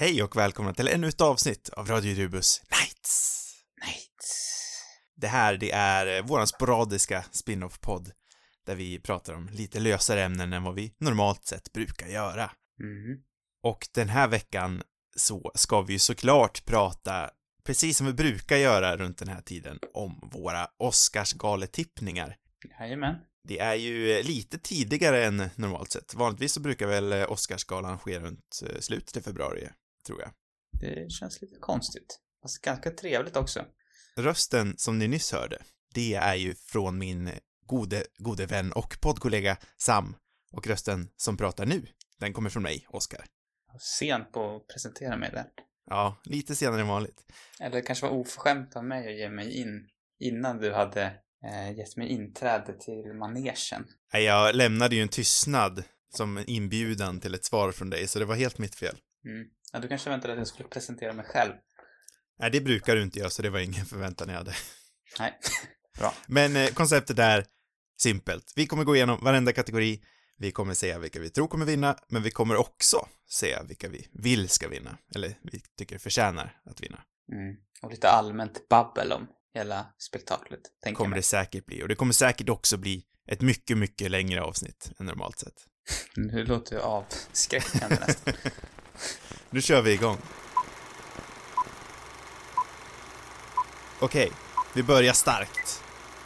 Hej och välkomna till ännu ett avsnitt av Radio Rubus Nights. Nights. Det här, det är eh, våran sporadiska spin-off-podd där vi pratar om lite lösare ämnen än vad vi normalt sett brukar göra. Mm. Och den här veckan så ska vi ju såklart prata, precis som vi brukar göra runt den här tiden, om våra Oscarsgaletippningar. Jajamän. Det är ju eh, lite tidigare än normalt sett. Vanligtvis så brukar väl eh, Oscarsgalan ske runt slutet av februari, tror jag. Det känns lite konstigt. Fast ganska trevligt också. Rösten som ni nyss hörde, det är ju från min gode, gode vän och poddkollega Sam. Och rösten som pratar nu, den kommer från mig, Oskar. Sent på att presentera mig där. Ja, lite senare än vanligt. Eller det kanske var oförskämt av mig att ge mig in innan du hade eh, gett mig inträde till manegen. Nej, jag lämnade ju en tystnad som en inbjudan till ett svar från dig, så det var helt mitt fel. Mm. Ja, du kanske väntade att jag skulle presentera mig själv. Nej, det brukar du inte göra, så det var ingen förväntan jag hade. Nej. Bra. Men eh, konceptet är simpelt. Vi kommer gå igenom varenda kategori, vi kommer säga vilka vi tror kommer vinna, men vi kommer också säga vilka vi vill ska vinna, eller vi tycker förtjänar att vinna. Mm. Och lite allmänt babbel om hela spektaklet, tänker jag Kommer det säkert bli, och det kommer säkert också bli ett mycket, mycket längre avsnitt än normalt sett. Nu låter ju avskräckande nästan. Nu kör vi igång. Okej, vi börjar starkt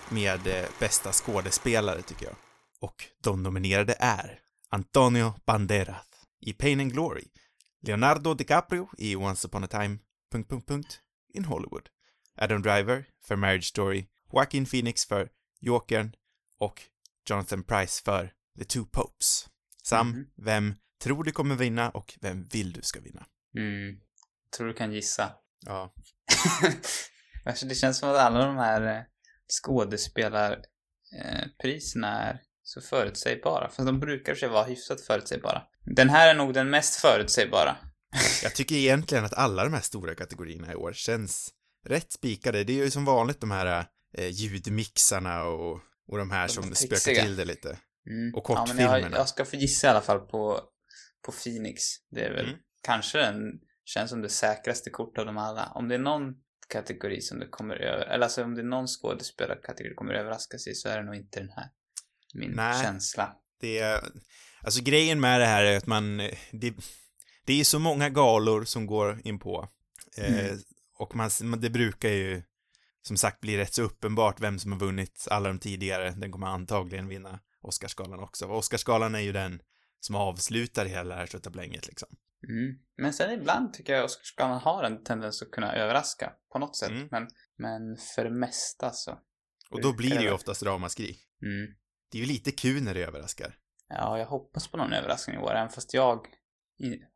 med eh, bästa skådespelare tycker jag. Och de nominerade är Antonio Banderas i Pain and Glory, Leonardo DiCaprio i Once upon a time... Punkt, punkt, punkt, in Hollywood, Adam Driver för Marriage Story, Joaquin Phoenix för Jokern och Jonathan Price för The Two Popes. Sam, Mhm. vem tror du kommer vinna och vem vill du ska vinna? Mm. Tror du kan gissa? Ja. Alltså det känns som att alla de här eh, skådespelarpriserna är så förutsägbara. För de brukar sig vara hyfsat förutsägbara. Den här är nog den mest förutsägbara. Jag tycker egentligen att alla de här stora kategorierna i år känns rätt spikade. Det är ju som vanligt de här eh, ljudmixarna och, och de här De som trixiga. spökar till det lite. Mm. Och Ja, men jag, kortfilmerna. jag ska få gissa i alla fall på, på Phoenix. Det är väl Mm. kanske den, känns som det säkraste kortet av dem alla. Om det är någon kategori som det kommer över, eller alltså om det är någon skådespelarkategori det kommer överraska sig så är det nog inte den här. Min Nej. känsla. Det är, alltså grejen med det här är att man, det, det är så många galor som går in på. Eh, Mm. Och man, det brukar ju, som sagt, bli rätt så uppenbart vem som har vunnit alla de tidigare. Den kommer antagligen vinna Oscarsgalan också. Oscarsgalan är ju den som avslutar hela det här tjottablänget liksom. Mm. Men sen ibland tycker jag Oscarsgalan har en tendens att kunna överraska på något sätt. Mm. Men, men för det mesta så. Och då blir det ju oftast ramaskri. Mm. Det är ju lite kul när det överraskar. Ja, jag hoppas på någon överraskning i år, även fast jag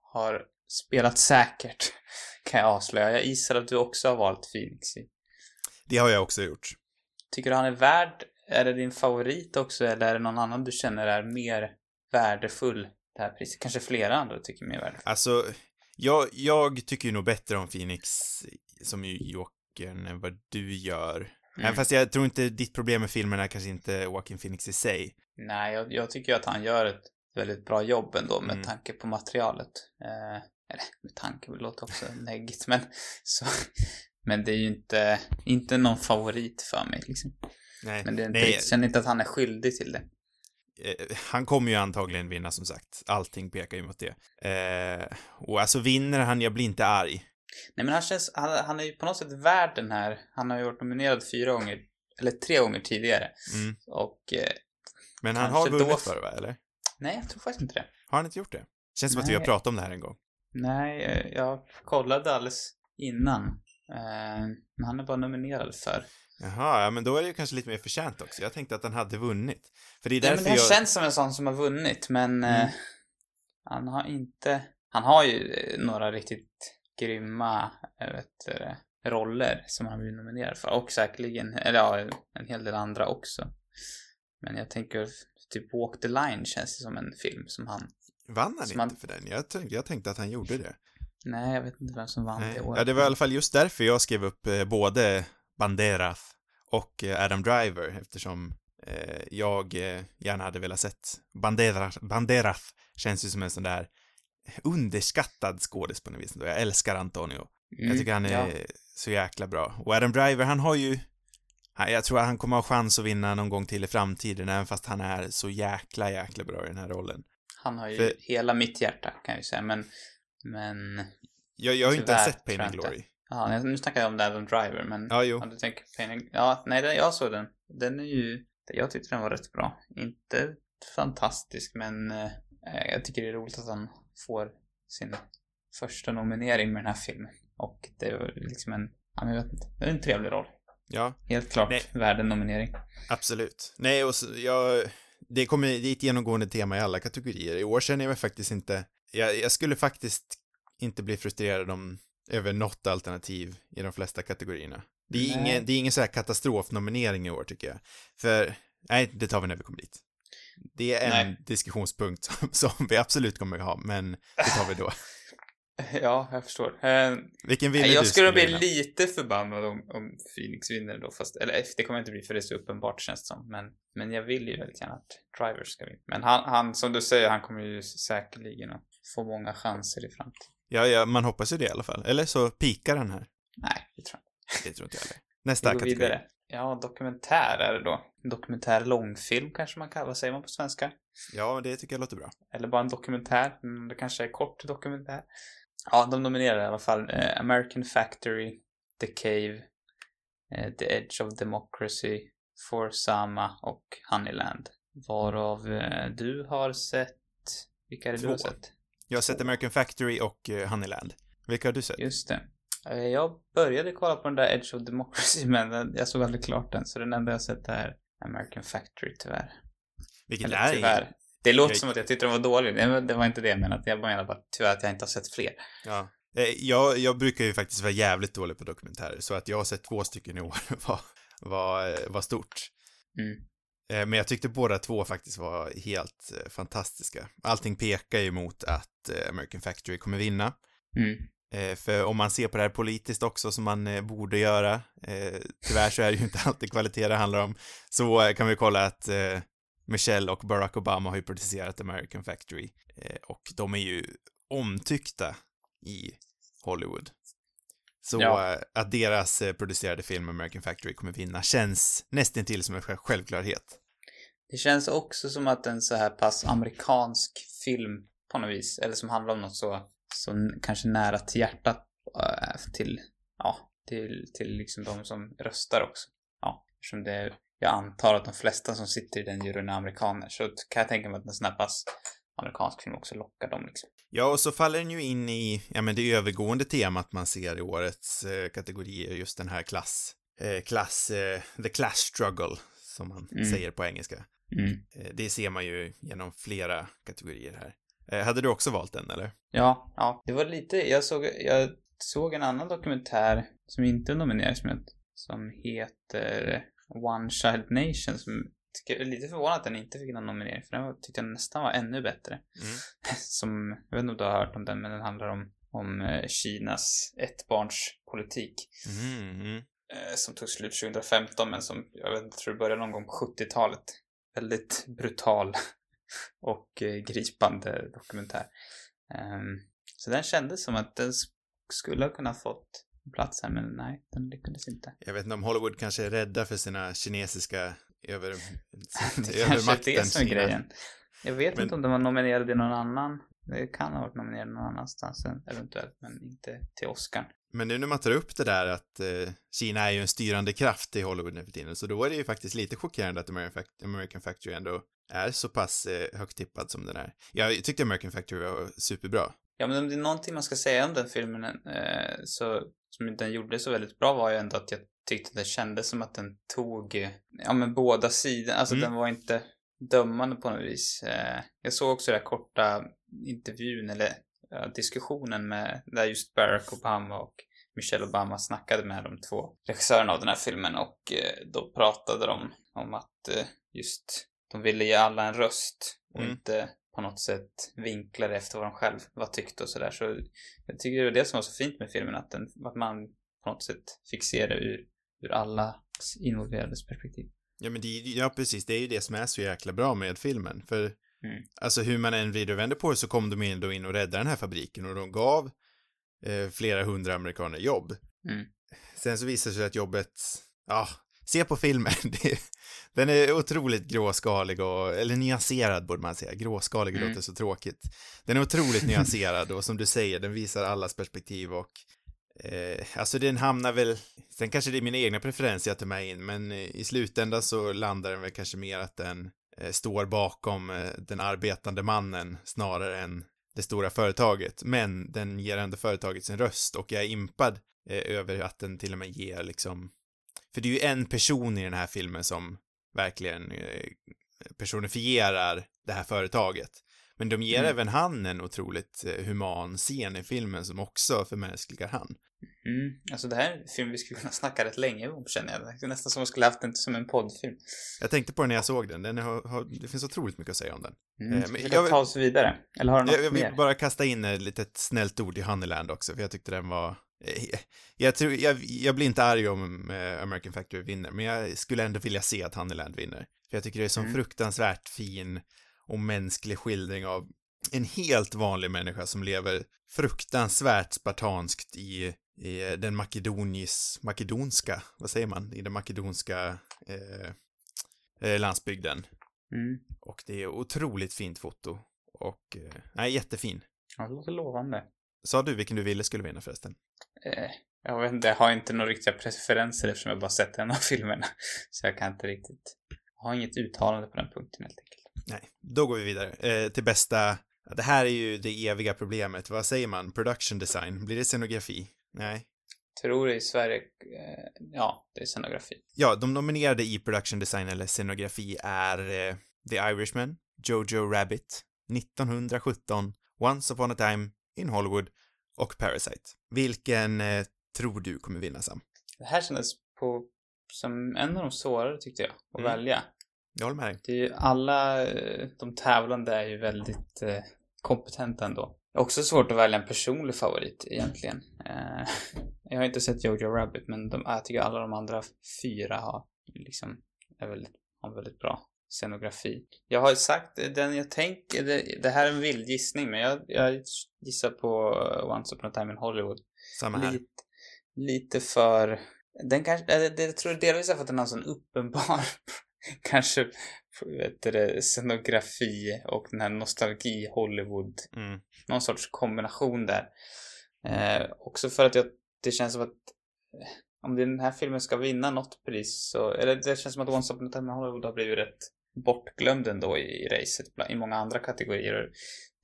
har spelat säkert, kan jag avslöja. Jag gissar att du också har valt Phoenix. i. Det har jag också gjort. Tycker du han är värd, är det din favorit också, eller är det någon annan du känner är mer värdefull, det här priset? Kanske flera andra tycker mer värdefull. Alltså, jag, jag tycker ju nog bättre om Phoenix som ju Jokern än vad du gör. Även fast jag tror inte ditt problem med filmen är kanske inte Joaquin Phoenix i sig. Nej, jag, jag tycker att han gör ett väldigt bra jobb ändå med Mm. tanke på materialet. Eh, eller med tanke, det låter också neggigt, men så... Men det är ju inte, inte någon favorit för mig liksom. Nej, Men det är inte, nej jag känner inte att han är skyldig till det. Eh, han kommer ju antagligen vinna som sagt. Allting pekar ju mot det. Eh, och alltså vinner han, jag blir inte arg. Nej men han känns, han, han är ju på något sätt värd den här, han har ju varit nominerad fyra gånger, eller tre gånger tidigare. Mm. Och, eh, Men han har vunnit då- för va, eller? nej jag tror faktiskt inte det. Har han inte gjort det? Känns som att vi har pratat om det här en gång. Nej, eh, jag kollade alldeles innan. Eh, men han är bara nominerad för. Jaha, ja men då är det ju kanske lite mer förtjänt också. Jag tänkte att han hade vunnit. För det är därför men det jag... känns som en sån som har vunnit, men Mm. eh, han har inte, han har ju eh, några riktigt grymma, jag vet, eh, roller som han blir nominerad för. Och säkerligen, eller ja, en hel del andra också. Men jag tänker, typ Walk the Line känns det som en film som han, Vann han inte han- för den? Jag tänkte, jag tänkte att han gjorde det. nej jag vet inte vem som vann Nej. det året. Ja, det var i alla fall just därför jag skrev upp eh, både Banderas och eh, Adam Driver eftersom eh, jag eh, gärna hade velat sett Banderas, Banderas känns ju som en sån där underskattad skådis på något vis. Jag älskar Antonio. Mm, Jag tycker han är ja. så jäkla bra. Och Adam Driver, han har ju... Jag tror att han kommer ha chans att vinna någon gång till i framtiden, även fast han är så jäkla, jäkla bra i den här rollen. Han har ju För- hela mitt hjärta, kan jag ju säga, men... Men... Jag, jag har ju inte sett Pain and. Glory. Ja, nu snackar jag om Adam Driver, men... Ja, jo. Ja, du tänker Pain. Ja, nej, den, jag såg den. Den är ju... Jag tyckte den var rätt bra. Inte fantastisk, men eh, jag tycker det är roligt att han får sin första nominering med den här filmen. Och det är liksom en... Ja, men jag vet inte. Det är en trevlig roll. Ja, Helt klart Nej. värd en nominering. absolut. Nej, och så, jag... Det kommer, det är ett genomgående tema i alla kategorier. I år känner jag mig faktiskt inte... Jag, jag skulle faktiskt inte bli frustrerad om över något alternativ i de flesta kategorierna. Det är Nej. ingen, det är ingen så här katastrofnominering i år, tycker jag. För, nej, det tar vi när vi kommer dit. Det är en Nej. diskussionspunkt som, som vi absolut kommer att ha, men det tar vi då. Ja, jag förstår. Eh, Vilken vinner jag du skulle bli lite förbannad om, om Phoenix vinner då, fast, eller det kommer jag inte bli för det är så uppenbart känns det som, men, men jag vill ju väldigt gärna att Driver ska vinna. Men han, han, som du säger, han kommer ju säkerligen att få många chanser i framtiden. Ja, ja, man hoppas ju det i alla fall. Eller så pikar den här. Nej, det tror jag inte. Det tror inte jag heller. Nästa Vi går kategori. vidare. Ja, dokumentär är det då. Dokumentär långfilm kanske man kallar, vad säger man på svenska? Ja, det tycker jag låter bra. Eller bara en dokumentär, men det kanske är kort dokumentär. Ja, de nominerar i alla fall eh, American Factory, The Cave, eh, The Edge of Democracy, For Sama och Honeyland. Varav eh, du har sett... Vilka är det du har Två. sett? Jag har sett American Factory och uh, Honeyland. Vilka har du sett? Just det. Eh, Jag började kolla på den där Edge of Democracy, men jag såg aldrig klart den. Så den enda jag sett är American Factory, tyvärr. Vilket Eller är tyvärr. Det låter Jag- som att jag tyckte den var dålig. Nej, Det var inte det jag menade. Jag menade bara tyvärr att jag inte har sett fler. Ja. Eh, Jag, jag brukar ju faktiskt vara jävligt dålig på dokumentärer, så att jag har sett två stycken i år var, var, eh, var stort. Mm. Eh, Men jag tyckte båda två faktiskt var helt eh, fantastiska. Allting pekar ju mot att eh, American Factory kommer vinna. Mm. För om man ser på det här politiskt också, som man borde göra, tyvärr så är det ju inte alltid kvalitet det handlar om, så kan vi kolla att Michelle och Barack Obama har ju producerat American Factory och de är ju omtyckta i Hollywood. Så Ja. eh, att deras eh, producerade film American Factory kommer vinna känns nästintill som en själv- självklarhet. Det känns också som att en så här pass amerikansk film på något vis, eller som handlar om något så, så kanske nära till hjärtat äh, till, ja, till, till liksom de som röstar också. Ja, eftersom det, jag antar att de flesta som sitter i den juryn är amerikaner, så kan jag tänka mig att en sån här pass amerikansk film också lockar dem liksom. Ja, och så faller den ju in i, ja men det övergående temat man ser i årets eh, kategorier, just den här klass, eh, klass, eh, the class struggle, som man Mm. säger på engelska. Mm. Eh, det ser man ju genom flera kategorier här. Eh, hade du också valt den, eller? Ja, ja. Det var lite, jag såg, jag såg en annan dokumentär som inte är nominerad som, het- som heter One Child Nation som tycker, lite förvånad att den inte fick någon nominering för den tyckte jag nästan var ännu bättre. Mm. Som, jag vet inte om du har hört om den men den handlar om, om eh, Kinas ettbarnspolitik Mm, mm. eh, som tog slut 2015 men som jag vet inte, tror började någon gång på 70-talet. Väldigt brutal och eh, gripande dokumentär. Ehm, så den kändes som att den sk- skulle ha kunnat fått plats här men nej, den lyckades inte. Jag vet inte om Hollywood kanske är rädda för sina kinesiska över, som är Kina. grejen. Jag vet Men- inte om den var nominerad i någon annan. Det kan ha varit nominerad någon annanstans eventuellt, men inte till Oscar. Men nu när man tar upp det där att eh, Kina är ju en styrande kraft i Hollywood nu för tiden, så då är det ju faktiskt lite chockerande att American, Fac- American Factory ändå är så pass eh, högt tippad som den är. Jag tyckte American Factory var superbra. Ja, men om det är någonting man ska säga om den filmen eh, så, som den gjorde så väldigt bra var ju ändå att jag tyckte det kändes som att den tog, ja men båda sidor, alltså Mm. den var inte dömande på något vis. Eh, jag såg också den korta intervjun eller ja, diskussionen med, där just Barack Obama och Michelle Obama snackade med de två regissörerna av den här filmen och eh, då pratade de om att eh, just de ville ge alla en röst och Mm. inte på något sätt vinkla det efter vad de själv vad tyckte och sådär. Så jag tycker det var det som var så fint med filmen, att, den, att man på något sätt fick se det ur, ur alla involverades perspektiv. Ja, men det, ja, precis. Det är ju det som är så jäkla bra med filmen. För Mm. Alltså hur man än vrider och vänder på det så kom de in, då in och räddade den här fabriken och de gav eh, flera hundra amerikaner jobb. Mm. Sen så visade det sig att jobbet, ja, se på filmen. Den är otroligt gråskalig och, eller nyanserad borde man säga. Gråskalig Mm. låter så tråkigt. Den är otroligt nyanserad och som du säger, den visar allas perspektiv och eh, alltså den hamnar väl, sen kanske det är mina egna preferenser jag tar med in, men eh, i slutändan så landar den väl kanske mer att den eh, står bakom eh, den arbetande mannen snarare än det stora företaget. Men den ger ändå företaget sin röst och jag är impad eh, över att den till och med ger liksom, för det är ju en person i den här filmen som verkligen eh, personifierar det här företaget. Men de ger Mm. även han en otroligt human scen i filmen som också förmänskligar han. Mm. Alltså det här är en film vi skulle kunna snacka rätt länge om känner jag. Det är nästan som om vi skulle haft den som en poddfilm. Jag tänkte på den när jag såg den, den har, har, det finns otroligt mycket att säga om den. Mm. Eh, men vi jag- ta oss vidare? Eller har du något Jag, jag vill mer? bara kasta in ett litet snällt ord i Honeyland också, för jag tyckte den var... eh, Jag, tror, jag, jag blir inte arg om eh, American Factory vinner, men jag skulle ändå vilja se att Honeyland vinner. För jag tycker det är så Mm. fruktansvärt fin och mänsklig skildring av en helt vanlig människa som lever fruktansvärt spartanskt i, i den makedonis, makedonska, vad säger man, i den makedonska eh, eh, landsbygden. Mm. Och det är otroligt fint foto. Och, eh, nej, jättefin. Ja, det låter lovande. Sa du vilken du ville skulle vinna förresten? Eh, jag vet inte, jag har inte några riktiga preferenser eftersom jag bara sett en av filmerna. Så jag kan inte riktigt... Jag har inget uttalande på den punkten helt enkelt. Nej, då går vi vidare eh, till bästa. Det här är ju det eviga problemet. Vad säger man? Production design. Blir det scenografi? Nej. Tror det i Sverige... Eh, ja, det är scenografi. Ja, de nominerade i production design eller scenografi är eh, The Irishman, Jojo Rabbit, 1917, Once upon a time in Hollywood och Parasite. Vilken eh, tror du kommer vinna Sam? Det här kändes på, som en av de svårare tyckte jag, att Mm. välja. Jag håller med dig. Det är ju alla, de tävlande är ju väldigt eh, kompetenta ändå. Det är också svårt att välja en personlig favorit egentligen. Eh, jag har inte sett Jojo Rabbit men de, jag tycker alla de andra fyra har liksom, är väldigt, har väldigt bra scenografi. Jag har sagt, den jag tänker, det, det här är en vild gissning men jag, jag gissar på Once upon a time in Hollywood. Samma här. Lite, lite för... Den kanske, det, jag tror delvis är för att den har en sån uppenbar kanske vet det, scenografi och den här nostalgi Hollywood. Mm. Någon sorts kombination där. Eh, också för att jag, det känns som att eh, om den här filmen ska vinna något pris så, eller det känns som att Once upon a time Hollywood har blivit rätt bortglömd ändå i, i racet bland- i många andra kategorier.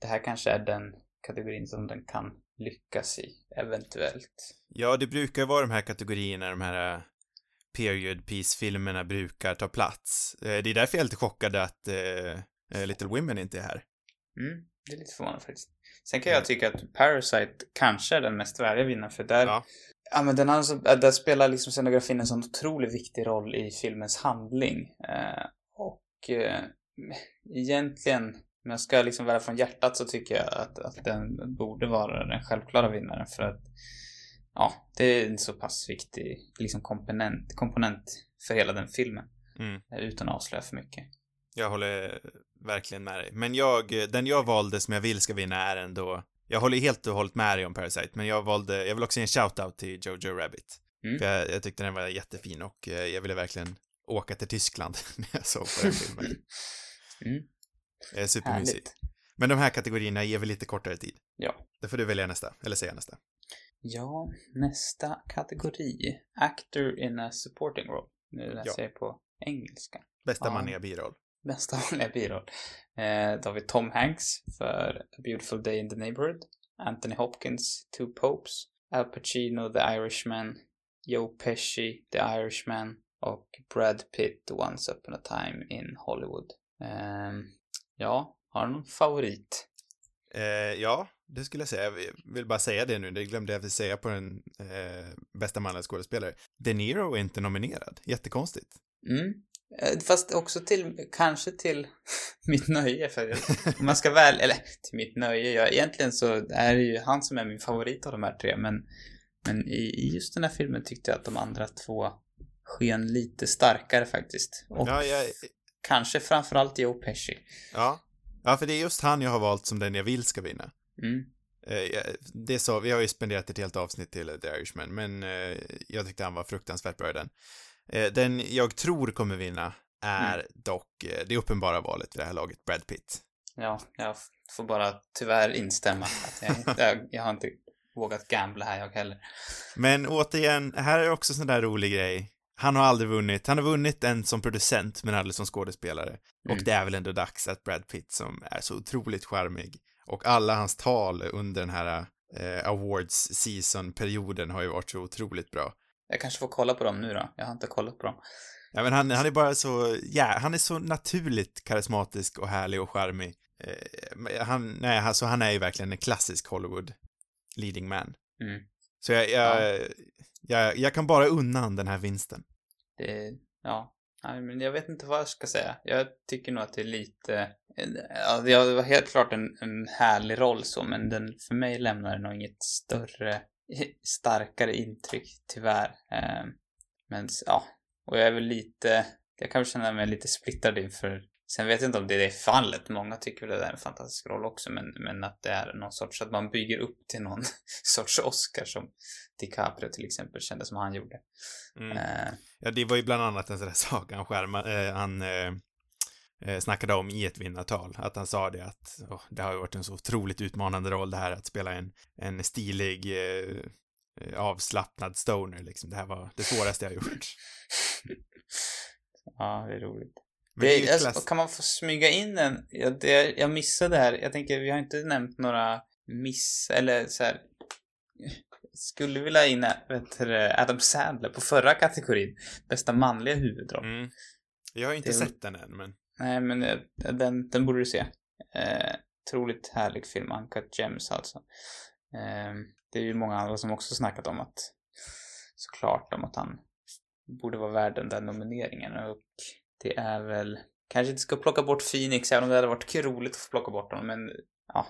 Det här kanske är den kategorin som den kan lyckas i, eventuellt. Ja, det brukar vara de här kategorierna, de här eh, period piece-filmerna brukar ta plats. Eh, Det är därför jag är lite chockad att eh, eh, Little Women inte är här. Mm, det är lite förvånande faktiskt. Sen kan jag tycka att Parasite kanske är den mest värdiga vinnaren för där, ja. Ja. men den har så, äh, där spelar liksom scenografin en sån otroligt viktig roll i filmens handling. Eh, och eh, egentligen, om jag ska liksom välja från hjärtat så tycker jag att, att den borde vara den självklara vinnaren för att ja, det är en så pass viktig liksom komponent, komponent för hela den filmen. Mm. eh, Utan att avslöja för mycket. Jag håller verkligen med dig. Men jag, den jag valde som jag vill ska vinna är ändå, jag håller helt och hållet med dig om Parasite, men jag valde, jag vill också ge en shout-out till Jojo Rabbit. Mm. För jag, jag tyckte den var jättefin och eh, jag ville verkligen åka till Tyskland när jag såg på den filmen. Mm, Eh, Supermysigt. härligt. Men de här kategorierna ger vi lite kortare tid. Ja. Då får du välja nästa, eller säga nästa. Ja, nästa kategori. Actor in a supporting role. Nu läser Ja. jag på engelska. Bästa Ja. manliga biroll. Bästa vanliga biroll. Eh, då har vi Tom Hanks för A Beautiful Day in the Neighborhood. Anthony Hopkins, Two Popes. Al Pacino, The Irishman. Joe Pesci, The Irishman. Och Brad Pitt, Once Upon a Time in Hollywood. Ehm, ja, har du någon favorit? Eh, ja, det skulle jag säga. Jag vill bara säga det nu, det glömde jag att säga på den eh, bästa manliga skådespelare. De Niro är inte nominerad. Jättekonstigt. Mm. Eh, Fast också till, kanske till mitt nöje. För om man ska väl, eller till mitt nöje. Jag, egentligen så är det ju han som är min favorit av de här tre. Men, men i, i just den här filmen tyckte jag att de andra två sken lite starkare faktiskt. Och Ja, jag, kanske framförallt Joe Pesci. ja, Ja, för det är just han jag har valt som den jag vill ska vinna. Mm. Eh, det så, vi har ju spenderat ett helt avsnitt till The Irishman, men eh, jag tyckte han var fruktansvärt bra i den. Eh, den jag tror kommer vinna är dock eh, det uppenbara valet vid det här laget, Brad Pitt. Ja, jag får bara tyvärr instämma. Jag, jag, jag har inte vågat gambla här jag heller. Men återigen, här är också sån där rolig grej. Han har aldrig vunnit. Han har vunnit en som producent, men aldrig som skådespelare. Och Mm. det är väl ändå dags att Brad Pitt, som är så otroligt charmig, och alla hans tal under den här eh, awards season-perioden har ju varit så otroligt bra. Jag kanske får kolla på dem nu då. Jag har inte kollat på dem. Ja, men han, han är bara så, ja, han är så naturligt karismatisk och härlig och charmig. Eh, han, nej, alltså han är ju verkligen en klassisk Hollywood leading man. Mm. Så jag, jag, jag, jag kan bara unna den här vinsten. Det, ja. Nej, men jag vet inte vad jag ska säga. Jag tycker nog att det är lite... Ja, det var helt klart en, en härlig roll så, men den för mig lämnar den nog inget större, starkare intryck, tyvärr. Eh, men ja, och jag är väl lite... Jag kan väl känna mig lite splittrad inför... Sen vet jag inte om det är fallet. Många tycker väl att det är en fantastisk roll också, men, men att det är någon sorts... Att man bygger upp till någon sorts Oscar som DiCaprio till exempel kände som han gjorde. Mm. Eh, Ja, det var ju bland annat en sån där sak han skärma, eh, han eh, eh, snackade om i ett vinnartal. Att han sa det att åh, det har ju varit en så otroligt utmanande roll det här att spela en, en stilig, eh, eh, avslappnad stoner liksom. Det här var det svåraste jag gjort. Ja, det är roligt. Men det är alltså. Kan man få smyga in en? Jag, det, jag missade här. Jag tänker, vi har inte nämnt några miss... Eller så här. Skulle vilja ha in vet Adam Sandler på förra kategorin. Bästa manliga huvudroll. Mm. Jag har inte Det sett den än, men Nej, men eh, den, den borde du se. Eh, otroligt härlig film, Uncut Gems alltså. Eh, det är ju många andra som också snackat om att såklart om att han borde vara värd den där nomineringen och det är väl kanske inte ska plocka bort Phoenix även om det hade varit roligt att få plocka bort honom men ja,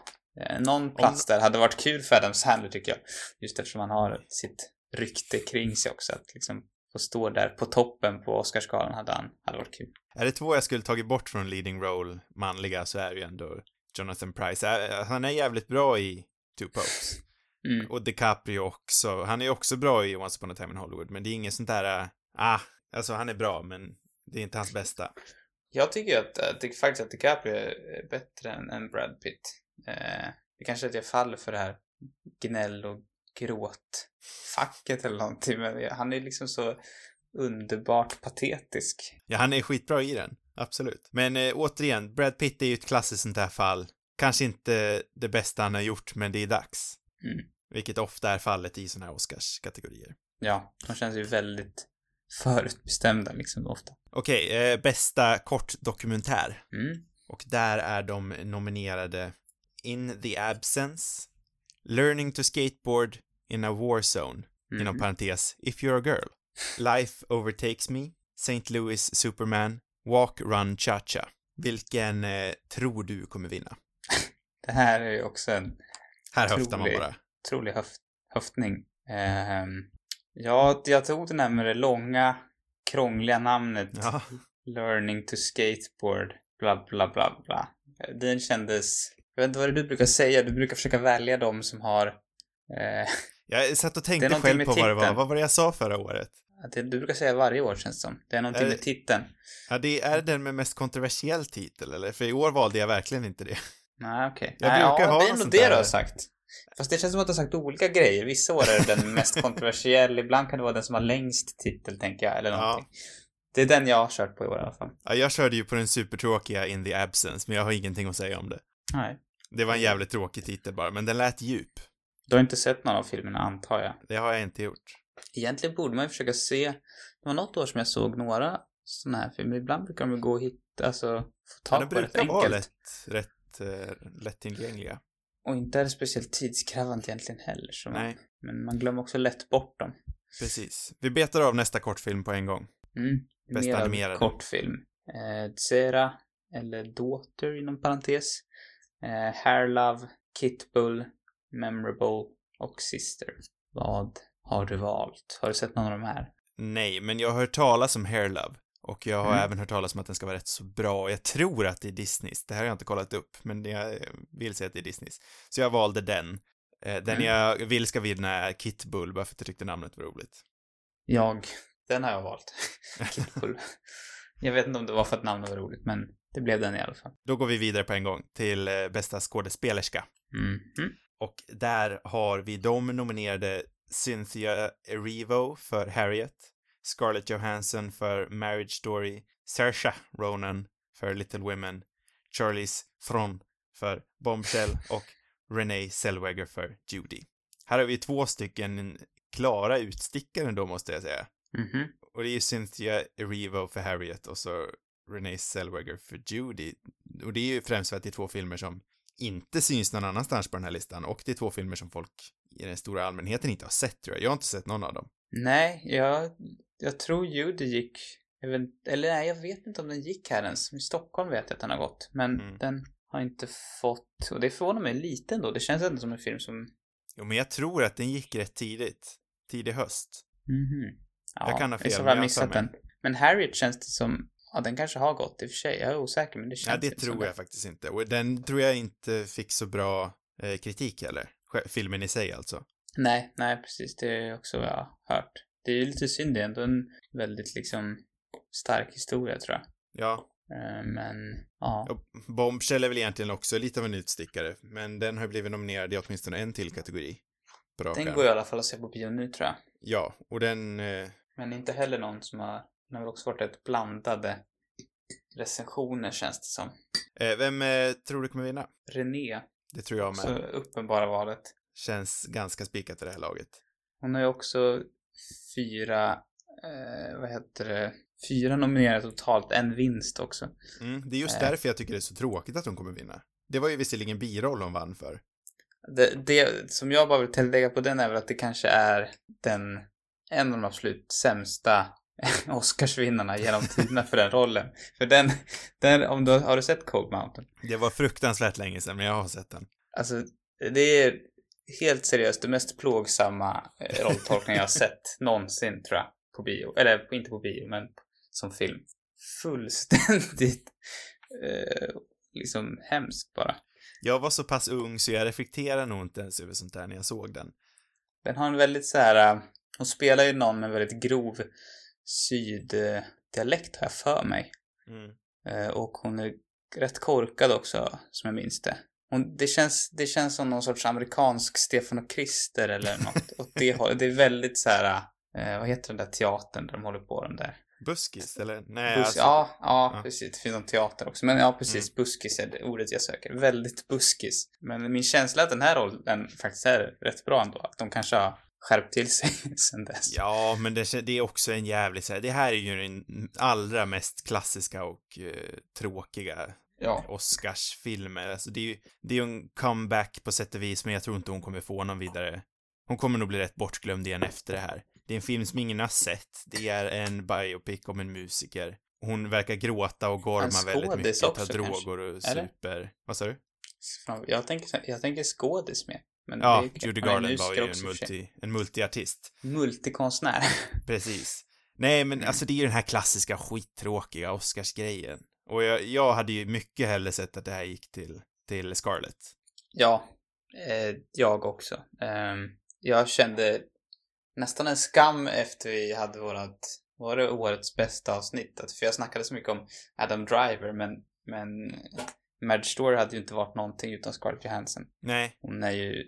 någon plats där hade varit kul för Adam Sandler tycker jag. Just eftersom han har sitt rykte kring sig också att liksom få stå där på toppen på Oscarsgalan hade han, hade varit kul. är det två jag skulle tagit bort från leading role, manliga, så är det ju ändå Jonathan Price. Han är jävligt bra i Two Popes. Mm. Och DiCaprio också. Han är också bra i Once upon a time in Hollywood, men det är inget sånt där, ah, alltså han är bra, men det är inte hans bästa. Jag tycker att, att faktiskt att DiCaprio är bättre än, än Brad Pitt. Eh, det kanske är att jag faller för det här gnäll och gråtfacket eller någonting, men han är liksom så underbart patetisk. Ja, han är skitbra i den. Absolut. Men eh, återigen, Brad Pitt är ju ett klassiskt sånt här fall. Kanske inte det bästa han har gjort, men det är dags. Mm. Vilket ofta är fallet i såna här Oscars-kategorier. Ja, de känns ju väldigt förutbestämda liksom ofta. Okej, eh, bästa kortdokumentär. Mm. Och där är de nominerade In the Absence, Learning to Skateboard in a War Zone, inom Mhm. parentes, If You're a Girl, Life Overtakes Me, St. Louis Superman, Walk, Run, Cha-Cha. Vilken eh, tror du kommer vinna? Det här är ju också en Här höftar man bara. otrolig höft, höftning. Ehm, ja, jag tog den här med det långa, krångliga namnet Ja, Learning to skateboard, bla bla bla bla. Den kändes... Jag vet inte vad det är du brukar säga, du brukar försöka välja de som har... Eh, jag satt och är tänkte själv på vad det var. Vad var det jag sa förra året? det, du brukar säga varje år känns det som. Det är någonting Eh, med titeln. Ja, det är den med mest kontroversiell titel, eller? För i år valde jag verkligen inte det. Nej, okej. Jag Nej, brukar ja, ha det är nog det du har sagt. Fast det känns som att du har sagt olika grejer. Vissa år är det den mest kontroversiell, ibland kan det vara den som har längst titel, tänker jag, eller Ja. någonting. Det är den jag har kört på i år i alla fall. Ja, jag körde ju på den supertråkiga In the Absence, men jag har ingenting att säga om det. Nej. Det var en jävligt tråkig titel bara, men den lät djup. Du har inte sett någon av filmerna, antar jag? Det har jag inte gjort. Egentligen borde man ju försöka se... Det var något år som jag såg några sådana här filmer. Ibland brukar de gå och hitta, alltså få Ja, tag de på rätt brukar vara enkelt. lätt, rätt eh, lättillgängliga. Och inte är det speciellt tidskrävande egentligen heller. Så man, Nej, men man glömmer också lätt bort dem. precis. Vi betar av nästa kortfilm på en gång. Mm. Bästa animerade. kortfilm. Eh, Zera, eller Daughter inom parentes. Eh, Hair Love, Kitbull, Memorable och Sister. Vad har du valt? Har du sett någon av de här? Nej, men jag har hört talas om Hair Love. Och jag har Mm. även hört talas om att den ska vara rätt så bra. Jag tror att det är Disneys. Det här har jag inte kollat upp, men jag vill säga att det är Disneys. Så jag valde den. Eh, Den Mm. jag vill ska vinna är Kit Bull, bara för att jag tyckte namnet var roligt. Jag, den har jag valt. Kitbull. jag vet inte om det var för att namnet var roligt, men det blev den i alla fall. Då går vi vidare på en gång till eh, bästa skådespelerska. Mhm. Och där har vi de nominerade Cynthia Erivo för Harriet, Scarlett Johansson för Marriage Story, Saoirse Ronan för Little Women, Charlize Theron för Bombshell och Renee Zellweger för Judy. Här har vi två stycken klara utstickare då måste jag säga. Mhm. Och det är ju Cynthia Erivo för Harriet och så Renee Zellweger för Judy. Och det är ju främst för att det är två filmer som inte syns någon annanstans på den här listan och det är två filmer som folk i den stora allmänheten inte har sett tror jag. Jag har inte sett någon av dem. Nej, jag, jag tror Judy gick, eller nej, jag vet inte om den gick här ens. I Stockholm vet jag att den har gått, men Mm. den har inte fått, och det förvånar mig lite ändå. Det känns ändå som en film som, Jo, men jag tror att den gick rätt tidigt. Tidig höst. mhm. Ja, Jag kan ha fel, jag har missat den. Men Harriet känns det som, ja den kanske har gått i och för sig. Jag är osäker, men det känns Ja, det tror jag faktiskt inte. Och den tror jag inte fick så bra eh, kritik heller. Filmen i sig alltså. Nej, nej precis. Det är också vad jag har hört. Det är ju lite synd, det är ändå en väldigt liksom stark historia tror jag. Ja, Eh, Men, ja. och Bombshell är väl egentligen också lite av en utstickare, men den har ju blivit nominerad i åtminstone en till kategori. Rak Den går i alla fall att se på bio nu tror jag. Ja, och den... Eh, Men inte heller någon som har, den har väl också varit rätt blandade recensioner känns det som. eh, vem eh, tror du kommer vinna? René, Det tror jag så med. uppenbara valet. Känns ganska spikat i det här laget. Hon har ju också fyra, eh, vad heter det, fyra nominerade totalt, en vinst också. Mm, det är just Eh. därför jag tycker det är så tråkigt att hon kommer vinna. Det var ju visserligen biroll hon vann för. Det, det som jag bara vill tillägga på den är väl att det kanske är den, en av de absolut sämsta Oscarsvinnarna genom tiderna för den rollen. För den, den om du, har du sett Cold Mountain? Det var fruktansvärt länge sedan, men jag har sett den. Alltså, det är helt seriöst det mest plågsamma eh, rolltolkning jag har sett någonsin, tror jag, på bio. Eller inte på bio, men som film. Fullständigt eh, liksom hemskt bara. Jag var så pass ung så jag reflekterar nog inte ens över sånt där när jag såg den. Den har en väldigt så här, eh, hon spelar ju någon med väldigt grov syddialekt har jag för mig. Mm. Eh, och hon är rätt korkad också, som jag minns det. Hon, det, känns, det känns som någon sorts amerikansk Stefan och Krister eller något åt det hållet. Det är väldigt så här, eh, vad heter den där teatern där de håller på de där? Buskis, eller? Nej, Bus, alltså, ja, ja, ja. precis. Det finns någon teater också. Men ja, precis. Mm. Buskis är det ordet jag söker. Väldigt buskis. Men min känsla är att den här rollen faktiskt är rätt bra ändå. Att de kanske har skärpt till sig sen dess. Ja, men det, det är också en jävligt så här, det här är ju den allra mest klassiska och eh, tråkiga Ja. Oscarsfilmer. Alltså det är ju, det är ju en comeback på sätt och vis, men jag tror inte hon kommer få någon vidare. Hon kommer nog bli rätt bortglömd igen efter det här. Det är en film som ingen har sett. Det är en biopic om en musiker. Hon verkar gråta och gorma väldigt mycket, också, droger och Eller? super. Vad sa du? Jag tänker, jag tänker skådis med. Men Ja, det- Judy Garland var ju en, multi, en multiartist. Multikonstnär. Precis. Nej, men alltså det är ju den här klassiska skittråkiga Oscarsgrejen. Och jag, jag hade ju mycket hellre sett att det här gick till, till Scarlett. Ja, eh, jag också. Eh, jag kände nästan en skam efter vi hade vårat, var det årets bästa avsnitt? För jag snackade så mycket om Adam Driver, men, men Marriage Story hade ju inte varit någonting utan Scarlett Johansson. Nej, Hon är ju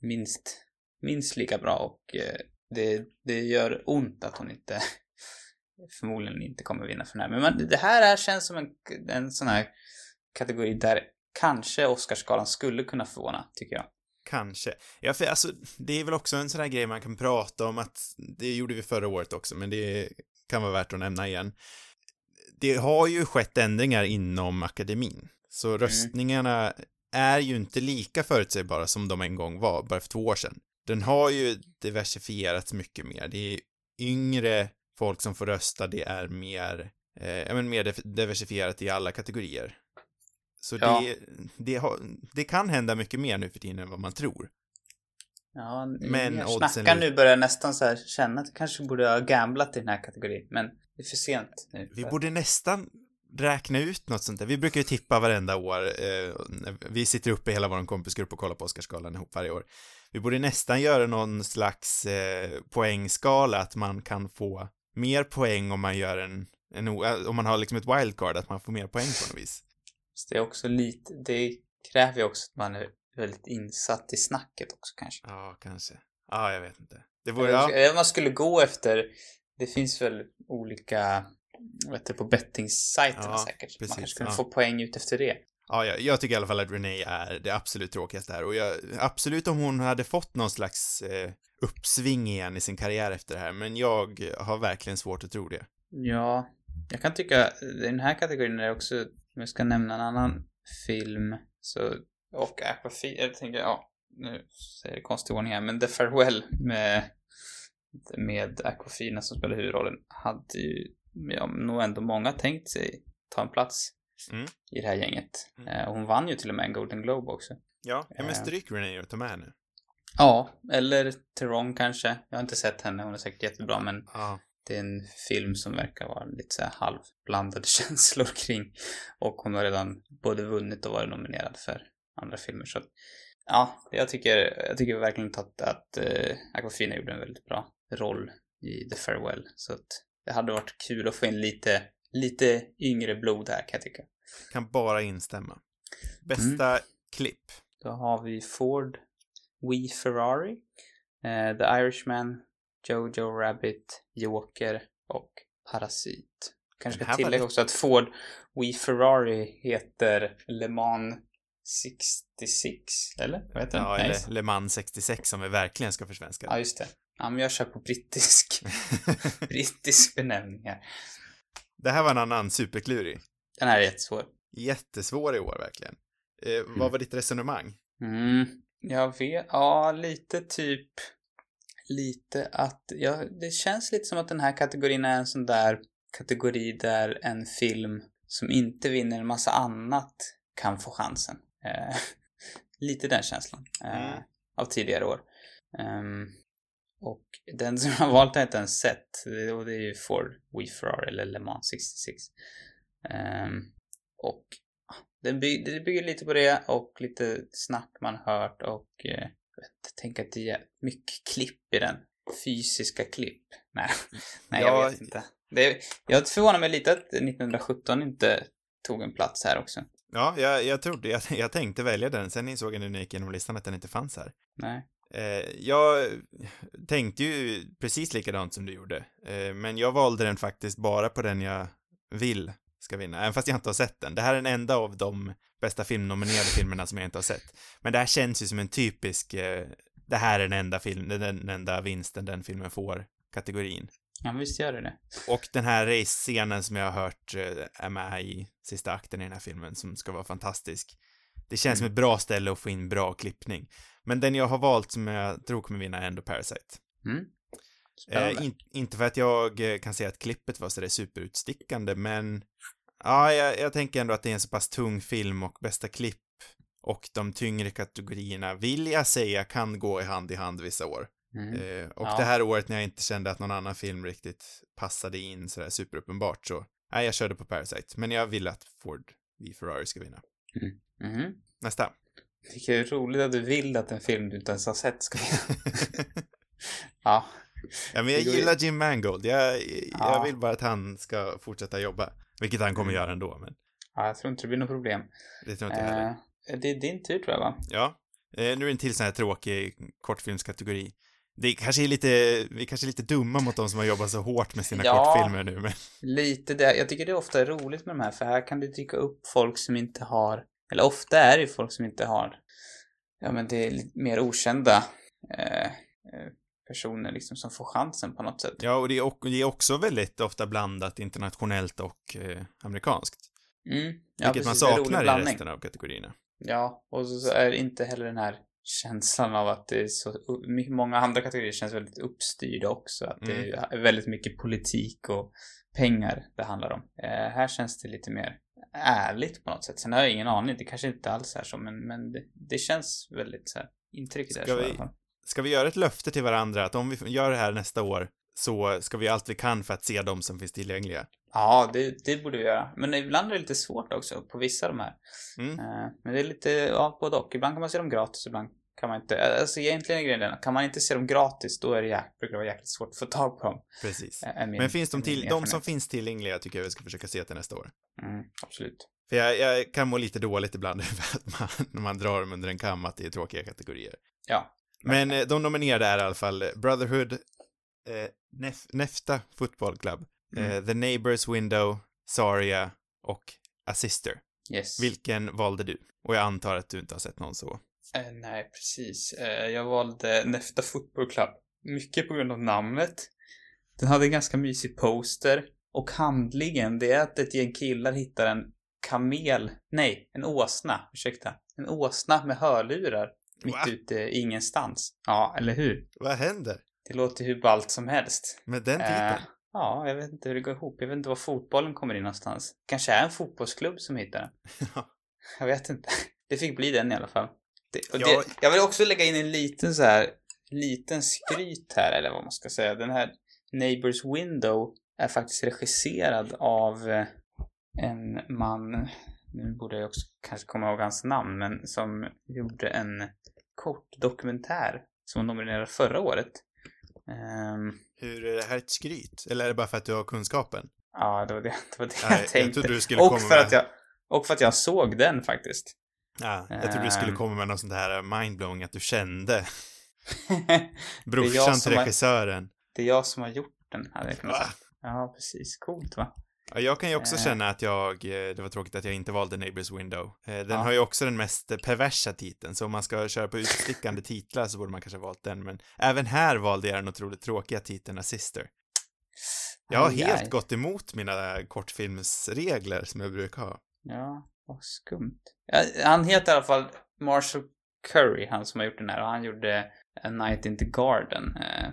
minst, minst lika bra och eh, det, det gör ont att hon inte förmodligen inte kommer vinna för den här. Men det här är, känns som en, en sån här kategori där kanske Oscarsgalan skulle kunna förvåna, tycker jag. kanske. Ja, för alltså, det är väl också en sån här grej man kan prata om att, det gjorde vi förra året också, men det kan vara värt att nämna igen. Det har ju skett ändringar inom akademin, så röstningarna är ju inte lika förutsägbara som de en gång var, bara för två år sedan. Den har ju diversifierats mycket mer. Det är yngre folk som får rösta, det är mer, eh, ja men mer diversifierat i alla kategorier. Så Ja. det, det, har, det kan hända mycket mer nu för tiden än vad man tror. Ja, Men jag snackar nu börjar jag nästan så här känna att jag kanske borde ha gamblat i den här kategorin. Men Det är för sent nu. Vi borde nästan räkna ut något sånt där. Vi brukar ju tippa varenda år. Eh, vi sitter uppe i hela vår kompisgrupp och kollar på Oscarsgalan ihop varje år. Vi borde nästan göra någon slags eh, poängskala, att man kan få mer poäng om man gör en, en om man har liksom ett wildcard, att man får mer poäng på något vis. Det är också lite, det kräver ju också att man är väldigt insatt i snacket också kanske. Ja, kanske. Ja, jag vet inte. Det vore, ja. Eller man skulle gå efter, det finns väl olika, vet du, på bettingsajterna ja, säkert. Precis, man kanske skulle ja. få poäng ut efter det. Ja, jag, jag, tycker i alla fall att Renee är det absolut tråkigaste här och jag, absolut om hon hade fått någon slags eh, uppsving igen i sin karriär efter det här, men jag har verkligen svårt att tro det. Ja, jag kan tycka, i den här kategorin är det också, om jag ska nämna en annan film, så, och Aquafina, jag tänker, ja, nu säger jag konstig ordning här, men The Farewell med, med Aquafina som spelar huvudrollen hade ju, ja, nog ändå många tänkt sig ta en plats mm. i det här gänget. Mm. Eh, hon vann ju till och med en Golden Globe också. Ja, ja men stryk Renee och ta med nu. Ja, eller Teron kanske. Jag har inte sett henne, hon är säkert jättebra men ja. det är en film som verkar vara lite så halvblandade känslor kring. Och hon har redan både vunnit och varit nominerad för andra filmer så ja, jag tycker, jag tycker verkligen att, att uh, Aquafina gjorde en väldigt bra roll i The Farewell. Så att det hade varit kul att få in lite, lite yngre blod här kan jag tycka. Kan bara instämma. Bästa mm. klipp? Då har vi Ford We Ferrari, uh, The Irishman, Jojo Rabbit, Joker och Parasit. Kanske ska tillägga också att Ford We Ferrari heter Le Mans 66, eller? Vad heter Ja, eller Le Mans 66 om vi verkligen ska försvenska. Ja, just det. Ja, men jag kör på brittisk, brittisk benämning här. Det här var en annan superklurig. Den här är jättesvår. Jättesvår i år, verkligen. Eh, mm. Vad var ditt resonemang? Mm, jag vet, ja, lite typ, lite att, ja, det känns lite som att den här kategorin är en sån där kategori där en film som inte vinner en massa annat kan få chansen. Eh, lite den känslan eh, mm. av tidigare år. Um, och den som jag har valt har jag inte ens sett. Och det är ju Ford We Ferrari eller Le Mans 66. Um, ehm, och det bygger, det bygger lite på det och lite snack man hört och eh, jag tänker att det är mycket klipp i den. Fysiska klipp. Nej, nej jag vet inte. Det, jag förvånar mig lite att 1917 inte tog en plats här också. Ja, jag, jag trodde, jag, jag tänkte välja den, sen insåg jag när jag gick igenom listan att den inte fanns här. Nej. Eh, jag tänkte ju precis likadant som du gjorde, eh, men jag valde den faktiskt bara på den jag vill ska vinna, även fast jag inte har sett den. Det här är den enda av de bästa filmnominerade filmerna som jag inte har sett. Men det här känns ju som en typisk, eh, det här är den enda film, den enda vinsten den filmen får, kategorin. Ja, visst gör det det. Och den här race-scenen som jag har hört är med i sista akten i den här filmen, som ska vara fantastisk. Det känns mm. som ett bra ställe att få in bra klippning. Men den jag har valt som jag tror kommer vinna är ändå Parasite. Mm. Eh, in, inte för att jag eh, kan säga att klippet var sådär superutstickande, men ja, jag, jag tänker ändå att det är en så pass tung film och bästa klipp och de tyngre kategorierna vill jag säga kan gå i hand i hand vissa år. Mm. Eh, och ja. det här året när jag inte kände att någon annan film riktigt passade in sådär superuppenbart så, nej, jag körde på Parasite. Men jag vill att Ford v Ferrari ska vinna. Mm. Mm. Nästa. Det är roligt att du vill att en film du inte ens har sett ska ja. Ja, men jag gillar Jim Mangold. Jag, ja. jag vill bara att han ska fortsätta jobba. Vilket han kommer mm. göra ändå, men... Ja, jag tror inte det blir något problem. Det tror inte jag heller. Eh, det är din tur tror jag, va? Ja. Eh, nu är det en till sån här tråkig kortfilmskategori. Det kanske är lite, vi kanske är lite dumma mot de som har jobbat så hårt med sina ja, kortfilmer nu, men... lite det. Jag tycker det är ofta roligt med de här, för här kan det dyka upp folk som inte har, eller ofta är det folk som inte har, ja men det är mer okända eh, eh, personer liksom som får chansen på något sätt. Ja, och det är, också väldigt ofta blandat internationellt och eh, amerikanskt. Mm, ja, Vilket precis, man saknar i resten av kategorierna. Ja, och så är det inte heller den här känslan av att det är så, många andra kategorier känns väldigt uppstyrda också. Att mm. det är väldigt mycket politik och pengar det handlar om. Eh, här känns det lite mer ärligt på något sätt. Sen har jag ingen aning, det kanske inte alls är så, men, men det, det känns väldigt så här, intrycket ska är så vi. Ska vi göra ett löfte till varandra att om vi gör det här nästa år så ska vi göra allt vi kan för att se dem som finns tillgängliga. Ja, det, det borde vi göra. Men ibland är det lite svårt också på vissa av de här. Mm. Eh, Men det är lite, ja, både och. Ibland kan man se dem gratis, ibland kan man inte. Alltså egentligen är grejen den, kan man inte se dem gratis, då är det jäk, brukar det vara jäkligt svårt att få tag på dem. Precis. min- Men finns de till, de som finns tillgängliga tycker jag vi ska försöka se till nästa år. Mm, absolut. För jag, jag kan må lite dåligt ibland över att man, när man drar dem under en kam att det är tråkiga kategorier. Ja. Men eh, de nominerade är i alla fall Brotherhood, eh, Nef Nefta Football Club, eh, Mm. The Neighbors Window, Saria och A Sister. Yes. Vilken valde du? Och jag antar att du inte har sett någon så. Eh, nej, precis. Eh, jag valde Nefta Football Club. Mycket på grund av namnet. Den hade en ganska mysig poster. Och handlingen, det är att ett gäng killar hittar en kamel, nej, en åsna, ursäkta. En åsna med hörlurar mitt Va? ute ingenstans. Ja, eller hur? Vad händer Det låter hur ballt som helst. med den Eh, titeln? ja, jag vet inte hur det går ihop. Jag vet inte var fotbollen kommer in någonstans. Kanske är en fotbollsklubb som hittar den. Ja. Jag vet inte. Det fick bli den i alla fall. Det, det, jag vill också lägga in en liten så här, liten skryt här, eller vad man ska säga. Den här Neighbors Window är faktiskt regisserad av eh, en man, nu borde jag också kanske komma ihåg hans namn, men som gjorde en kort dokumentär som var nominerad förra året. Ehm, Hur är det här ett skryt? Eller är det bara för att du har kunskapen? ja, det var det, det, var det Nej, jag jag tänkte. trodde du skulle och, komma för med- att jag, och för att jag såg den faktiskt. Ja, jag trodde du skulle Ehm. komma med något sånt här mindblowing att du kände brorsan till har- regissören. Det är jag som har gjort den, kunnat Va? Ja, precis. Coolt, va? Ja, jag kan ju också Eh. känna att jag, eh, det var tråkigt att jag inte valde Neighbors Window. Eh, Den Ja. har ju också den mest perversa titeln, så om man ska köra på utstickande titlar så borde man kanske ha valt den, men även här valde jag den otroligt tråkiga titeln A Sister. Jag har Aj, helt aj. gått emot mina kortfilmsregler som jag brukar ha. Ja, vad skumt. Ja, han heter i alla fall Marshall Curry, han som har gjort den här. Och han gjorde A Night in the Garden eh,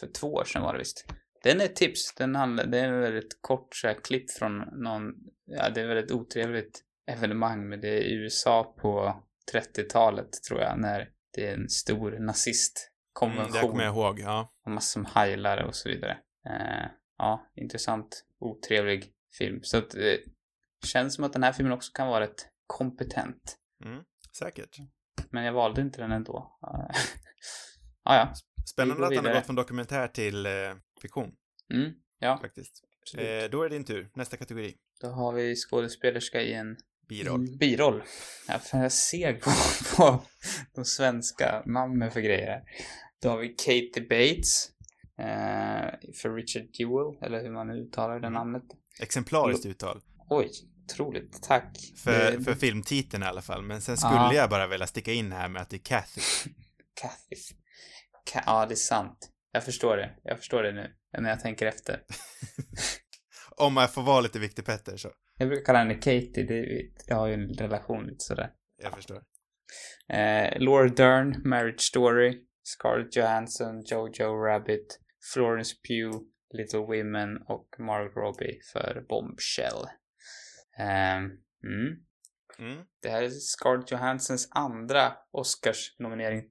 för två år sedan var det visst. Den är ett tips. Den handlar, det är en väldigt kort så här, klipp från någon, ja det är väldigt otrevligt evenemang, men det är i USA på 30-talet tror jag, när det är en stor Mm, nazistkonvention. det kommer jag ihåg, ja. och massor med hajlare och så vidare. Eh, ja, intressant, otrevlig film. Så att det känns som att den här filmen också kan vara rätt kompetent. Mm, säkert. Men jag valde inte den ändå. Eh, ja, Spännande att han har gått från dokumentär till eh, fiktion, Mm, ja, faktiskt. Eh, då är det din tur. Nästa kategori. Då har vi skådespelerska i en Biroll. Mm, biroll. Ja, för jag seg på, på de svenska namnen för grejer. här. Då har vi Katie Bates. Eh, för Richard Jewell, eller hur man nu uttalar det Mm. namnet. Exemplariskt uttal. Oj, otroligt. Tack. För, Det- för filmtiteln i alla fall. Men sen skulle Ja. jag bara vilja sticka in här med att det är Kathy. Kathy. Ka- ja, det är sant. Jag förstår det. Jag förstår det nu. När jag tänker efter. Om jag får vara lite viktig Petter så. Jag brukar kalla henne Katie. Det, jag har ju en relation lite sådär. Jag förstår. Eh, Laura Dern, Marriage Story. Scarlett Johansson, Jojo Rabbit. Florence Pugh, Little Women och Margot Robbie för Bombshell. Ehm, mm. Mm. Det här är Scarlett Johanssons andra Oscars-nominering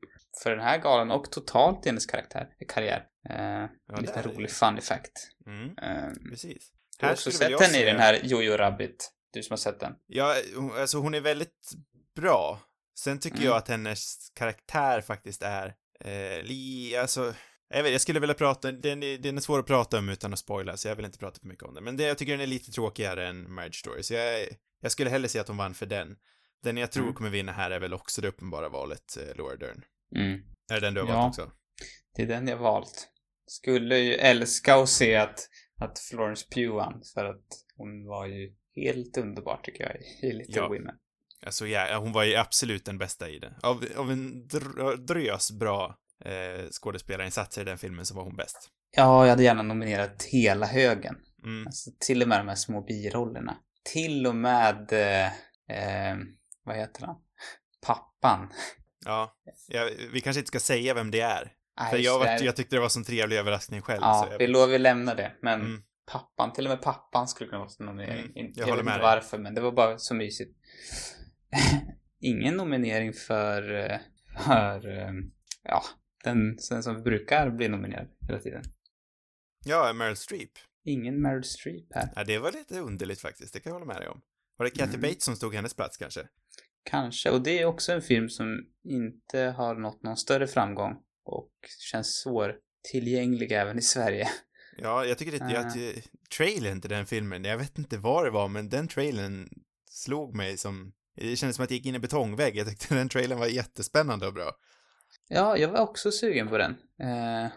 för den här galan och totalt i hennes karaktär, karriär. Eh, Ja, är rolig det. fun fact. Mm. Eh, Precis. du har också sett henne i den här Jojo Rabbit. Du som har sett den. Ja, alltså hon är väldigt bra. Sen tycker Mm. jag att hennes karaktär faktiskt är eh, li, alltså, jag vet, jag skulle vilja prata, den är, den är svår att prata om utan att spoila, så jag vill inte prata för mycket om det. Men det, jag tycker den är lite tråkigare än Marriage Story, så jag, jag skulle hellre säga att hon vann för den. Den jag tror Mm. kommer vinna här är väl också det uppenbara valet, eh, Laura Dern. Mm. Är det den du har Ja. valt också? Det är den jag valt. Skulle ju älska att se att, att Florence Pugh vann, för att hon var ju helt underbar tycker jag i Little Ja. Women. Alltså, ja, hon var ju absolut den bästa i det. Av, av en dr- drös bra eh, skådespelarinsatser i den filmen så var hon bäst. Ja, jag hade gärna nominerat hela högen. Mm. Alltså, till och med de här små birollerna. Till och med, eh, eh, vad heter han? Pappan. Ja, ja, vi kanske inte ska säga vem det är. Nej, För jag, var, jag tyckte det var en trevlig överraskning själv. Ja, så jag, vi lovar vi lämnar det. Men Mm. pappan, till och med pappan skulle kunna vara en nominering. Mm, jag jag håller vet med inte dig. varför, men det var bara så mysigt. Ingen nominering för, eh, för eh, ja, den, som brukar bli nominerad hela tiden. Ja, Meryl Streep. Ingen Meryl Streep här. Ja, det var lite underligt faktiskt, det kan jag hålla med dig om. Var det Kathy Mm. Bates som stod hennes plats kanske? Kanske, och det är också en film som inte har nått någon större framgång och känns svårtillgänglig även i Sverige. Ja, jag tycker det, att eh, trailern till den filmen, jag vet inte vad det var, men den trailern slog mig som, det kändes som att jag gick in i betongvägg. Jag tyckte den trailern var jättespännande och bra. Ja, jag var också sugen på den. Eh,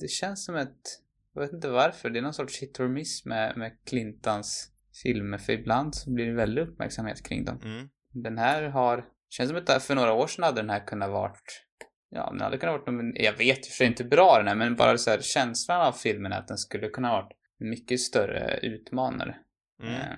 det känns som ett, jag vet inte varför, det är någon sorts hit or miss med, med Clintons filmer, för ibland så blir det väldigt uppmärksamhet kring dem. Mm. Den här har, känns som att för några år sedan hade den här kunnat varit Ja, den hade kunnat vara, jag vet och för inte bra den är, men bara så här känslan av filmen är att den skulle kunna varit mycket större utmanare. Mm. Eh,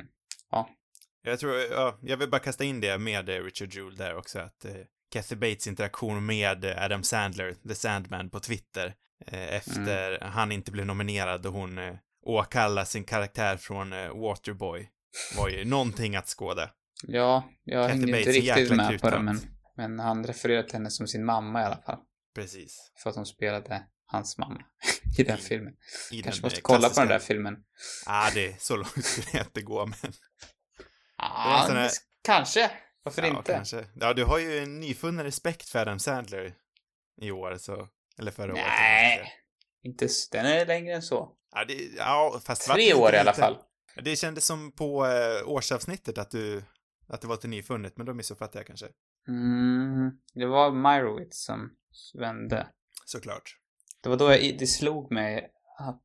Jag tror, ja, jag vill bara kasta in det med eh, Richard Jewell där också, att eh, Kathy Bates interaktion med Adam Sandler, The Sandman, på Twitter eh, efter han inte blev nominerad och hon eh, åkallar sin karaktär från eh, Waterboy var ju någonting att skåda. Ja, jag Kathy hängde inte Bates är riktigt med på det, men, men han refererade till henne som sin mamma i alla fall. Precis. För att hon spelade hans mamma i den I- filmen. I Kanske den, måste kolla på klassiska- den där filmen. Ja, det är så långt skulle jag inte gå, men sån här- kanske. Varför ja, inte? kanske. Ja, du har ju en nyfunnen respekt för Adam Sandler i år, så, eller förra året. Nej. Inte, den är längre än så. Ja, det, ja fast Tre år i alla lite- fall. Det kändes som på eh, årsavsnittet att du, att det var till nyfunnet, men då missuppfattade jag kanske. Mm, det var Myrowitz som vände. Såklart. Det var då jag, det slog mig att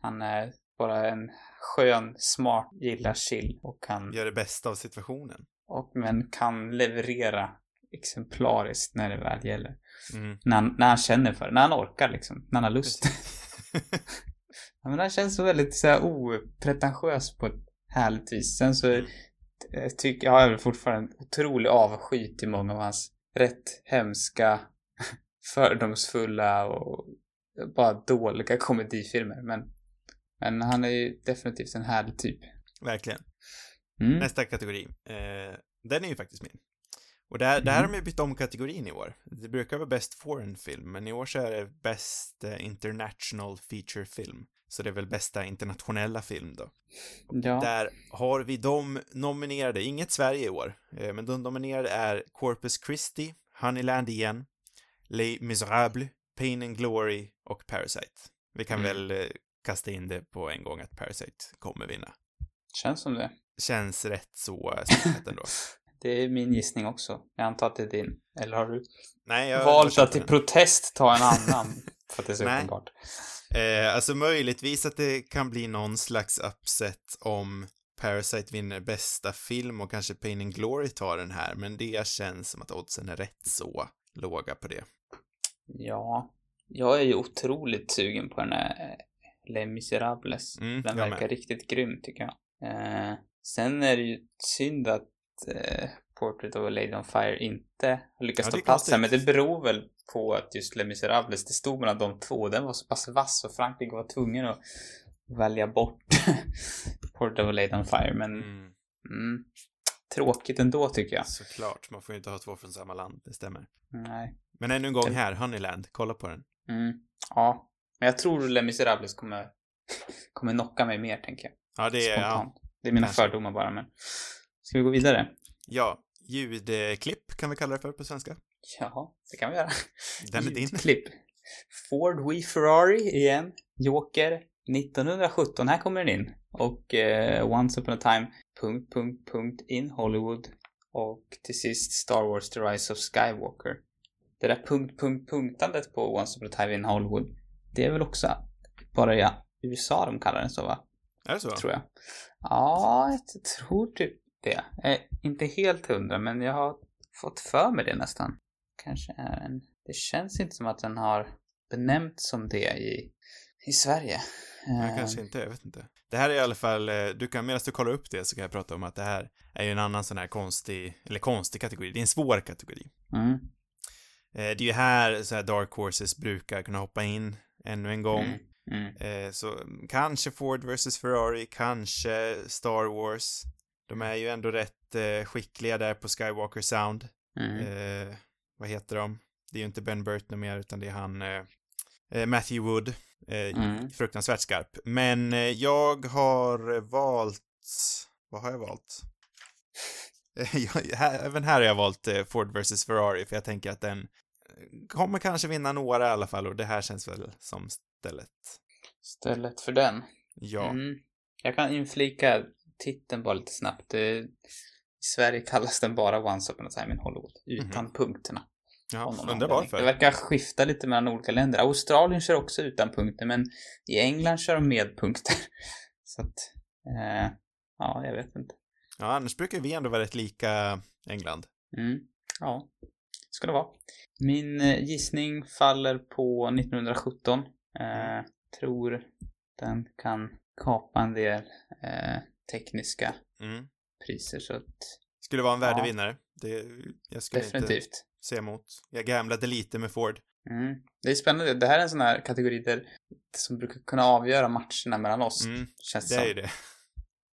han är bara en skön, smart, gillar chill och kan, Gör det bästa av situationen. Och men kan leverera exemplariskt när det väl gäller. Mm. När han, när han känner för det, när han orkar liksom, när han har lust. ja, men han känns så väldigt så här opretentiös på ett härligt vis. Sen så Mm. eh, tycker jag har väl fortfarande otrolig avsky till många av hans rätt hemska, fördomsfulla och bara dåliga komedifilmer. Men, men han är ju definitivt en härlig typ. Verkligen. Mm. Nästa kategori. Eh, den är ju faktiskt min. Och där, där har de ju bytt om kategorin i år. Det brukar vara Best Foreign Film, men i år så är det Best eh, International Feature Film. Så det är väl bästa internationella film då. Ja. Där har vi de nominerade, inget Sverige i år, eh, men de nominerade är Corpus Christi, Honeyland igen, Les Misérables, Pain and Glory och Parasite. Vi kan Mm. väl eh, kasta in det på en gång att Parasite kommer vinna. Känns som det. Känns rätt så säkert ändå. Det är min gissning också. Jag antar att det är din. Eller har du Nej, jag valt att i protest ta en annan? för att det är så Nej. uppenbart. Eh, alltså möjligtvis att det kan bli någon slags upset om Parasite vinner bästa film och kanske Pain and Glory tar den här, men det känns som att oddsen är rätt så låga på det. Ja. Jag är ju otroligt sugen på den här eh, Les Misérables. Mm, Den verkar med. riktigt grym tycker jag. Eh, sen är det ju synd att eh, Portrait of a Lady on Fire inte har lyckats Ja, ta det är plats här, men det beror väl på att just Les Misérables, det stod mellan de två och den var så pass vass och Frankrike var tvungen att välja bort Portrait of a Lady on Fire, men Mm, mm, tråkigt ändå tycker jag. såklart, man får ju inte ha två från samma land, det stämmer. Nej. Men ännu en gång Den- här, Honeyland, kolla på den. Mm. Ja. Men jag tror Les Misérables kommer, kommer knocka mig mer, tänker jag. Ja, det är, ja, Spontant. Det är mina kanske. fördomar bara, men... Ska vi gå vidare? ja, ljudklipp kan vi kalla det för på svenska. Ja, det kan vi göra. Den är din. Klipp. Ford We Ferrari igen. Joker. 1917. Här kommer den in. Och eh, Once upon a time. Punkt, punkt, punkt. In Hollywood. Och till sist Star Wars The Rise of Skywalker. Det där punkt, punkt, punktandet på Once upon a time in Hollywood. Det är väl också bara i USA de kallar den så va? Är det så? tror jag. Ja, jag tror typ det. Är inte helt hundra, men jag har fått för mig det nästan. Kanske är en... Det känns inte som att den har benämnts som det i, i Sverige. Eh, kanske inte, jag vet inte. Det här är i alla fall, eh, du kan, medan du kollar upp det så kan jag prata om att det här är ju en annan sån här konstig, eller konstig kategori, det är en svår kategori. Mm, Eh, Det är ju här så här Dark Horses brukar kunna hoppa in ännu en gång. mm, mm. Eh, Så mm, kanske Ford vs Ferrari, kanske Star Wars. De är ju ändå rätt eh, skickliga där på Skywalker Sound. Mm. Eh, vad heter de? Det är ju inte Ben Burton mer, utan det är han eh, eh, Matthew Wood. Eh, Mm. Fruktansvärt skarp. Men jag har valt... Vad har jag valt? Jag, här, även här har jag valt Ford vs Ferrari, för jag tänker att den kommer kanske vinna några i alla fall, och det här känns väl som stället. Stället för den. Ja. Mm. Jag kan inflika titeln bara lite snabbt. Det, I Sverige kallas den bara Once upon a time in Hollywood, utan punkterna. av Mhm. ja undrar varför. Det verkar skifta lite mellan olika länder. Australien kör också utan punkter, men i England kör de med punkter. Så att, eh, ja, jag vet inte. Ja, annars brukar vi ändå vara rätt lika England. Mm. Ja, ska det vara. Min eh, gissning faller på 1917. Eh, tror den kan kapa en del eh, tekniska Mm. priser så att Skulle vara en Ja. värdevinnare. Det, jag skulle inte definitivt. säga emot. Jag gamblade lite med Ford. Mm. Det är spännande. Det här är en sån här kategori där som brukar kunna avgöra matcherna mellan oss. Mm, Känns det är ju det.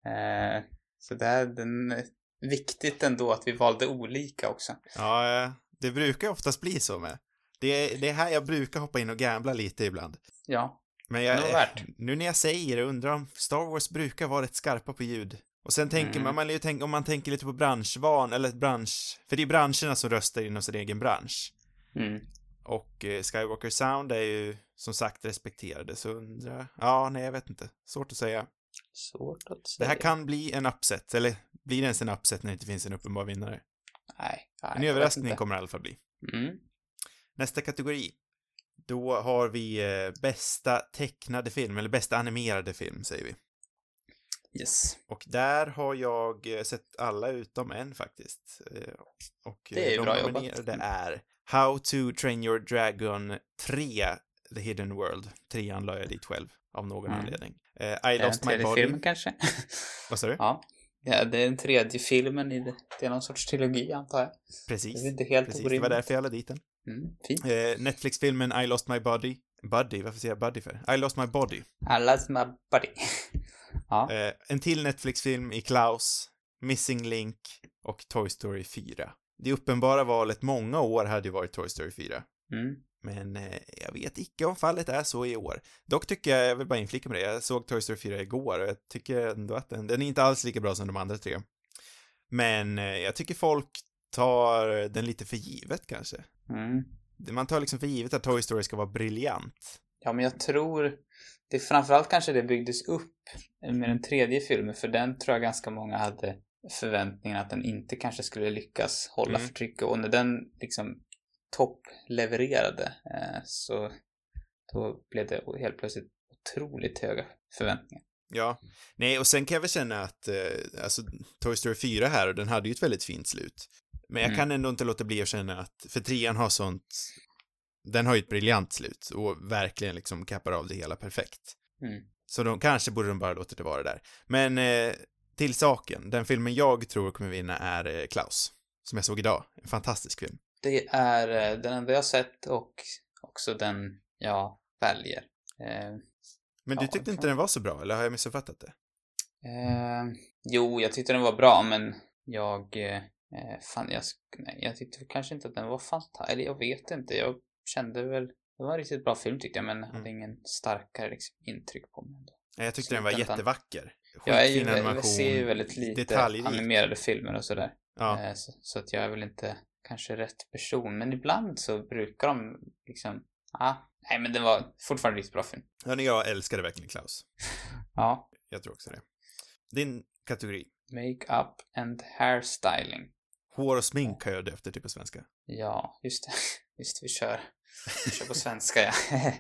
Eh, så det är den, viktigt ändå att vi valde olika också. Ja, eh, det brukar oftast bli så med. Det är, det är här jag brukar hoppa in och gambla lite ibland. Ja, Men det jag, nu när jag säger det, undrar om Star Wars brukar vara rätt skarpa på ljud. Och sen tänker Mm. man, man ju tänk, om man tänker lite på branschvan, eller bransch, för det är branscherna som röstar inom sin egen bransch. Mm. Och eh, Skywalker Sound är ju som sagt respekterade, så undrar, ja, nej jag vet inte. Svårt att säga. Svårt att Det säga. här kan bli en upset, eller blir det ens en upset när det inte finns en uppenbar vinnare? Nej, nej, En överraskning kommer det i alla fall bli. Mm. Nästa kategori. Då har vi eh, bästa tecknade film, eller bästa animerade film, säger vi. Yes. Och där har jag eh, sett alla utom en faktiskt. Eh, Och Det är de bra jobbat. nominerade är How to Train Your Dragon 3, The Hidden World. Trean la jag dit själv, av någon Mm. anledning. Eh, I det Lost My tredje Body. filmen kanske? Vad sa du? ja. ja, det är den tredje filmen i det. Det är någon sorts trilogi antar jag. Precis. Det är inte helt Precis, det var orimligt. därför jag la dit den. Mm. Eh, Netflix-filmen I Lost My Body. Buddy, varför säger jag Buddy för? I Lost My Body. Allas my buddy. ja. Eh, en till Netflix-film i Klaus, Missing Link och Toy Story 4. Det uppenbara valet många år hade ju varit Toy Story 4. Mm. Men eh, jag vet icke om fallet är så i år. Dock tycker jag, jag vill bara inflika med det, jag såg Toy Story 4 igår och jag tycker ändå att den, den är inte alls lika bra som de andra tre. Men eh, jag tycker folk tar den lite för givet kanske. Mm. Man tar liksom för givet att Toy Story ska vara briljant. Ja, men jag tror det är framförallt kanske det byggdes upp med den tredje filmen, för den tror jag ganska många hade förväntningen att den inte kanske skulle lyckas hålla Mm. för trycket och när den liksom topplevererade eh, så då blev det helt plötsligt otroligt höga förväntningar. Ja. Nej, och sen kan jag väl känna att, eh, alltså, Toy Story 4 här, den hade ju ett väldigt fint slut. Men jag Mm. kan ändå inte låta bli att känna att, för trean har sånt, den har ju ett briljant slut och verkligen liksom kappar av det hela perfekt. Mm. Så de, kanske borde de bara låta det vara där. Men eh, till saken, den filmen jag tror kommer vinna är eh, Klaus, som jag såg idag. En fantastisk film. Det är eh, den enda jag sett och också den jag väljer. Eh, Men du Ja, tyckte inte den var så bra, eller har jag missuppfattat det? Eh, jo, jag tyckte den var bra, men jag... Eh, fan, jag, nej, jag tyckte kanske inte att den var fantastisk. Eller jag vet inte. Jag kände väl... Det var en riktigt bra film tyckte jag, men Mm. hade ingen starkare liksom, intryck på mig. Ändå. Jag tyckte den var jättevacker. Jag, är ju, jag ser ju väldigt lite detaljrik. animerade filmer och sådär. Ja. Eh, så, så att jag är väl inte kanske rätt person. Men ibland så brukar de liksom... Ah, nej, men det var fortfarande riktigt bra film. Hörni, jag älskade verkligen Klaus. Ja. Jag tror också det. Din kategori. Makeup and hairstyling. Hår och smink har jag döpt det till på svenska. Ja, just det. Just vi kör. Vi kör på svenska, ja.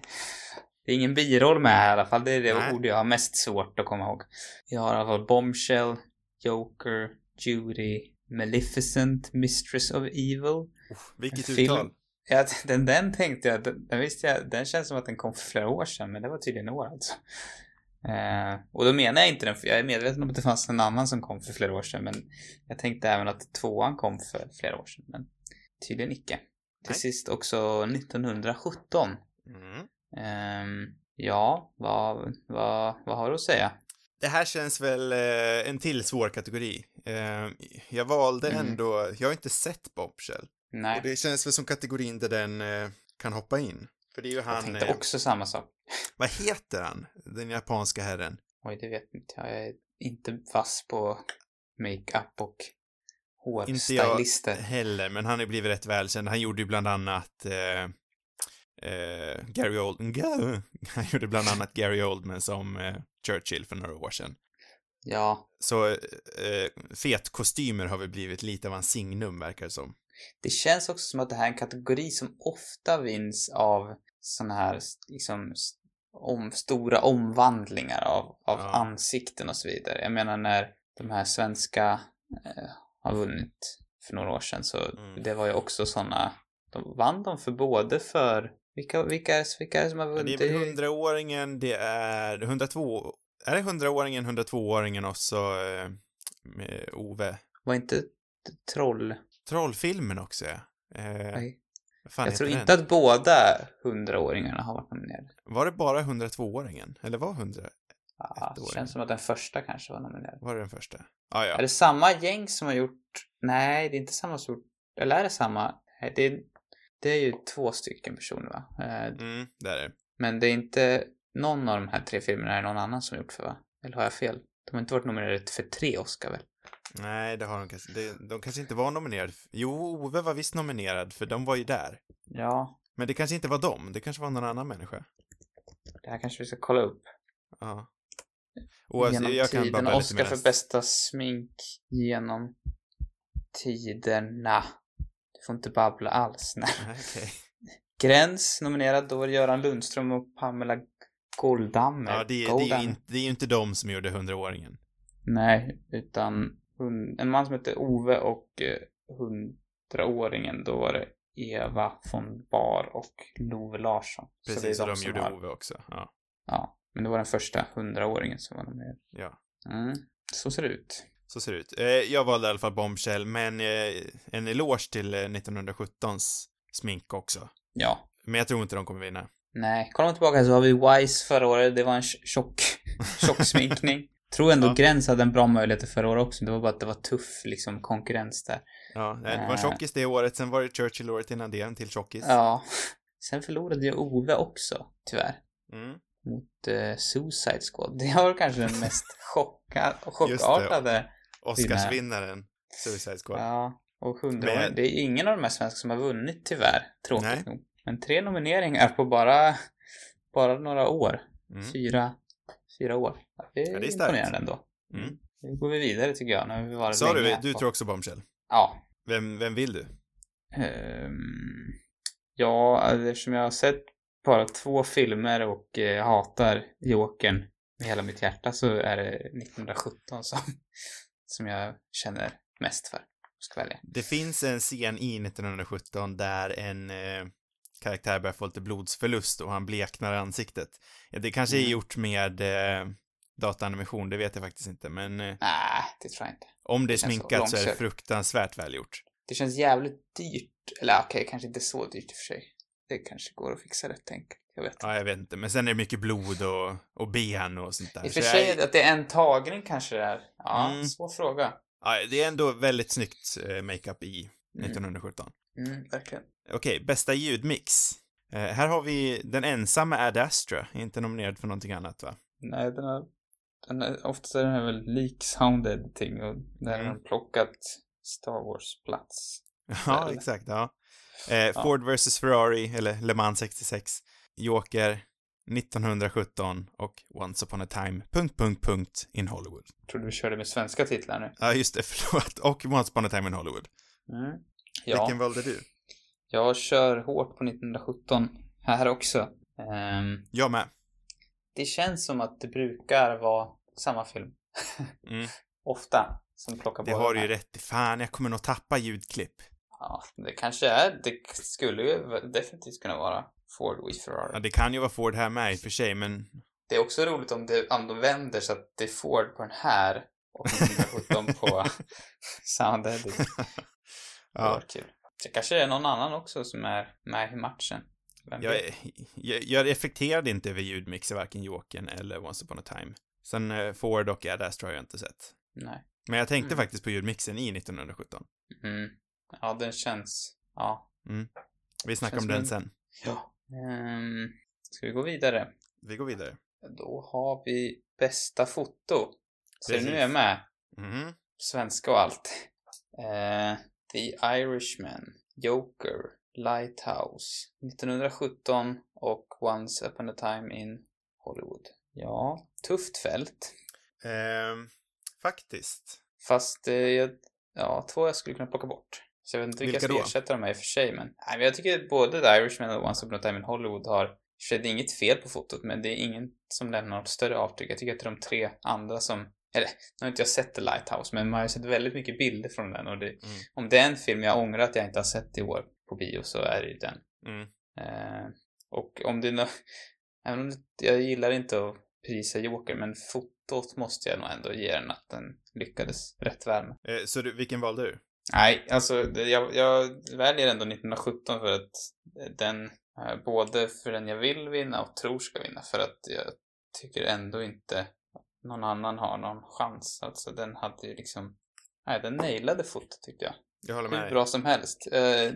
Det är ingen biroll med här i alla fall. Det är det Nej. ord jag har mest svårt att komma ihåg. Jag har i alla fall Bombshell, Joker, Judy, Maleficent, Mistress of Evil. Uff, vilket Film. uttal. Ja, den, den tänkte jag, den, den visste jag, den känns som att den kom för flera år sedan, men det var tydligen år alltså. Eh, och då menar jag inte den, för jag är medveten om att det fanns en annan som kom för flera år sedan, men jag tänkte även att tvåan kom för flera år sedan, men tydligen icke. Till Nej. sist också 1917. Mm. Ehm, ja, vad, vad, vad har du att säga? Det här känns väl eh, en till svår kategori. Eh, jag valde Mm. ändå, jag har inte sett Bombshell. Nej, Och det känns väl som kategorin där den eh, kan hoppa in. För det är ju jag han... tänkte eh, också samma sak. Vad heter han? Den japanska herren? Oj, det vet inte jag. Är inte vass på makeup och Inte jag hårstylister. heller, men han har blivit rätt välkänd. Han gjorde ju bland annat eh, eh, Gary Oldman. Han gjorde bland annat Gary Oldman som eh, Churchill för några år sedan. Ja, Så eh, fetkostymer har väl blivit lite av hans signum, verkar det som. det känns också som att det här är en kategori som ofta vinns av såna här liksom om, stora omvandlingar av, av Ja. ansikten och så vidare. Jag menar när de här svenska eh, har vunnit för några år sedan så Mm. det var ju också såna de vann de för både för vilka, vilka, är, vilka är det som har vunnit? det är väl 100-åringen, det är 102, är det 100-åringen, 102-åringen och så eh, Ove. var inte troll... Trollfilmen också, ja. Eh, Nej. Jag tror den? inte att båda hundraåringarna har varit nominerade. Var det bara 102-åringen? Eller var 100? Ja, det känns som att den första kanske var nominerad. Var det den första? Ah, ja, Är det samma gäng som har gjort... Nej, det är inte samma som gjort... Eller är det samma? Nej, det är, det är ju två stycken personer va? Eh, Mm, det är det. Men det är inte någon av de här tre filmerna är någon annan som har gjort för va? Eller har jag fel? De har inte varit nominerade för tre Oscar väl? Nej, det har de kanske. De, de kanske inte var nominerade. Jo, Ove var visst nominerad, för de var ju där. Ja, Men det kanske inte var dem, det kanske var någon annan människa. det här kanske vi ska kolla upp. Ja. Oavsett, genom jag kan tiden. lite Oscar för bästa smink genom tiderna. Du får inte babbla alls. Nej. Okej. Gräns nominerad, då var det Göran Lundström och Pamela Goldammer. Ja, det, det, är ju inte, det är inte de som gjorde 100-åringen. Nej, utan hon, en man som heter Ove och eh, hundraåringen, då var det Eva von Bar och Love Larsson. Så det är Precis, och de gjorde har- Ove också. Ja. Ja, men det var den första hundraåringen som var nominerad. ja. Mm, så ser det ut. Så ser det ut. Eh, jag valde i alla fall Bombshell, men eh, en eloge till eh, 1917s smink också. Ja. Men jag tror inte de kommer vinna. Nej, kollar man tillbaka så har vi Wise förra året, det var en tj- tjock, tjock sminkning. Tror ändå Ja. Gräns hade en bra möjlighet förra året också, det var bara att det var tuff liksom konkurrens där. Ja, det var Eh. tjockis det året, sen var det Churchill året innan det, en till tjockis. Ja. Sen förlorade ju Ove också, tyvärr. Mm. mot eh, Suicide Squad. Det var kanske den mest chocka, chockartade. Oscarsvinnaren, Suicide Squad. Ja, och hundra Men- Det är ingen av de här svenska som har vunnit tyvärr, tråkigt Nej. nog. Men tre nomineringar på bara, bara några år. Mm. Fyra, fyra år. Det är, Ja, det är imponerande ändå. Mm. Nu går vi vidare tycker jag. Nu har vi varit Sa du, du tror också Bombshell? Ja. Vem, vem vill du? Ehm, ja, eftersom jag har sett bara två filmer och eh, hatar Jokern med hela mitt hjärta så är det 1917 som, som jag känner mest för. Det finns en scen i 1917 där en eh, karaktär börjar få lite blodsförlust och han bleknar i ansiktet. Ja, det kanske är Mm. gjort med eh, dataanimation, det vet jag faktiskt inte, men eh, Nej, det tror jag inte. om det är sminkat så är det fruktansvärt välgjort. Det känns jävligt dyrt. Eller okej, kanske inte så dyrt i och för sig. Det kanske går att fixa rätt enkelt. Jag vet. Ja, jag vet inte, men sen är det mycket blod och, och ben och sånt där. I och för Så sig jag- att det är en tagning kanske det är. Ja, Mm. svår fråga. ja, det är ändå väldigt snyggt eh, makeup i Mm. 1917. Mm, verkligen. Okej, bästa ljudmix. Eh, här har vi den ensamma Ad Astra, inte nominerad för någonting annat va? Nej, den har... Den är, oftast är den här väl leak sound editing och där har Mm. de plockat Star Wars-plats. Ja, Eller? exakt, ja. Eh, Ford vs Ferrari, eller Le Mans 66, Joker, 1917 och Once upon a time, punkt, punkt, punkt, in Hollywood. Jag trodde vi körde med svenska titlar nu. Ja, just det, förlåt. Och Once upon a time in Hollywood. Mm. Ja, Vilken valde du? Jag kör hårt på 1917 här också. Ehm, Jag med. det känns som att det brukar vara samma film. Mm. Ofta. Som plockar Det har du ju rätt i. Fan, jag kommer nog tappa ljudklipp. Ja, det kanske är. Det skulle ju definitivt kunna vara Ford with Ferrari. Ja, det kan ju vara Ford här med i och för sig, men... Det är också roligt om, det, om de vänder så att det är Ford på den här och 1917 på Sound Edit. Det ja, var kul. Det kanske är någon annan också som är med i matchen. Jag, jag, jag reflekterade inte över ljudmix i varken Jokern eller Once upon a time. Sen eh, Ford och Ad Astra har jag inte sett. Nej. Men jag tänkte Mm. faktiskt på ljudmixen i 1917. Mm. Ja, den känns... Ja. Vi snackar Känns om den sen. Ja. Um, ska vi gå vidare? Vi går vidare. Då har vi bästa foto. Så Precis. nu är jag med. Mhm. Svenska och allt. Eh, The Irishman, Joker, Lighthouse, 1917 och Once upon a time in Hollywood. Ja, tufft fält. Ehm, faktiskt. Fast eh, jag, ja, två jag skulle kunna plocka bort. Så jag vet inte vilka, Vilka som då? ersätter dem här i och för sig, men, nej, men jag tycker både The Irishman och Once upon a time in Hollywood har, för det är inget fel på fotot, men det är ingen som lämnar något större avtryck. Jag tycker att det är de tre andra som, eller, nu har inte jag sett The Lighthouse, men man har ju sett väldigt mycket bilder från den och det, Mm. om det är en film jag ångrar att jag inte har sett i år på bio så är det ju den. Mm. Eh, och om det nå- även om det, jag gillar inte att prisa Joker, men fotot måste jag nog ändå ge den att den lyckades rätt väl med. Eh, så du, vilken valde du? Nej, alltså det- jag, jag väljer ändå 1917 för att den, eh, både för den jag vill vinna och tror ska vinna, för att jag tycker ändå inte någon annan har någon chans. Alltså den hade ju liksom, nej den nailade fotot tyckte jag. Jag håller med Hur bra som helst. Eh,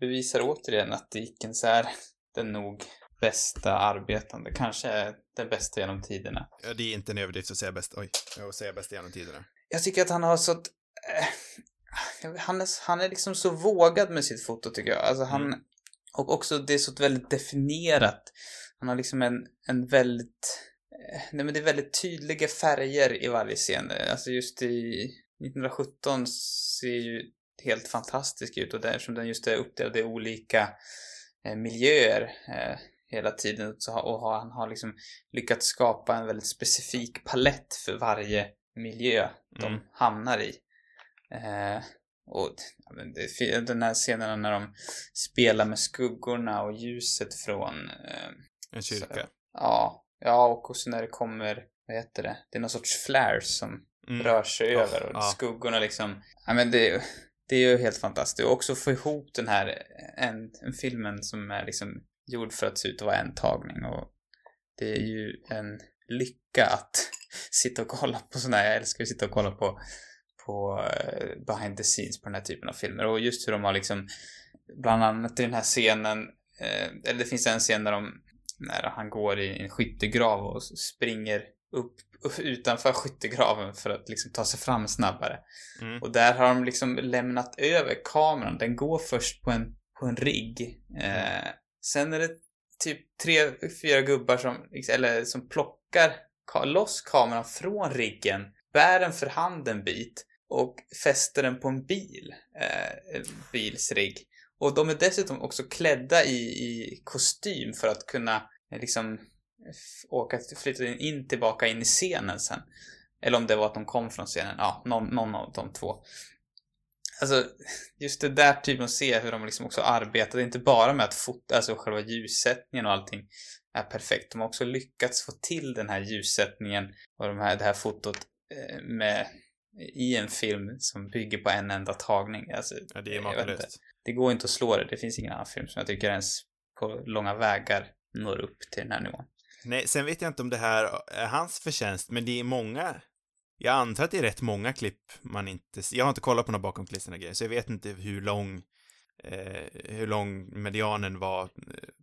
bevisar återigen att Dickens är den nog bästa arbetande, kanske är den bästa genom tiderna. Ja, det är inte en överdrift att säga bäst. Oj, att säga bäst genom tiderna. Jag tycker att han har så eh, han, är, han är liksom så vågad med sitt foto tycker jag. Alltså han, Mm. och också det är så väldigt definierat. Han har liksom en, en väldigt, nej men det är väldigt tydliga färger i varje scen. Alltså just i 1917 ser ju helt fantastisk ut och det, eftersom den just är uppdelad i olika eh, miljöer eh, hela tiden så och han har liksom lyckats skapa en väldigt specifik palett för varje miljö de Mm. hamnar i. Eh, och det, den här scenen när de spelar med skuggorna och ljuset från eh, En kyrka. ja, ja och också när det kommer, vad heter det, det är någon sorts flares som Mm. rör sig Ja, över och ja. skuggorna liksom, ja men det, det är ju helt fantastiskt. Och också få ihop den här, en, en filmen som är liksom gjord för att se ut att vara en tagning och det är ju en lycka att sitta och kolla på sådana här, jag älskar att sitta och kolla på, på eh, behind the scenes på den här typen av filmer och just hur de har liksom, bland annat i den här scenen, eh, eller det finns en scen där de, när han går i en skyttegrav och springer upp, utanför skyttegraven för att liksom ta sig fram snabbare. Mm. Och där har de liksom lämnat över kameran. Den går först på en, på en rigg. Eh, sen är det typ tre, fyra gubbar som, eller som plockar ka- loss kameran från riggen, bär den för hand en bit och fäster den på en bil, eh, bilsrigg. Och de är dessutom också klädda i, i kostym för att kunna eh, liksom åka, flytta in, tillbaka in i scenen sen. Eller om det var att de kom från scenen. Ja, någon, någon av de två. Alltså, just det där typen att se hur de liksom också arbetar. Är inte bara med att fota, alltså själva ljussättningen och allting är perfekt. De har också lyckats få till den här ljussättningen och de här, det här fotot eh, med i en film som bygger på en enda tagning. Alltså, Ja, det är makalöst. Det går inte att slå det. Det finns ingen annan film som jag tycker ens på långa vägar når upp till den här nivån. Nej, sen vet jag inte om det här är hans förtjänst, men det är många jag antar att det är rätt många klipp man inte... Jag har inte kollat på några bakom kulisserna grejer, så jag vet inte hur lång eh, hur lång medianen var eh,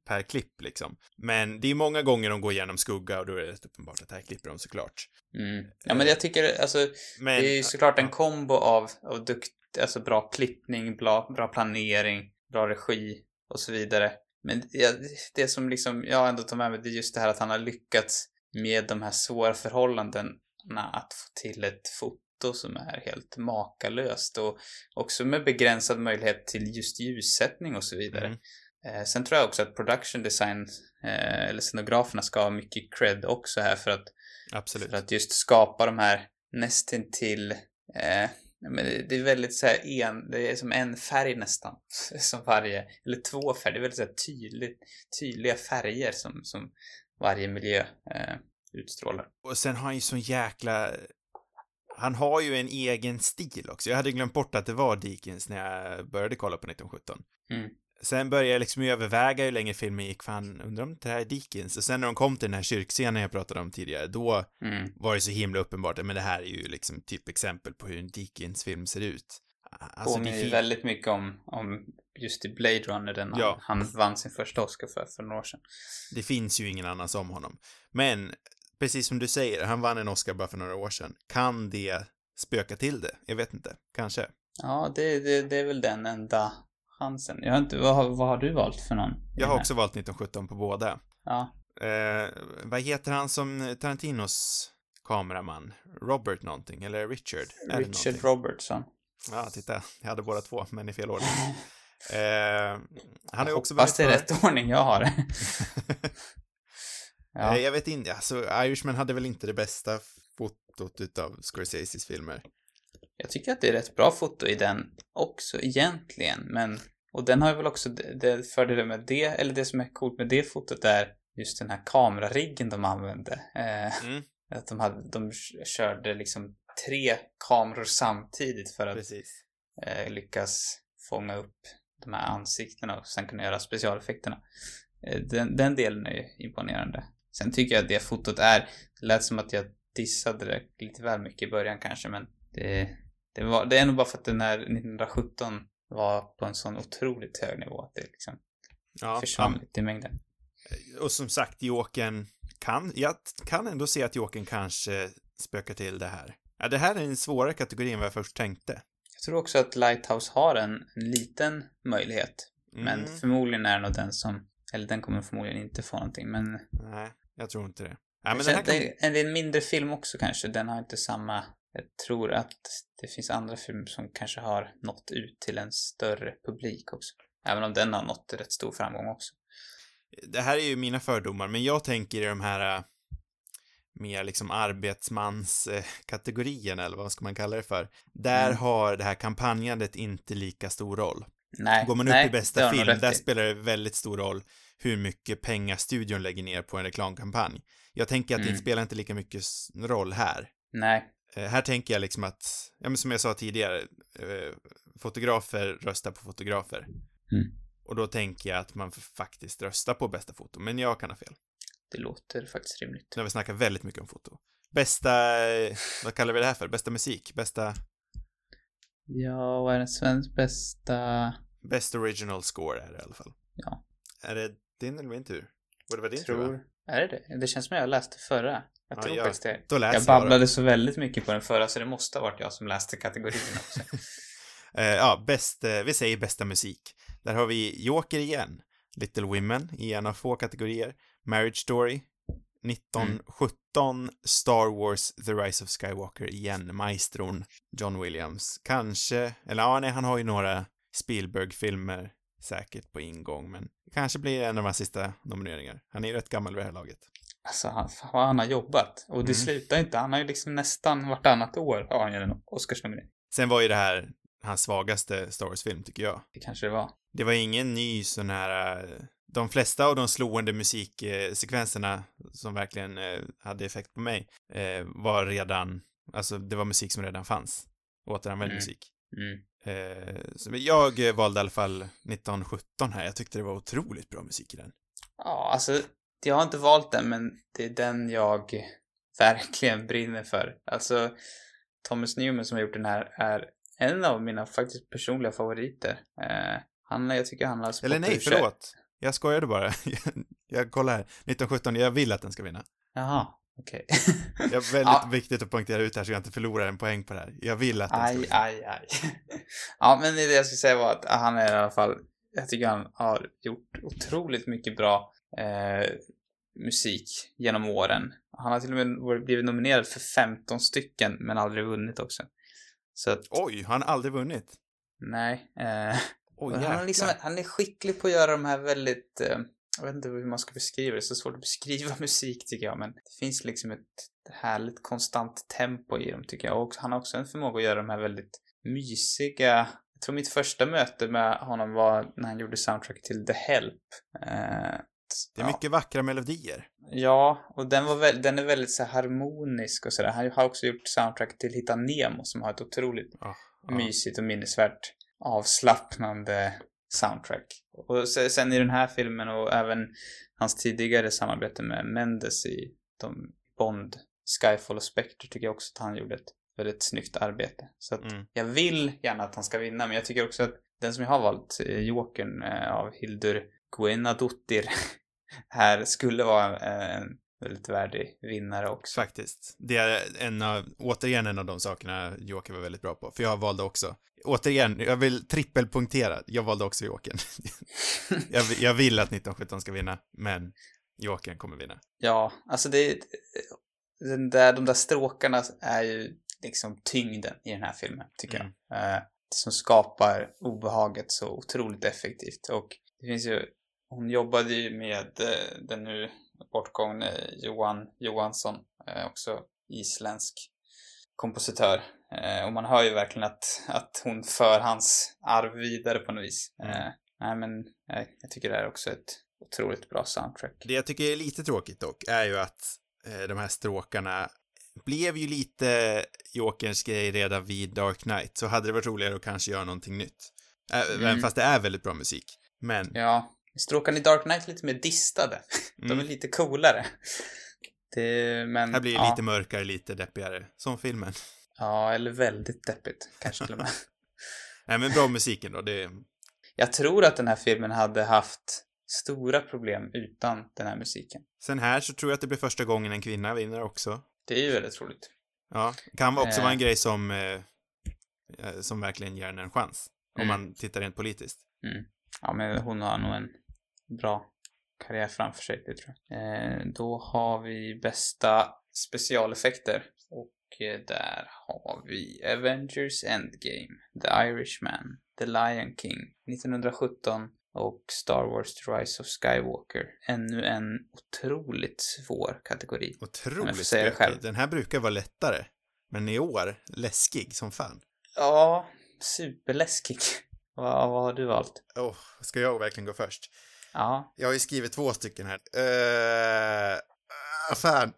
per klipp liksom. Men det är många gånger de går igenom skugga och då är det rätt uppenbart att här klipper de såklart. Mm. Ja, men jag tycker alltså Men, det är ju såklart en kombo av, av dukt, alltså bra klippning, bra, bra planering, bra regi och så vidare. Men det, det som liksom jag ändå tar med mig det är just det här att han har lyckats med de här svåra förhållandena att få till ett foto som är helt makalöst och också med begränsad möjlighet till just ljussättning och så vidare. Mm. Eh, sen tror jag också att production design, eh, eller scenograferna ska ha mycket cred också här för att Absolut. för att just skapa de här nästintill eh, men det, det är väldigt så här en, det är som en färg nästan. Som varje, eller två färger. Det är väldigt så här tydligt, tydliga färger som, som varje miljö eh, utstrålar. Och sen har han ju sån jäkla... Han har ju en egen stil också. Jag hade glömt bort att det var Dickens när jag började kolla på 1917. Mm. Sen började jag liksom överväga hur länge filmen gick, fan, undrar om det här är Dickens? Och sen när de kom till den här kyrkscenen jag pratade om tidigare, då Mm. var det så himla uppenbart, men det här är ju liksom typ exempel på hur en Dickens-film ser ut. Alltså, det Påminner ju väldigt mycket om, om just i Blade Runner, den Ja. han, han vann sin första Oscar för, för några år sedan. det finns ju ingen annan som honom. Men, precis som du säger, han vann en Oscar bara för några år sedan. Kan det spöka till det? Jag vet inte. Kanske. Ja, det, det, det är väl den enda chansen. Jag har inte, vad, har- vad har du valt för någon? Jag har också valt 1917 på båda. Ja, Eh, vad heter han som Tarantinos kameraman? Robert någonting? Eller Richard? Richard någonting? Robertson. Ja, titta. Jag hade båda två, men i fel ordning. Eh, han är också Hoppas det är rätt ordning jag har det. Ja. ja. Jag vet inte, alltså Irishman hade väl inte det bästa fotot utav Scorseses filmer. Jag tycker att det är rätt bra foto i den också egentligen, men och den har ju väl också det, fördelen med det, eller det som är coolt med det fotot är just den här kamerariggen de använde. Eh, Mm, att de, hade, de körde liksom tre kameror samtidigt för att eh, lyckas fånga upp de här ansiktena och sen kunna göra specialeffekterna. Eh, den, den delen är ju imponerande. Sen tycker jag att det fotot är, det lät som att jag dissade det lite väl mycket i början kanske, men det, det, var, det är nog bara för att den här 1917 var på en sån otroligt hög nivå att det liksom Ja, försvann lite i mängden. Och som sagt, Jokern kan, jag kan ändå se att Jokern kanske spökar till det här. Ja, det här är en svårare kategori än vad jag först tänkte. Jag tror också att Lighthouse har en, en liten möjlighet, Mm, men förmodligen är det nog den som, eller den kommer förmodligen inte få någonting, men Nej, jag tror inte det. Ja, men kan... det, är, det är en mindre film också kanske. Den har inte samma... Jag tror att det finns andra filmer som kanske har nått ut till en större publik också. Även om den har nått rätt stor framgång också. det här är ju mina fördomar, men jag tänker i de här äh, mer liksom arbetsmanskategorierna, eller vad ska man kalla det för. Där Mm. har det här kampanjandet inte lika stor roll. Nej, Går man upp nej, i det bästa film, där spelar det väldigt stor roll hur mycket pengar studion lägger ner på en reklamkampanj. Jag tänker att det Mm. spelar inte lika mycket roll här. Nej, här tänker jag liksom att, ja men som jag sa tidigare, eh, fotografer röstar på fotografer. Mm. Och då tänker jag att man faktiskt röstar på bästa foto, men jag kan ha fel. det låter faktiskt rimligt. Nu har vi snackat väldigt mycket om foto. Bästa, eh, vad kallar vi det här för? Bästa musik? Bästa, Ja, vad är den svensk bästa... best original score är det i alla fall. Ja. Är det din eller min tur? Borde det vara din tur, va? tror... Är det det? Det känns som jag läste förra. Jag Ja, tror jag- faktiskt det. Jag babblade så väldigt mycket på den förra så det måste ha varit jag som läste kategorin också. Eh, ja, bäst, eh, vi säger bästa musik. Där har vi Joker igen. Little Women i en av få kategorier. Marriage Story. 1917 Star Wars The Rise of Skywalker igen. Maestron John Williams. Kanske, eller ja, nej, han har ju några Spielberg-filmer säkert på ingång, men kanske blir en av hans sista nomineringar. Han är ju rätt gammal vid det här laget. Alltså, han, vad han har jobbat. Och det Mm. slutar inte. Han har ju liksom nästan vartannat år har han ju en Oscarsnominering. Sen var ju det här hans svagaste Star Wars-film, tycker jag. Det kanske det var. Det var ingen ny sån här... eh, De flesta av de slående musiksekvenserna som verkligen eh, hade effekt på mig eh, var redan... Alltså, det var musik som redan fanns. Återanvänd Mm. musik. Mm. Så jag valde i alla fall 1917 här. Jag tyckte det var otroligt bra musik i den. Ja, alltså, jag har inte valt den, men det är den jag verkligen brinner för. Alltså, Thomas Newman som har gjort den här är en av mina faktiskt personliga favoriter. Eh, han, jag tycker han har Eller nej, förlåt. Jag skojade bara. jag kollar här. 1917, jag vill att den ska vinna. Jaha, okej. Det är väldigt Ja. viktigt att poängtera ut här så jag inte förlorar en poäng på det här. Jag vill att den ska Aj, vinna. aj, aj. ja, men det jag skulle säga var att han är i alla fall, jag tycker han har gjort otroligt mycket bra eh, musik genom åren. Han har till och med blivit nominerad för 15 stycken, men aldrig vunnit också. Så att, Oj, har han aldrig vunnit? nej. Eh, Oj, han, är liksom, han är skicklig på att göra de här väldigt, eh, jag vet inte hur man ska beskriva det, så svårt att beskriva musik tycker jag, men det finns liksom ett härligt konstant tempo i dem tycker jag. Och han har också en förmåga att göra de här väldigt mysiga, jag tror mitt första möte med honom var när han gjorde soundtrack till The Help. Eh, Det är mycket vackra melodier. Ja, och den, var väl, den är väldigt så harmonisk och sådär. Han har också gjort soundtrack till Hitta Nemo som har ett otroligt Ja, ja. mysigt och minnesvärt avslappnande soundtrack. Och se- sen i den här filmen och även hans tidigare samarbete med Mendes i de Bond, Skyfall och Spectre tycker jag också att han gjorde ett väldigt snyggt arbete. Så att Mm. jag vill gärna att han ska vinna, men jag tycker också att den som jag har valt, Jokern eh, av Hildur Guenadottir, här skulle vara en väldigt värdig vinnare också. Faktiskt. Det är en av, återigen en av de sakerna Joker var väldigt bra på. För jag valde också, återigen, jag vill trippelpunktera. Jag valde också Jokern. jag, jag vill att 1917 ska vinna, men Jokern kommer vinna. Ja, alltså det... Den där, de där stråkarna är ju liksom tyngden i den här filmen, tycker Mm. jag. Eh, som skapar obehaget så otroligt effektivt. Och det finns ju... Hon jobbade ju med eh, den nu bortgångne Johan Johansson, eh, också isländsk kompositör. Eh, och man hör ju verkligen att, att hon för hans arv vidare på något vis. Mm. Nej, men jag tycker det är också ett otroligt bra soundtrack. Det jag tycker är lite tråkigt dock, är ju att de här stråkarna blev ju lite Jokerns grej redan vid Dark Knight, så hade det varit roligare att kanske göra någonting nytt. Ä- Mm. Även fast det är väldigt bra musik. Men, Ja, stråkarna i Dark Knight är lite mer distade. De är mm, lite coolare. Det, men, här blir det ja, lite mörkare, lite deppigare. Som filmen. Ja, eller väldigt deppigt kanske till och med. Nej, men bra musiken då, det... Jag tror att den här filmen hade haft stora problem utan den här musiken. Sen här så tror jag att det blir första gången en kvinna vinner också. Det är ju väldigt roligt. Ja, kan också Eh. vara en grej som, eh, eh, som verkligen ger henne en chans. Om Mm. man tittar rent politiskt. Ja, men hon har nog en bra karriär framför sig, det tror jag. Eh, då har vi bästa specialeffekter. Och eh, där har vi Avengers Endgame, The Irishman, The Lion King, 1917 och Star Wars The Rise of Skywalker. Ännu en otroligt svår kategori. Otroligt själv. Den här brukar vara lättare. Men i år, läskig som fan. Ja, superläskig. vad, vad har du valt? Åh, ska jag verkligen gå först? Ja, Jag har ju skrivit två stycken här. Uh, fan.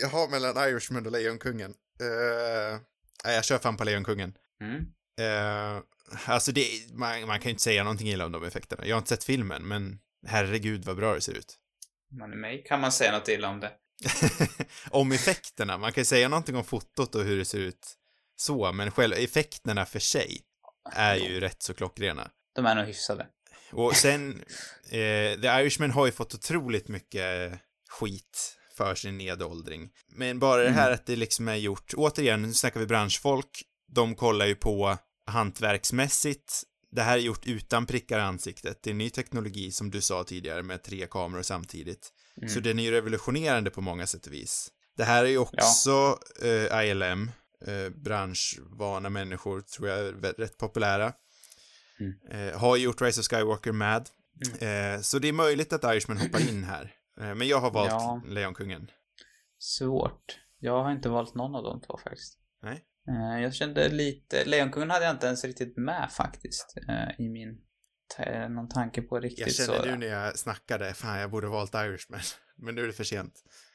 Jag har mellan Irishman och Lejonkungen. Uh, nej, jag kör fan på Lejonkungen. mm. Uh, alltså det, man, man kan ju inte säga någonting illa om de effekterna. Jag har inte sett filmen, men herregud vad bra det ser ut. man är mig kan man säga något illa om det. om effekterna. Man kan ju säga någonting om fotot och hur det ser ut så, men själva effekterna för sig är ju rätt så klockrena. De är nog hyfsade. Och sen, eh, The Irishman har ju fått otroligt mycket skit för sin nedåldring. Men bara det här Mm. att det liksom är gjort, återigen, nu snackar vi branschfolk, de kollar ju på hantverksmässigt. Det här är gjort utan prickar i ansiktet. Det är ny teknologi som du sa tidigare med tre kameror samtidigt. Mm. Så den är ju revolutionerande på många sätt och vis. Det här är ju också eh, ILM, eh, branschvana människor, tror jag är rätt populära. Mm. Eh, har gjort Rise of Skywalker med. Eh, så det är möjligt att Irishman hoppar in här. Eh, men jag har valt Ja. Lejonkungen. Svårt. Jag har inte valt någon av de två faktiskt. Nej. Eh, Jag kände lite, Lejonkungen hade jag inte ens riktigt med faktiskt. eh, I min, ta- någon tanke på riktigt Jag kände så. nu när jag snackade, fan jag borde valt Irishman. Men nu är det för sent.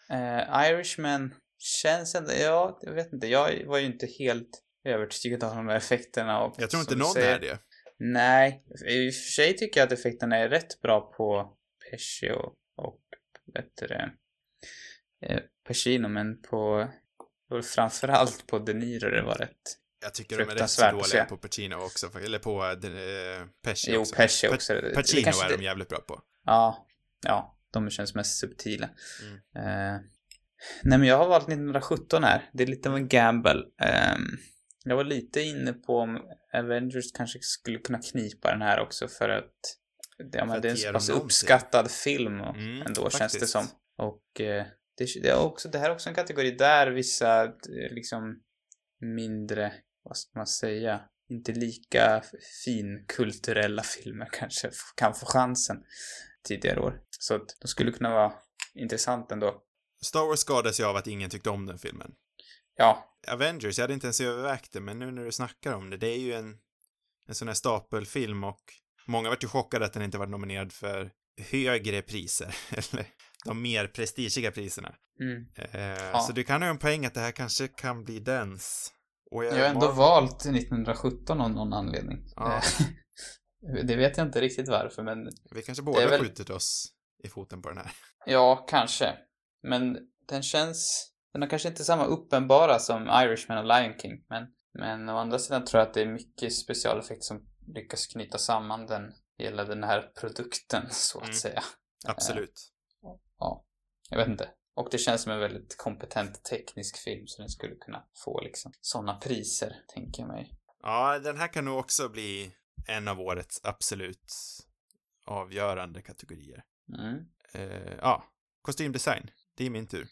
Eh, Irishman känns ändå, ja, jag vet inte. Jag var ju inte helt övertygad av de där effekterna. Och, Jag tror inte någon säger- är det. Nej, i och för sig tycker jag att effekterna är rätt bra på Pesci och, det, eh, Pacino, men på och framförallt på De Niro det var rätt. Jag tycker de är rätt så dåliga på Pacino också, eller på eh, Pesci Jo, också. Pesci Pa- också. Det Pacino är det- de jävligt bra på. Ja, ja, de känns mest subtila. Mm. Eh, nej, men jag har valt 1917 här. Det är lite av en gamble. Ehm, jag var lite inne på om Avengers kanske skulle kunna knipa den här också för att det, ja, men det är en så pass uppskattad film och Mm, ändå känns det faktiskt. som. Och eh, det, det, är också, det här är också en kategori där vissa eh, liksom mindre, vad ska man säga, inte lika finkulturella filmer kanske kan få chansen tidigare år. Så att de skulle kunna vara intressant ändå. Star Wars skadades ju av att ingen tyckte om den filmen. Ja, Avengers, jag hade inte ens övervägt det, men nu när du snackar om det, det är ju en, en sån här stapelfilm och många vart ju chockade att den inte var nominerad för högre priser, eller de mer prestigiga priserna. mm. Eh, Så det kan ha en poäng att det här kanske kan bli dens. Och jag har ändå valt 1917 av någon anledning. Ja. Eh, det vet jag inte riktigt varför, men Vi kanske båda väl- skjutit oss i foten på den här. ja, kanske. Men den känns den har kanske inte samma uppenbara som Irishman och Lion King, men, men å andra sidan tror jag att det är mycket specialeffekter som lyckas knyta samman den, hela den här produkten, så att Mm. säga. Absolut. Ja, jag vet inte. Och det känns som en väldigt kompetent teknisk film, så den skulle kunna få liksom sådana priser, tänker jag mig. Ja, den här kan nog också bli en av årets absolut avgörande kategorier. Mm. Eh, ja, kostymdesign. Det är min tur.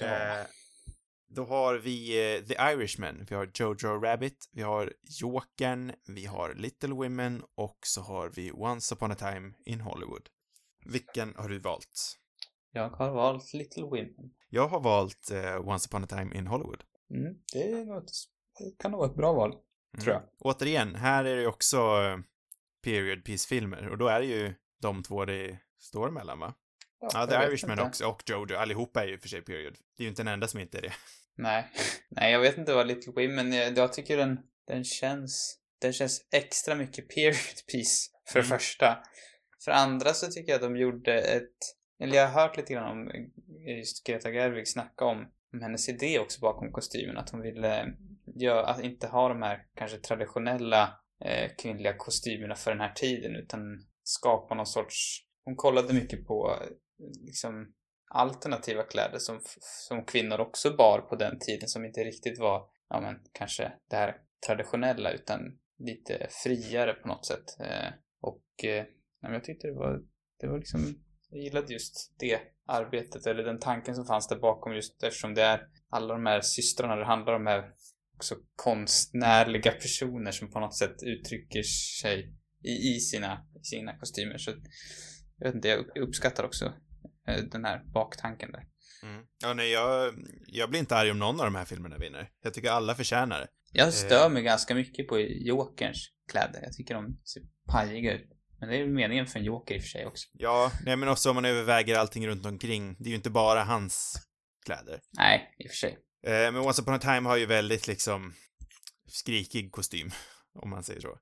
Eh, då har vi eh, The Irishman, vi har Jojo Rabbit, vi har Jokern, vi har Little Women och så har vi Once upon a time in Hollywood. Vilken har du valt? Jag har valt Little Women. Jag har valt eh, Once upon a time in Hollywood. Mm. Det, är nog ett, det kan nog vara ett bra val. Mm. Tror jag. Återigen, här är det ju också eh, period piece-filmer och då är det ju de två det står emellan, va? Ja, The Irishman inte. också och Jojo, allihopa är ju för sig period. Det är ju inte den enda som inte är det. Nej. Nej, jag vet inte vad Little Women är. Jag tycker den, den känns... Den känns extra mycket period piece, för det Mm. första. För andra så tycker jag att de gjorde ett... Eller jag har hört lite grann om just Greta Gerwig snacka om, om hennes idé också bakom kostymen. Att hon ville göra, att inte ha de här kanske traditionella eh, kvinnliga kostymerna för den här tiden utan skapa någon sorts... Hon kollade mycket på eh, liksom alternativa kläder som, som kvinnor också bar på den tiden som inte riktigt var, ja men kanske det här traditionella utan lite friare på något sätt. Eh, och eh, jag tyckte det var, det var liksom, jag gillade just det arbetet eller den tanken som fanns där bakom just eftersom det är alla de här systrarna, det handlar om de här också konstnärliga personer som på något sätt uttrycker sig i, i sina, sina kostymer. Så jag vet inte, jag upp- uppskattar också eh, den här baktanken där. Mm. Ja, nej, jag, jag blir inte arg om någon av de här filmerna vinner. Jag tycker alla förtjänar det. Jag stör mig ganska mycket på Jokerns kläder. Jag tycker de ser pajiga ut. Men det är ju meningen för en Joker i och för sig också. Ja, nej men också om man överväger allting runt omkring. Det är ju inte bara hans kläder. Nej, i och för sig. Eh, men Once upon a time har ju väldigt liksom skrikig kostym, om man säger så.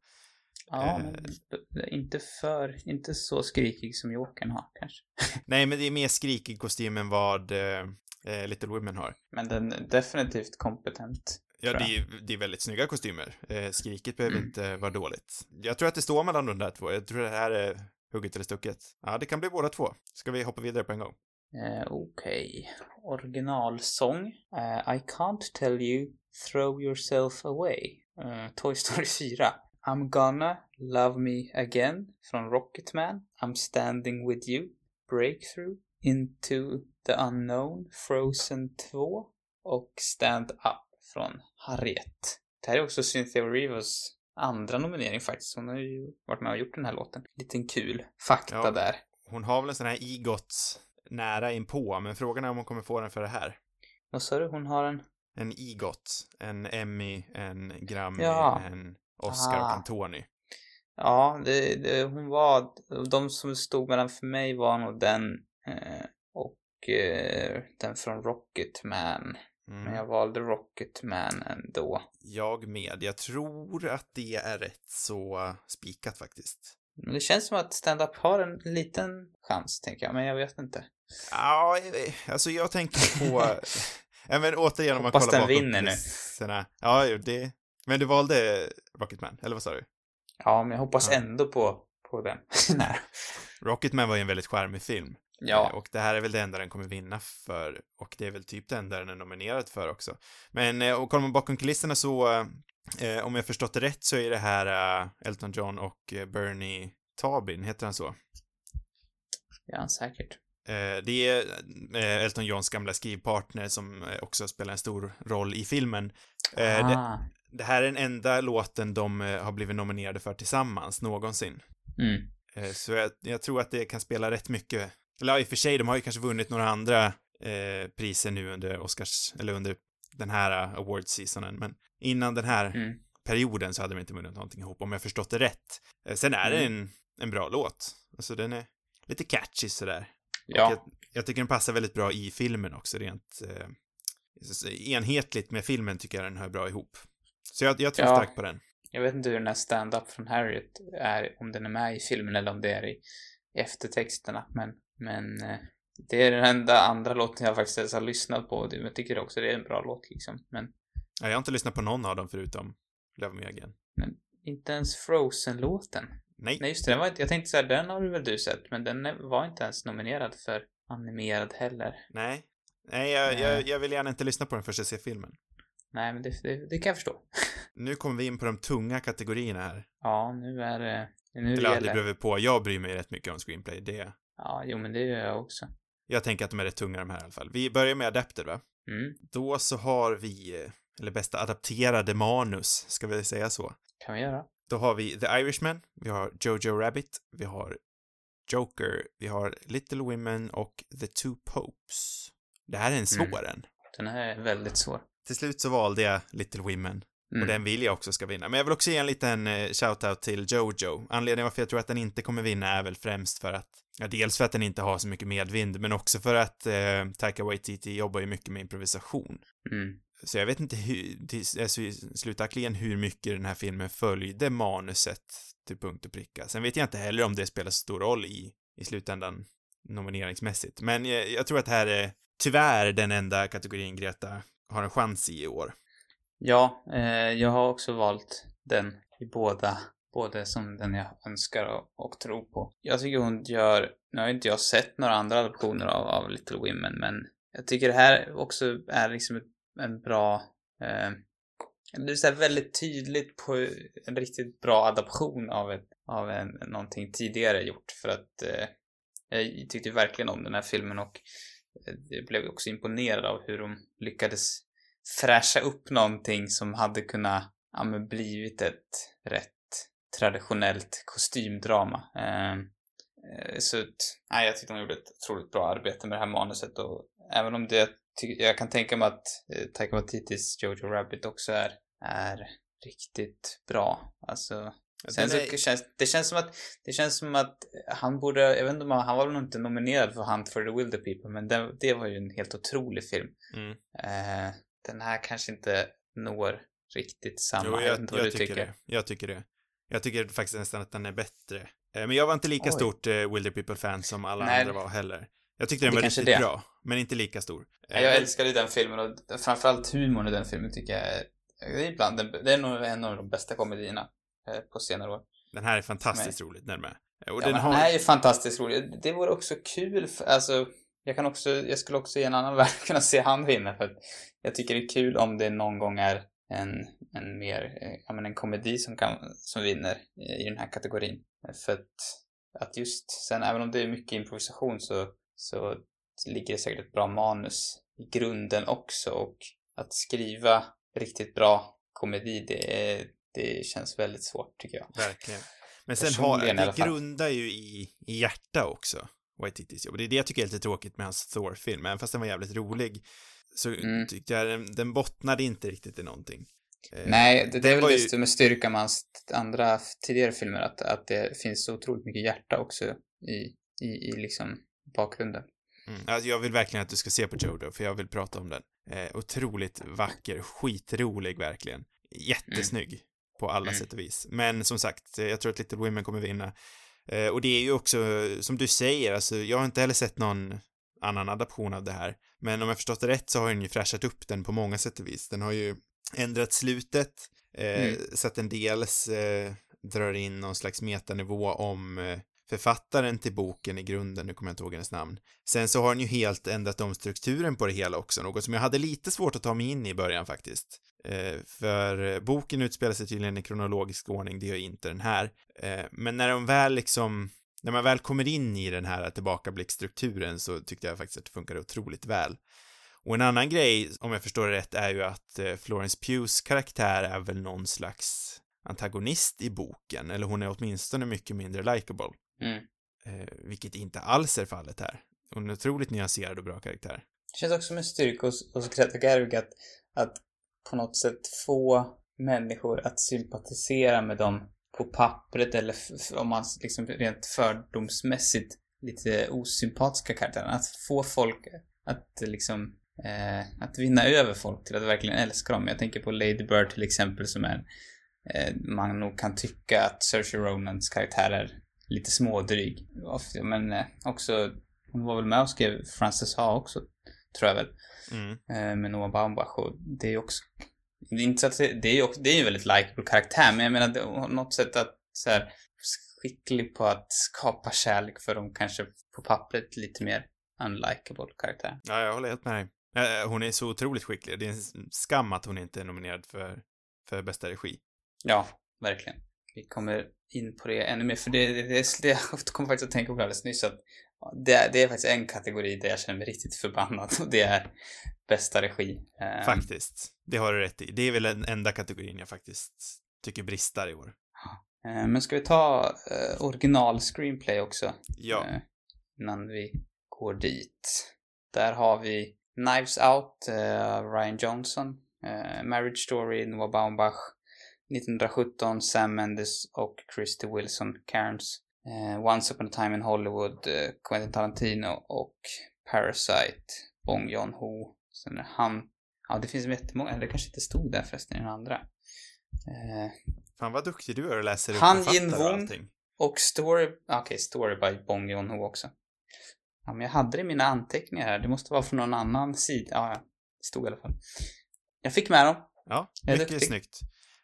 Ja, Eh. men inte för, inte så skrikig som Jokern har kanske. Nej, men det är mer skrikig kostym än vad eh, eh, Little Women har. Men den är definitivt kompetent. Ja, det är, det är väldigt snygga kostymer. Eh, skriket behöver Mm. inte vara dåligt. Jag tror att det står mellan de där två. Jag tror det här är hugget eller stucket. Ja, det kan bli båda två. Ska vi hoppa vidare på en gång? Eh, Okej. Originalsång. Eh, I can't tell you, throw yourself away. Eh, Toy Story 4. I'm gonna love me again från Rocketman. I'm standing with you. Breakthrough. Into the unknown. Frozen 2. Och Stand Up från Harriet. Det här är också Cynthia Rivers andra nominering faktiskt. Hon har ju varit med och gjort den här låten. Liten kul fakta Ja. där. Hon har väl en sån här EGOT nära inpå, men frågan är om hon kommer få den för det här. Vad sa du? Hon har en... En EGOT, en Emmy, en Grammy, Ja. en Oscar och Ah. en Tony. Ja, det, det, hon var... De som stod mellan för mig var nog den eh, och eh, den från Rocketman. Mm. Men jag valde Rocketman ändå. Jag med. Jag tror att det är rätt så spikat faktiskt. Men det känns som att stand-up har en liten chans, tänker jag. Men jag vet inte. Ja, eh, alltså jag tänker på... men återigen om man Hoppas kollar den bakom vinner nu. kulisserna. Ja, det... Men du valde Rocketman, eller vad sa du? Ja, men jag hoppas Ja. ändå på, på den. Nej. Rocketman var ju en väldigt charmig film. Eh, Ja, Och det här är väl det enda den kommer vinna för. Och det är väl typ det enda den är nominerad för också. Men, eh, och kollar man bakom kulisserna så, eh, om jag förstått det rätt så är det här eh, Elton John och eh, Bernie Taubin, heter han så? ja säkert. Eh, det är eh, Elton Johns gamla skrivpartner som eh, också spelar en stor roll i filmen. Eh, det, ah. Det här är den enda låten de eh, har blivit nominerade för tillsammans någonsin. Mm. Eh, Så jag, jag tror att det kan spela rätt mycket. Eller i och för sig, de har ju kanske vunnit några andra eh, priser nu under Oscars, eller under den här uh, award-seasonen, men innan den här Mm. perioden så hade de inte vunnit någonting ihop, om jag förstått det rätt. Eh, sen är det Mm. en, en bra låt. Alltså den är lite catchy sådär. Ja. Jag, jag tycker den passar väldigt bra i filmen också, rent eh, enhetligt med filmen tycker jag den hör bra ihop. Så jag, jag tror Ja. starkt på den. Jag vet inte hur den här stand-up från Harriet är, om den är med i filmen eller om det är i, eftertexterna, men, men eh, Det är den enda andra låten jag faktiskt ens har lyssnat på. Men jag tycker också det är en bra låt liksom. Men Ja, jag har inte lyssnat på någon av dem förutom Love Me Again. inte ens Frozen-låten. Nej. Nej just det, den var inte, jag tänkte såhär, den har du väl du sett? Men den var inte ens nominerad för animerad heller. Nej. Nej, jag, jag, jag vill gärna inte lyssna på den förrän jag ser filmen. Nej, men det, det, det kan jag förstå. Nu kommer vi in på de tunga kategorierna här. Ja, nu är det... Nu ja, det gäller. på. Jag bryr mig rätt mycket om screenplay. Det, Ja, jo men det gör jag också. jag tänker att de är rätt tunga de här i alla fall. Vi börjar med Adapted, va? Mm, Då så har vi, eller bästa adapterade manus, ska vi säga så. kan vi göra. Då har vi The Irishman, vi har Jojo Rabbit, vi har Joker, vi har Little Women och The Two Popes. Det här är en svår Mm. en. Den här är väldigt svår. Till slut så valde jag Little Women Mm. och den vill jag också ska vinna. Men jag vill också ge en liten eh, shout-out till Jojo. Anledningen varför jag tror att den inte kommer vinna är väl främst för att, ja, dels för att den inte har så mycket medvind, men också för att eh, Taika Waititi jobbar ju mycket med improvisation. Mm. Så jag vet inte hur, till, alltså, i slutligen hur mycket den här filmen följde manuset till punkt och pricka. Sen vet jag inte heller om det spelar så stor roll i, i slutändan nomineringsmässigt. Men jag, jag tror att det här är tyvärr den enda kategorin Greta har en chans i i år. Ja, eh, jag har också valt den i båda, både som den jag önskar och, och tror på. Jag tycker hon gör, nu har inte jag sett några andra adoptioner av, av Little Women, men jag tycker det här också är liksom en bra, eh, det är så här väldigt tydligt på en riktigt bra adaption av, ett, av en, någonting tidigare gjort, för att eh, jag tyckte verkligen om den här filmen och jag blev också imponerad av hur de lyckades fräscha upp någonting som hade kunnat ja, men blivit ett rätt traditionellt kostymdrama. Ehm, eh, så att, nej, jag tyckte de gjorde ett otroligt bra arbete med det här manuset och även om det, jag kan tänka mig att eh, Taika Waititis Jojo Rabbit också är, är riktigt bra. Alltså, Sen är- känns, det känns som att, det känns som att han borde, jag vet inte om han, han var väl inte nominerad för Hunt for the Wilder People, men det, det var ju en helt otrolig film. Mm. Eh, den här kanske inte når riktigt samma. Jo, jag, jag, jag du tycker, tycker. det. Jag tycker det. Jag tycker faktiskt nästan att den är bättre. Eh, Men jag var inte lika Oj. stort eh, Wilder People-fan som alla Nej. andra var heller. Jag tyckte den Det var riktigt det. bra, men inte lika stor. Eh, Ja, jag älskade den filmen och framförallt humorn i den filmen tycker jag är, det är ibland det är nog en av de bästa komedierna på senare år. Den här är fantastiskt roligt, den med. Eh, Och Ja, den har... Han är ju fantastiskt rolig. Det vore också kul, för, alltså, jag kan också, jag skulle också i en annan värld kunna se han vinna för att jag tycker det är kul om det någon gång är en, en mer, eh, ja men en komedi som kan, som vinner i den här kategorin. För att, att just sen, även om det är mycket improvisation så, så ligger det säkert ett bra manus i grunden också och att skriva riktigt bra komedi, det, är, det känns väldigt svårt tycker jag. Verkligen. Men sen har, det grundar ju i, i hjärta också, Waititis jobb. Det är det jag tycker är lite tråkigt med hans Thor-film, även fast den var jävligt rolig. Så Mm. tyckte jag den, den bottnade inte riktigt i någonting. Eh, Nej, det, det är väl ju- just det med styrkan med hans andra tidigare filmer, att, att det finns så otroligt mycket hjärta också i, i, i liksom bakgrunden. Mm. Alltså, jag vill verkligen att du ska se på Jodo, för jag vill prata om den. Eh, otroligt vacker, skitrolig verkligen. Jättesnygg på alla Mm. sätt och vis. Men som sagt, jag tror att Little Women kommer vinna. Eh, och det är ju också, som du säger, alltså jag har inte heller sett någon annan adaption av det här. Men om jag förstått det rätt så har den ju fräschat upp den på många sätt och vis. Den har ju ändrat slutet, eh, Mm. så att den dels eh, drar in någon slags metanivå om författaren till boken i grunden, nu kommer jag inte ihåg hennes namn. Sen så har hon ju helt ändrat om strukturen på det hela också, något som jag hade lite svårt att ta mig in i början faktiskt. Eh, för boken utspelar sig tydligen i kronologisk ordning, det gör inte den här. Eh, men när de väl liksom, när man väl kommer in i den här tillbakablickstrukturen så tyckte jag faktiskt att det funkade otroligt väl. Och en annan grej, om jag förstår det rätt, är ju att eh, Florence Pughs karaktär är väl någon slags antagonist i boken, eller hon är åtminstone mycket mindre likable. Mm. Eh, vilket inte alls är fallet här. Är en otroligt nyanserad och bra karaktär. Det känns också som en styrka hos, hos Greta Gerwig att, att på något sätt få människor att sympatisera med dem på pappret eller om man liksom rent fördomsmässigt lite osympatiska karaktärer. Att få folk att liksom eh, att vinna över folk till att verkligen älska dem. Jag tänker på Lady Bird till exempel som är eh, man nog kan tycka att Saoirse Ronans karaktär är lite smådryg. Men eh, också hon var väl med och skrev Frances Ha också, tror jag väl. Mm. Eh, med Noah Baumbach och det är också... Det är inte så att det, är ju också, det är en väldigt likeable karaktär, men jag menar det, något sätt att så här, skicklig på att skapa kärlek för dem kanske på pappret lite mer unlikable karaktär. Ja, jag håller helt med dig. Eh, Hon är så otroligt skicklig. Det är en skam att hon inte är nominerad för, för bästa regi. Ja, verkligen. Vi kommer in på det ännu mer, för det, det, det, det jag kom faktiskt att tänka på det alldeles nyss att det, det är faktiskt en kategori där jag känner mig riktigt förbannad och det är bästa regi. Eh, Faktiskt. Det har du rätt i. Det är väl den enda kategorin jag faktiskt tycker bristar i år. eh, Men ska vi ta eh, original screenplay också? Ja. innan vi går dit. Där har vi Knives Out, Ryan Johnson, Marriage Story, Noah Baumbach, 1917, Sam Mendes och Christy Wilson Cairns, eh, Once upon a time in Hollywood, eh, Quentin Tarantino och Parasite, Bong Joon-Ho. Sen är han, ja det finns jättemånga, eller det kanske inte stod där förresten i den andra. Eh, Fan vad duktig du är och läser upp Han författare Jin och Story, okej, Story by Bong Joon-Ho också. Ja, men jag hade det i mina anteckningar här. Det måste vara från någon annan sida. Ja, ja. Det stod i alla fall. Jag fick med dem. Ja, mycket snyggt.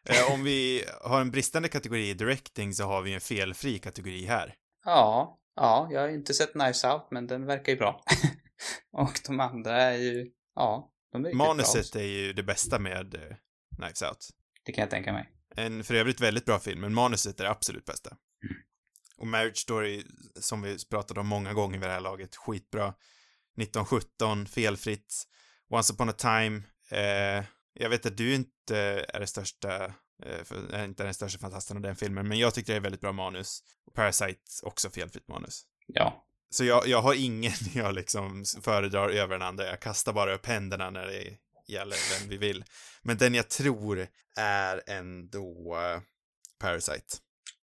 Eh, om vi har en bristande kategori i directing så har vi en felfri kategori här. Ja, ja, jag har inte sett Knives Out, men den verkar ju bra. och de andra är ju, ja, de är bra Manuset också. är ju det bästa med eh, Knives Out. Det kan jag tänka mig. En för övrigt väldigt bra film, men manuset är det absolut bästa. Mm. Och Marriage Story, som vi pratade om många gånger vid det här laget, skitbra. 1917, felfritt. Once upon a time, eh, jag vet att du inte är det största, eh, inte den största fantasten av den filmen, men jag tycker det är väldigt bra manus. Parasite, också felfritt manus. Ja. Så jag, jag har ingen jag liksom föredrar över den andra, jag kastar bara upp händerna när det gäller vem vi vill. Men den jag tror är ändå eh, Parasite.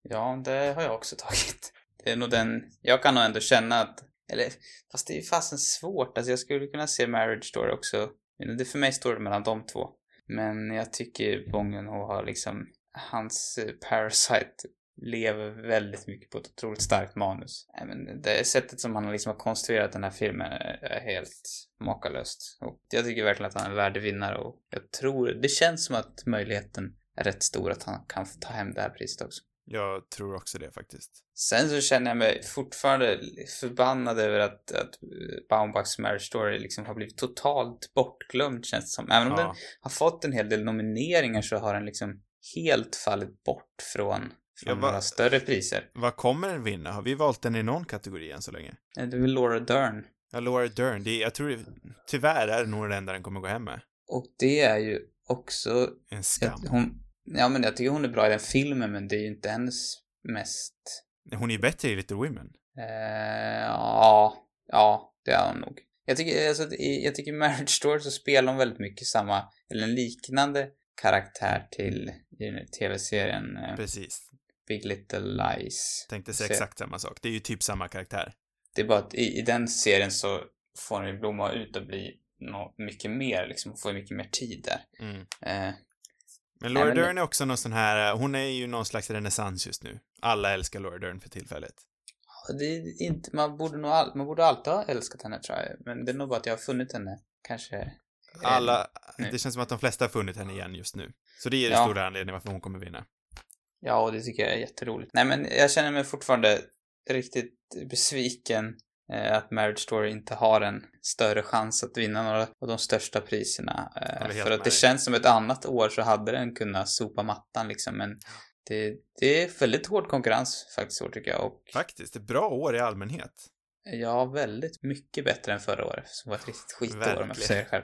Ja, det har jag också tagit. Det är nog den, jag kan nog ändå känna att, eller, fast det är ju fasen svårt. Alltså jag skulle kunna se Marriage Story också. Men Det för mig står det mellan de två. Men jag tycker Bong Joon-Ho har liksom, hans eh, Parasite lever väldigt mycket på ett otroligt starkt manus. Men det sättet som han liksom har konstruerat den här filmen är helt makalöst. Och jag tycker verkligen att han är värdig vinnare och jag tror, det känns som att möjligheten är rätt stor att han kan få ta hem det här priset också. Jag tror också det faktiskt. Sen så känner jag mig fortfarande förbannad över att, att Baumbachs Marriage Story liksom har blivit totalt bortglömd känns det som. Även om den Ja, har fått en hel del nomineringar så har den liksom helt fallit bort från, från Ja, några större priser. vad kommer den vinna? Har vi valt den i någon kategori än så länge? Eh, Det är väl Laura Dern. Ja, Laura Dern, det är, jag tror det, tyvärr är det nog den enda den kommer gå hem med. Och det är ju också... En skam. Hon, ja men jag tycker hon är bra i den filmen men det är ju inte hennes mest... Hon är ju bättre i Little Women. Eh, ja, ja, det är hon nog. Jag tycker, alltså, jag tycker Marriage Story så spelar hon väldigt mycket samma, eller en liknande karaktär till i tv-serien eh, Precis. Big Little Lies. Tänkte säga exakt samma sak. Det är ju typ samma karaktär. Det är bara att i, i den serien så får hon ju blomma ut och bli något mycket mer, liksom. Hon får mycket mer tid där. Mm. Eh, Men Laura Dern är också någon sån här, hon är ju någon slags renässans just nu. Alla älskar Laura Dern för tillfället. det är inte, man borde nog all, man borde alltid ha älskat henne tror jag. Men det är nog bara att jag har funnit henne, kanske. eh, Alla, nu. det känns som att de flesta har funnit henne igen just nu. Så det är den Ja. stora anledningen varför hon kommer vinna. Ja, och det tycker jag är jätteroligt. Nej, men jag känner mig fortfarande riktigt besviken eh, att Marriage Story inte har en större chans att vinna några av de största priserna. Eh, för att det känns som ett annat år så hade den kunnat sopa mattan liksom, men det, det är väldigt hård konkurrens faktiskt år tycker jag. Och Faktiskt, ett bra år i allmänhet. ja, väldigt mycket bättre än förra året som var ett riktigt skitår om jag får säga det själv.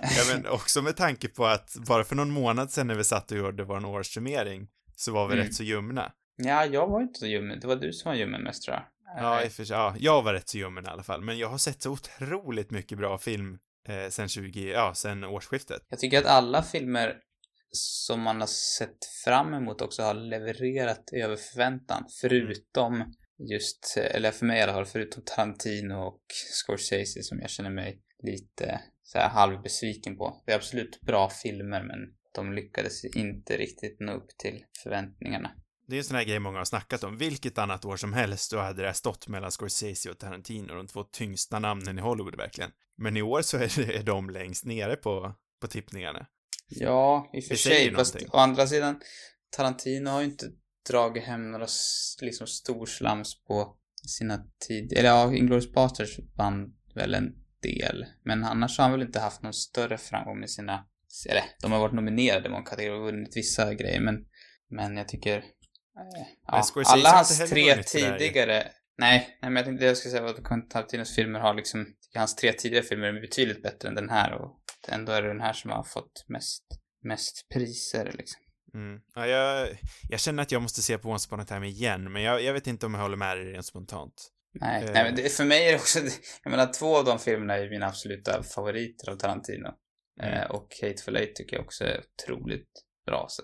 Ja, men också med tanke på att bara för någon månad sedan när vi satt och gjorde vår årssummering så var vi Mm. rätt så ljumna. Ja, jag var inte så ljummen. Det var du som var ljummen mest tror jag. Ja, i och för sig, ja, jag var rätt så ljummen i alla fall, men jag har sett så otroligt mycket bra film eh, sen 20, ja, sen årsskiftet. Jag tycker att alla filmer som man har sett fram emot också har levererat över förväntan. Förutom just, eller för mig i alla fall, förutom Tarantino och Scorsese som jag känner mig lite så här halvbesviken på. Det är absolut bra filmer men de lyckades inte riktigt nå upp till förväntningarna. Det är en sån här grej många har snackat om. Vilket annat år som helst då hade det här stått mellan Scorsese och Tarantino, de två tyngsta namnen i Hollywood verkligen. Men i år så är, det, är de längst nere på, på tippningarna. Ja, i och för sig. Fast å andra sidan, Tarantino har ju inte dragit hem några liksom storslams på sina tid... Eller ja, Inglourious Basterds vann väl en del. Men annars har han väl inte haft någon större framgång med sina... Eller, de har varit nominerade i många kategorier och vunnit vissa grejer, men... Men jag tycker... Ja, alla hans tre tidigare... Nej, nej, men jag tänkte det jag skulle säga var att Quentin Tarantinos filmer har liksom... Hans tre tidigare filmer är betydligt bättre än den här och ändå är det den här som har fått mest, mest priser liksom. Mm. Ja, jag, jag känner att jag måste se på Once upon a time igen, men jag, jag vet inte om jag håller med dig rent spontant. Nej, Eh. nej men det, för mig är det också, jag menar två av de filmerna är mina absoluta favoriter av Tarantino. Mm. Eh, och Hateful Eight tycker jag också är otroligt bra. Så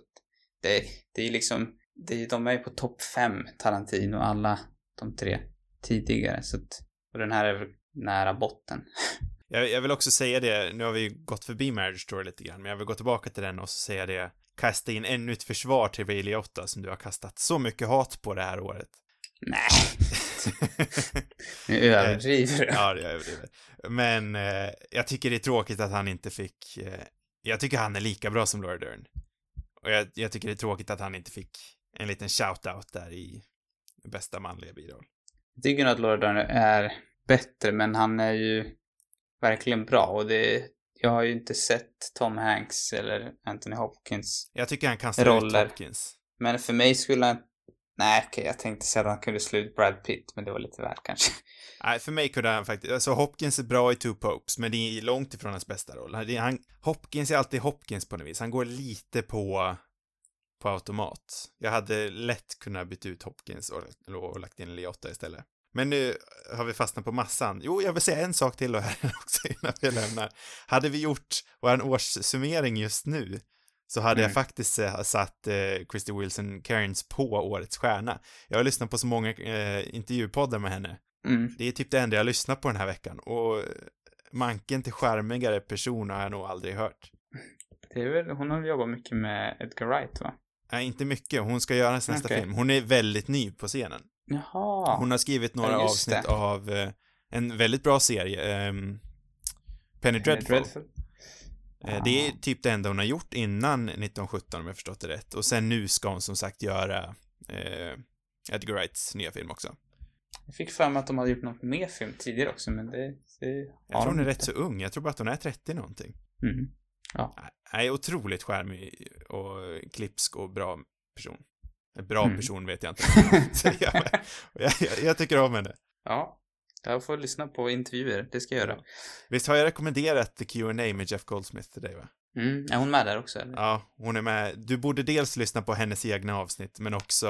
det, det är liksom, det, de är ju på topp fem Tarantino, alla de tre tidigare. Så att, och den här är väl nära botten. Jag, jag vill också säga det, nu har vi ju gått förbi Marriage Story lite grann, men jag vill gå tillbaka till den och så säga det, kasta in ännu ett försvar till Ray Liotta som du har kastat så mycket hat på det här året. Nej, nu överdriver du. ja, det är överdrivet. Men eh, jag tycker det är tråkigt att han inte fick, eh, jag tycker han är lika bra som Laura Dern. Och jag, jag tycker det är tråkigt att han inte fick en liten shout-out där i bästa manliga biroll. Jag tycker nog att Laura Dern är bättre, men han är ju verkligen bra och det, jag har ju inte sett Tom Hanks eller Anthony Hopkins. Jag tycker han kan slå ut. Hopkins. Men för mig skulle han, nej okej, jag tänkte säga att han kunde slå ut Brad Pitt, men det var lite väl kanske. Nej, för mig kunde han faktiskt, alltså Hopkins är bra i Two Popes, men det är långt ifrån hans bästa roll. Han, Hopkins är alltid Hopkins på något vis. Han går lite på, på automat. Jag hade lätt kunnat byta ut Hopkins och, och lagt in Liotta istället. Men nu har vi fastnat på massan. Jo, jag vill säga en sak till då här också innan vi lämnar. Hade vi gjort vår årssummering just nu så hade jag Mm. faktiskt eh, satt eh, Christy Wilson Cairns på årets stjärna. Jag har lyssnat på så många eh, intervjupoddar med henne Mm. det är typ det enda jag lyssnar på den här veckan och manken till charmigare person har jag nog aldrig hört. Det är väl, hon har jobbat mycket med Edgar Wright va? Nej, inte mycket. Hon ska göra sin nästa Okej. film. Hon är väldigt ny på scenen. Jaha. Hon har skrivit några Ja, avsnitt det. av eh, en väldigt bra serie, ehm, Penny Dreadful. Eh, det är typ det enda hon har gjort innan 1917 om jag förstått det rätt. Och sen nu ska hon som sagt göra eh, Edgar Wrights nya film också. Jag fick för mig att de hade gjort något mer film tidigare också, men det... det Jag tror hon är rätt inte. så ung. Jag tror bara att hon är 30 någonting. Mm. Nej, otroligt charmig och klipsk och bra person. En Bra Mm. person vet jag inte. Jag, jag, jag tycker om henne. Ja. Jag får lyssna på intervjuer, det ska jag göra. Visst har jag rekommenderat The Q&A med Jeff Goldsmith till dig va? Mm. Är hon med där också eller? Ja, hon är med. Du borde dels lyssna på hennes egna avsnitt, men också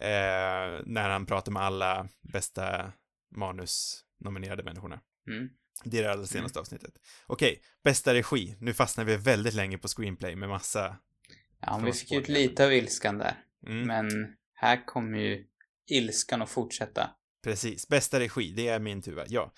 eh, när han pratar med alla bästa manusnominerade människorna. Mm. Det är det allra senaste avsnittet. Okej, bästa regi. Nu fastnar vi väldigt länge på screenplay med massa... Ja, vi fick ut lite av ilskan där. Mm. Men här kommer ju ilskan att fortsätta. Precis, bästa regi, det är min tur? Ja.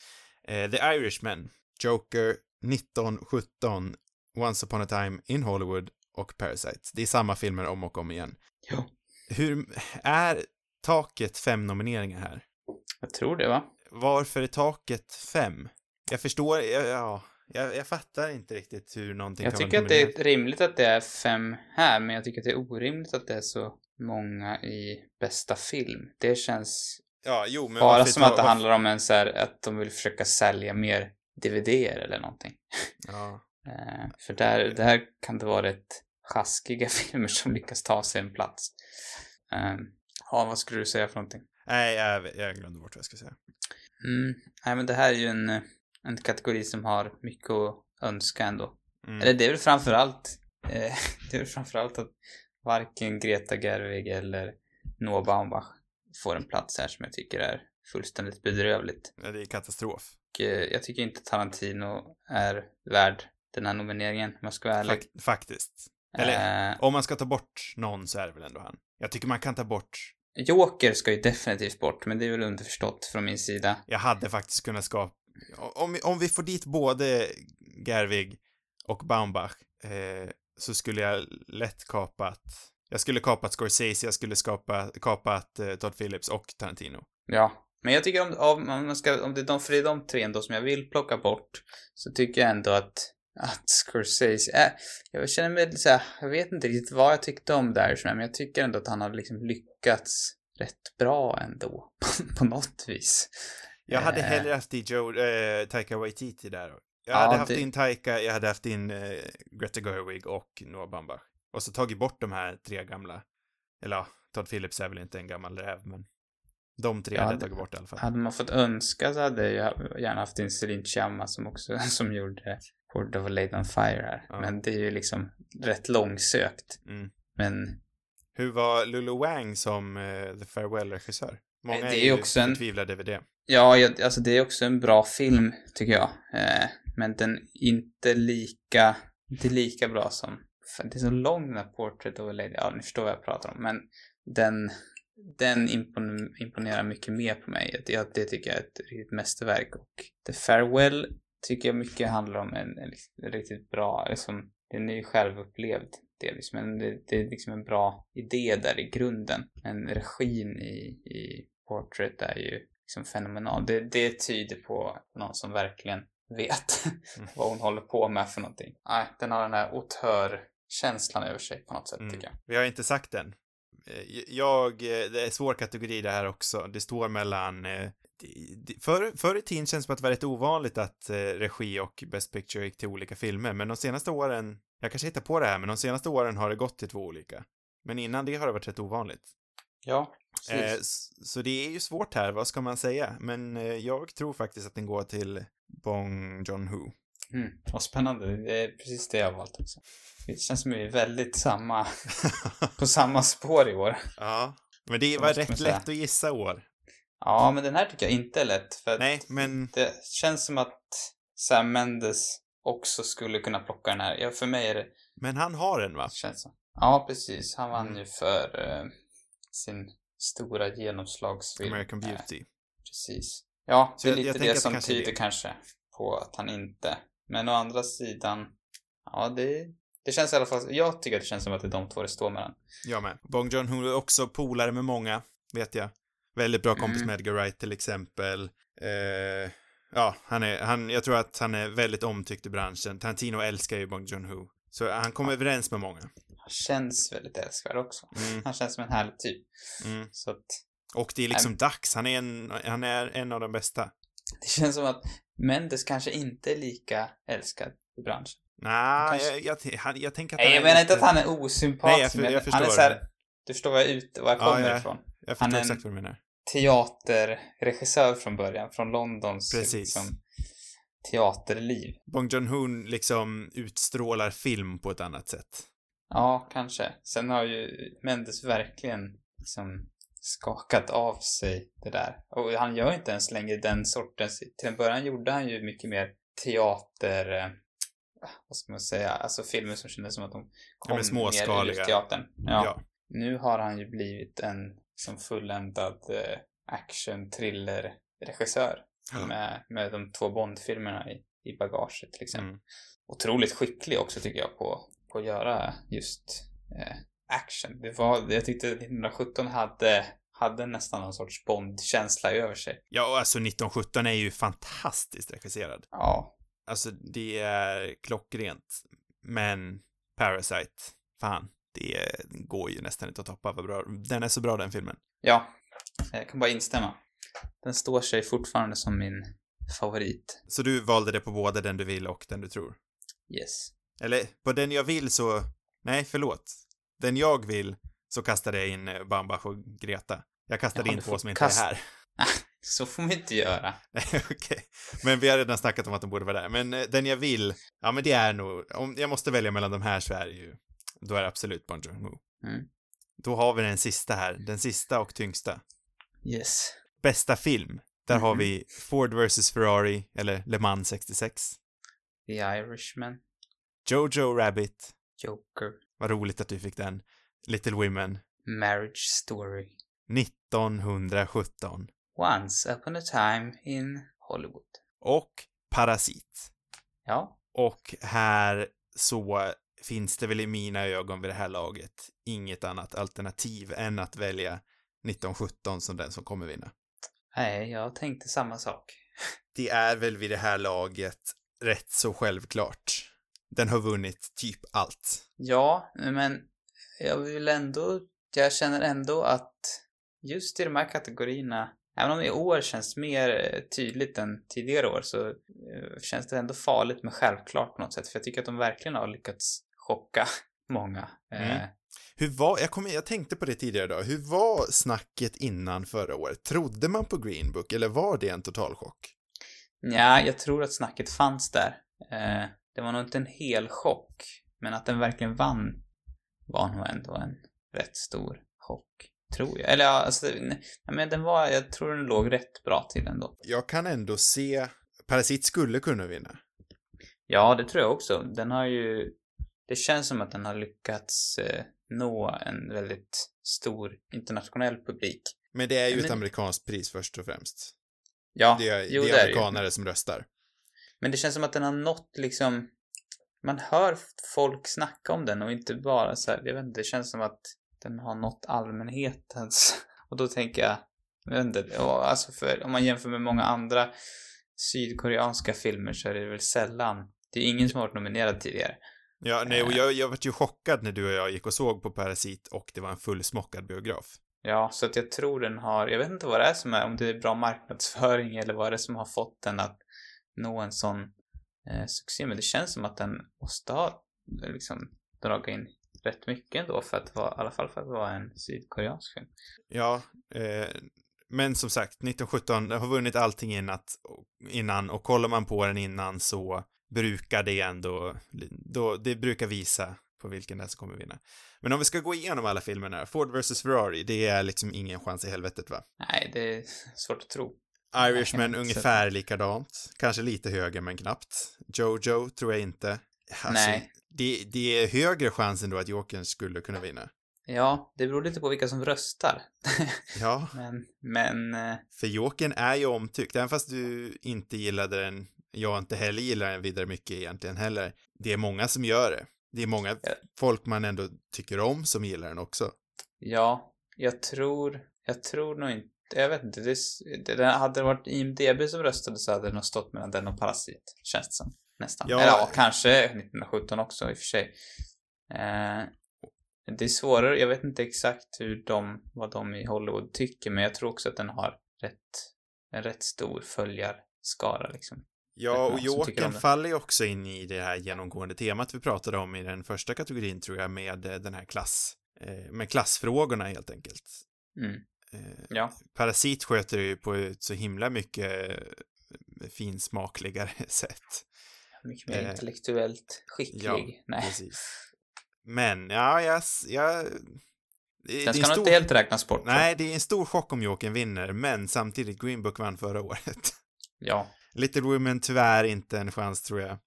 Eh, The Irishman, Joker, 1917, Once upon a time in Hollywood och Parasite. Det är samma filmer om och om igen. Ja. Hur är taket fem nomineringar här? Jag tror det va? Varför är taket fem? Jag förstår, ja, ja jag, jag fattar inte riktigt hur någonting Jag kan tycker att det är rimligt att det är fem här, men jag tycker att det är orimligt att det är så många i bästa film. Det känns Ja, jo, men bara som ta- att det handlar om en så här, att de vill försöka sälja mer DVD-er eller någonting. Ja. Eh, för där, där kan det vara rätt sjaskiga filmer som lyckas ta sig en plats. Eh, ja, vad skulle du säga för någonting? Nej, jag, jag glömde bort vad jag ska säga. Mm, nej men det här är ju en, eh, en kategori som har mycket att önska ändå. Mm. Eller det är väl framförallt, eh, det är väl framförallt att varken Greta Gerwig eller Noah Baumbach får en plats här som jag tycker är fullständigt bedrövligt. Ja, Det är katastrof. Och, eh, jag tycker inte Tarantino är värd den här nomineringen, om jag ska vara ärlig. Fak- faktiskt. Eller, Eh, om man ska ta bort någon så är det väl ändå han. Jag tycker man kan ta bort Joker ska ju definitivt bort, men det är väl underförstått från min sida. Jag hade faktiskt kunnat skapa... Om, om vi får dit både Gerwig och Baumbach eh, så skulle jag lätt kapat... Jag skulle kapat Scorsese, jag skulle skapa, kapat eh, Todd Phillips och Tarantino. Ja. Men jag tycker om, om, man ska, om det är de, för det är de tre ändå som jag vill plocka bort, så tycker jag ändå att, att Scorsese äh, jag känner mig så såhär, jag vet inte riktigt vad jag tyckte om där, men jag tycker ändå att han har liksom lyckats rätt bra ändå, på något vis. Jag hade Eh. hellre haft i Joe, eh, Taika Waititi där. Jag Ja, hade haft det- in Taika, jag hade haft in eh, Greta Gerwig och Noah Baumbach. Och så tagit bort de här tre gamla. Eller ja, Todd Phillips är väl inte en gammal räv, men de tre Ja, hade jag tagit bort i alla fall. Hade man fått önska så hade jag gärna haft in Celine Chama som också, som gjorde Port of a Late on Fire här. Ja. Men det är ju liksom rätt långsökt. Mm. Men Hur var Lulu Wang som eh, The Farewell-regissör? Många Det är, ju också en- förtvivlade över det. ja, jag, alltså det är också en bra film tycker jag. Eh, men den är inte lika, inte lika bra som, fan, det är så lång den här Portrait of a Lady, ja ni förstår vad jag pratar om. Men den, den impon, imponerar mycket mer på mig. Det, det tycker jag är ett riktigt mästerverk. Och The Farewell tycker jag mycket handlar om en, en, riktigt bra, liksom, den är ju självupplevd delvis, men det, det är liksom en bra idé där i grunden. Men regin i, i Portrait är ju liksom fenomenal. Det, det tyder på någon som verkligen vet Mm. vad hon håller på med för någonting. Nej, den har den här auteur-känslan över sig på något sätt Mm. tycker jag. Vi har inte sagt den. Eh, Jag, eh, det är svår kategori det här också. Det står mellan eh, Förr, förr i tiden känns det som att det var rätt ovanligt att regi och Best Picture gick till olika filmer, men de senaste åren, jag kanske hittar på det här, men de senaste åren har det gått till två olika. Men innan det har det varit rätt ovanligt. Ja, Eh, precis. s- så det är ju svårt här, vad ska man säga? Men eh, jag tror faktiskt att den går till Bong Joon-Ho. Mm, vad spännande. Det är precis det jag har valt också. Det känns som vi är väldigt samma, på samma spår i år. ja, men det var rätt lätt att gissa år. Ja, men den här tycker jag inte är lätt. För Nej, men det känns som att Sam Mendes också skulle kunna plocka den här. Ja, för mig är det, Men han har den va? känns som. Ja, precis. Han vann Mm. ju för eh, sin stora genomslagsfilm. American Eh, Beauty. Precis. Ja, Så det är jag- jag lite tänker det som kanske tyder det. kanske på att han inte. Men å andra sidan, ja det, det känns i alla fall, jag tycker att det känns som att det är de två det står mellan. Jag med. Bong Joon-Ho är också polare med många, vet jag. Väldigt bra kompis Mm. med Edgar Wright till exempel. Eh, ja, han är, han, jag tror att han är väldigt omtyckt i branschen. Tarantino älskar ju Bong Joon-Ho. Så han kommer överens med många. Han känns väldigt älskvärd också. Mm, Han känns som en härlig typ. mm. Så att Och det är liksom dags. Han är en, han är en av de bästa. det känns som att Mendes kanske inte är lika älskad i branschen. Nej, kanske- jag, jag, han- jag tänker att Nej, han jag är menar inte att han är osympatisk. Nej, jag jag han är förstår. så här, du förstår var jag, ut, var jag Ja, kommer ja. ifrån. Jag han förstår är en- exakt vad du menar. Teaterregissör från början, från Londons Precis. liksom, teaterliv. Bong Joon-Ho liksom utstrålar film på ett annat sätt. Ja, kanske. Sen har ju Mendes verkligen liksom skakat av sig det där. Och han gör inte ens längre den sortens... Till en början gjorde han ju mycket mer teater... eh, Vad ska man säga? Alltså filmer som kändes som att de kom mer småskaliga. ur teatern. Ja. Ja. Nu har han ju blivit en som fulländad eh, action thriller regissör Ja. med, med de två Bond-filmerna i, i bagaget till exempel Mm. otroligt skicklig också tycker jag på, på att göra just eh, action. Det var, jag tyckte 1917 hade, hade nästan någon sorts Bond-känsla över sig. Ja, och alltså 1917 är ju fantastiskt regisserad. Ja, Alltså, det är klockrent. Men Parasite, fan, det går ju nästan inte att toppa vad bra. Den är så bra den filmen. ja, jag kan bara instämma. Den står sig fortfarande som min favorit. Så du valde det på både den du vill och den du tror? Yes. Eller, på den jag vill så... Nej, förlåt. Den jag vill så kastade jag in eh, Bambach och Greta. Jag kastade Ja, in två som inte kasta- är här. Så får vi inte göra. Nej, Okej. Men vi har redan snackat om att de borde vara där. Men eh, den jag vill, ja men det är nog, om jag måste välja mellan de här så är det ju, då är det absolut Bong Joon-Ho. Mm. Då har vi den sista här, den sista och tyngsta. Yes. Bästa film. Där har Mhm. vi Ford vs Ferrari, eller Le Mans 66. The Irishman. Jojo Rabbit. Joker. Vad roligt att du fick den. Little Women. Marriage Story. 1917. Once upon a time in Hollywood. Och Parasit. Ja. Och här så finns det väl i mina ögon vid det här laget inget annat alternativ än att välja 1917 som den som kommer vinna. Nej, jag tänkte samma sak. Det är väl vid det här laget rätt så självklart. Den har vunnit typ allt. Ja, men jag vill ändå, jag känner ändå att just i de här kategorierna, även om i år känns mer eh, tydligt än tidigare år, så eh, känns det ändå farligt men självklart på något sätt. För jag tycker att de verkligen har lyckats chocka många. Mm. Eh, Hur var, jag, kom, jag tänkte på det tidigare idag, hur var snacket innan förra året? Trodde man på Green Book eller var det en totalchock? Ja, jag tror att snacket fanns där. Eh, det var nog inte en hel chock, men att den verkligen vann var nog ändå en rätt stor chock, tror jag. Eller ja, alltså, nej, men den var, jag tror den låg rätt bra till ändå. Jag kan ändå se, Parasit skulle kunna vinna. Ja, det tror jag också. Den har ju, det känns som att den har lyckats eh, nå en väldigt stor internationell publik. Men det är ju Men- ett amerikanskt pris först och främst. Ja, Det är, jo, det är är det amerikanare som röstar. Men det känns som att den har nått liksom... Man hör folk snacka om den och inte bara så här, jag vet inte, det känns som att den har nått allmänhetens... Och då tänker jag, jag vet inte, alltså för, om man jämför med många andra sydkoreanska filmer så är det väl sällan, det är ingen som har varit nominerad tidigare. Ja, nej, och Eh. jag, jag vart ju chockad när du och jag gick och såg på Parasit och det var en fullsmockad biograf. Ja, så att jag tror den har, jag vet inte vad det är som är, om det är bra marknadsföring eller vad det är som har fått den att nå en sån eh, succé. Men det känns som att den måste ha liksom dragit in rätt mycket ändå för att vara, i alla fall för att vara en sydkoreansk film. Ja, eh, men som sagt, 1917 den har vunnit allting innan, innan och kollar man på den innan så brukar det ändå, då, det brukar visa på vilken är som kommer vinna. Men om vi ska gå igenom alla filmerna, Ford vs. Ferrari, det är liksom ingen chans i helvetet va? Nej, det är svårt att tro. Irishman ungefär likadant, kanske lite högre men knappt. Jojo tror jag inte. Alltså, Nej. Det, det är högre chans ändå att Jokern skulle kunna vinna. Ja, det beror lite på vilka som röstar. Ja, men, men, eh, för Jokern är ju omtyckt, även fast du inte gillade den, jag inte heller gillar den vidare mycket egentligen heller. Det är många som gör det. Det är många Ja. folk man ändå tycker om som gillar den också. ja, jag tror, jag tror nog inte, jag vet inte, det, det, hade det varit IMDB som röstade så hade det nog stått mellan den och Parasit, känns det som. Nästan. Ja. Eller ja, kanske 1917 också i och för sig. Eh, det är svårare, jag vet inte exakt hur de, vad de i Hollywood tycker, men jag tror också att den har rätt, en rätt stor följarskara liksom. Ja, och Jokern faller ju också in i det här genomgående temat vi pratade om i den första kategorin tror jag med eh, den här klass, eh, med klassfrågorna helt enkelt. Mm. Eh, Ja. Parasit sköter det ju på ett så himla mycket eh, finsmakligare sätt. Mycket mer Eh, intellektuellt skicklig. ja, Nej. Precis. Men, ja, jag... jag det, Den ska nog stor, inte helt räknas bort. Nej, det är en stor chock om Jokern vinner, men samtidigt Green Book vann förra året. Ja. Little Women tyvärr inte en chans tror jag.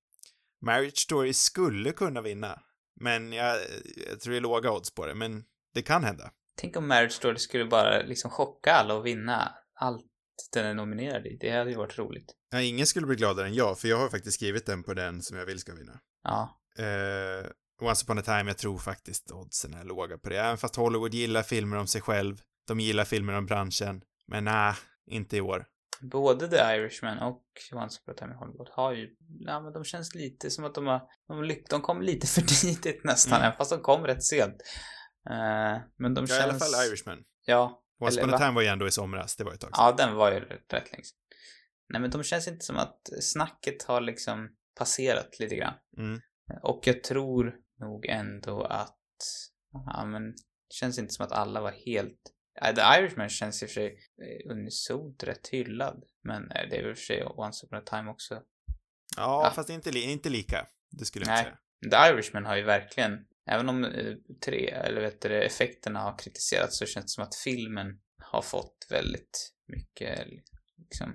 Marriage Story skulle kunna vinna, men jag, jag tror det är låga odds på det, men det kan hända. Tänk om Marriage Story skulle bara liksom chocka alla och vinna allt den är nominerad i. Det hade ju varit roligt. Ja, ingen skulle bli gladare än jag, för jag har faktiskt skrivit den på den som jag vill ska vinna. Ja. Eh, Once upon a time, jag tror faktiskt oddsen är låga på det. Även fast Hollywood gillar filmer om sig själv. De gillar filmer om branschen. Men nej, inte i år. Både The Irishman och Once upon a time in Hollywood har ju, ja men de känns lite som att de har, de, lyck, de kom lite för tidigt nästan, Mm. även fast de kom rätt sent. Eh, men de Ja, känns... i alla fall Irishman. Ja. Once upon a time var ju ändå i somras, det var ett tag sedan. Ja, den var ju rätt, länge sedan. Nej men de känns inte som att snacket har liksom passerat lite grann. Mm. Och jag tror nog ändå att, ja men, det känns inte som att alla var helt, The Irishman känns i och för sig eh, unisont rätt hyllad. Men eh, det är väl i och för sig Once upon a time också. Ja, Ja. fast inte, li- inte lika. Det skulle jag Nej. inte säga. The Irishman har ju verkligen, även om eh, tre, eller vet du, effekterna har kritiserats så känns det som att filmen har fått väldigt mycket liksom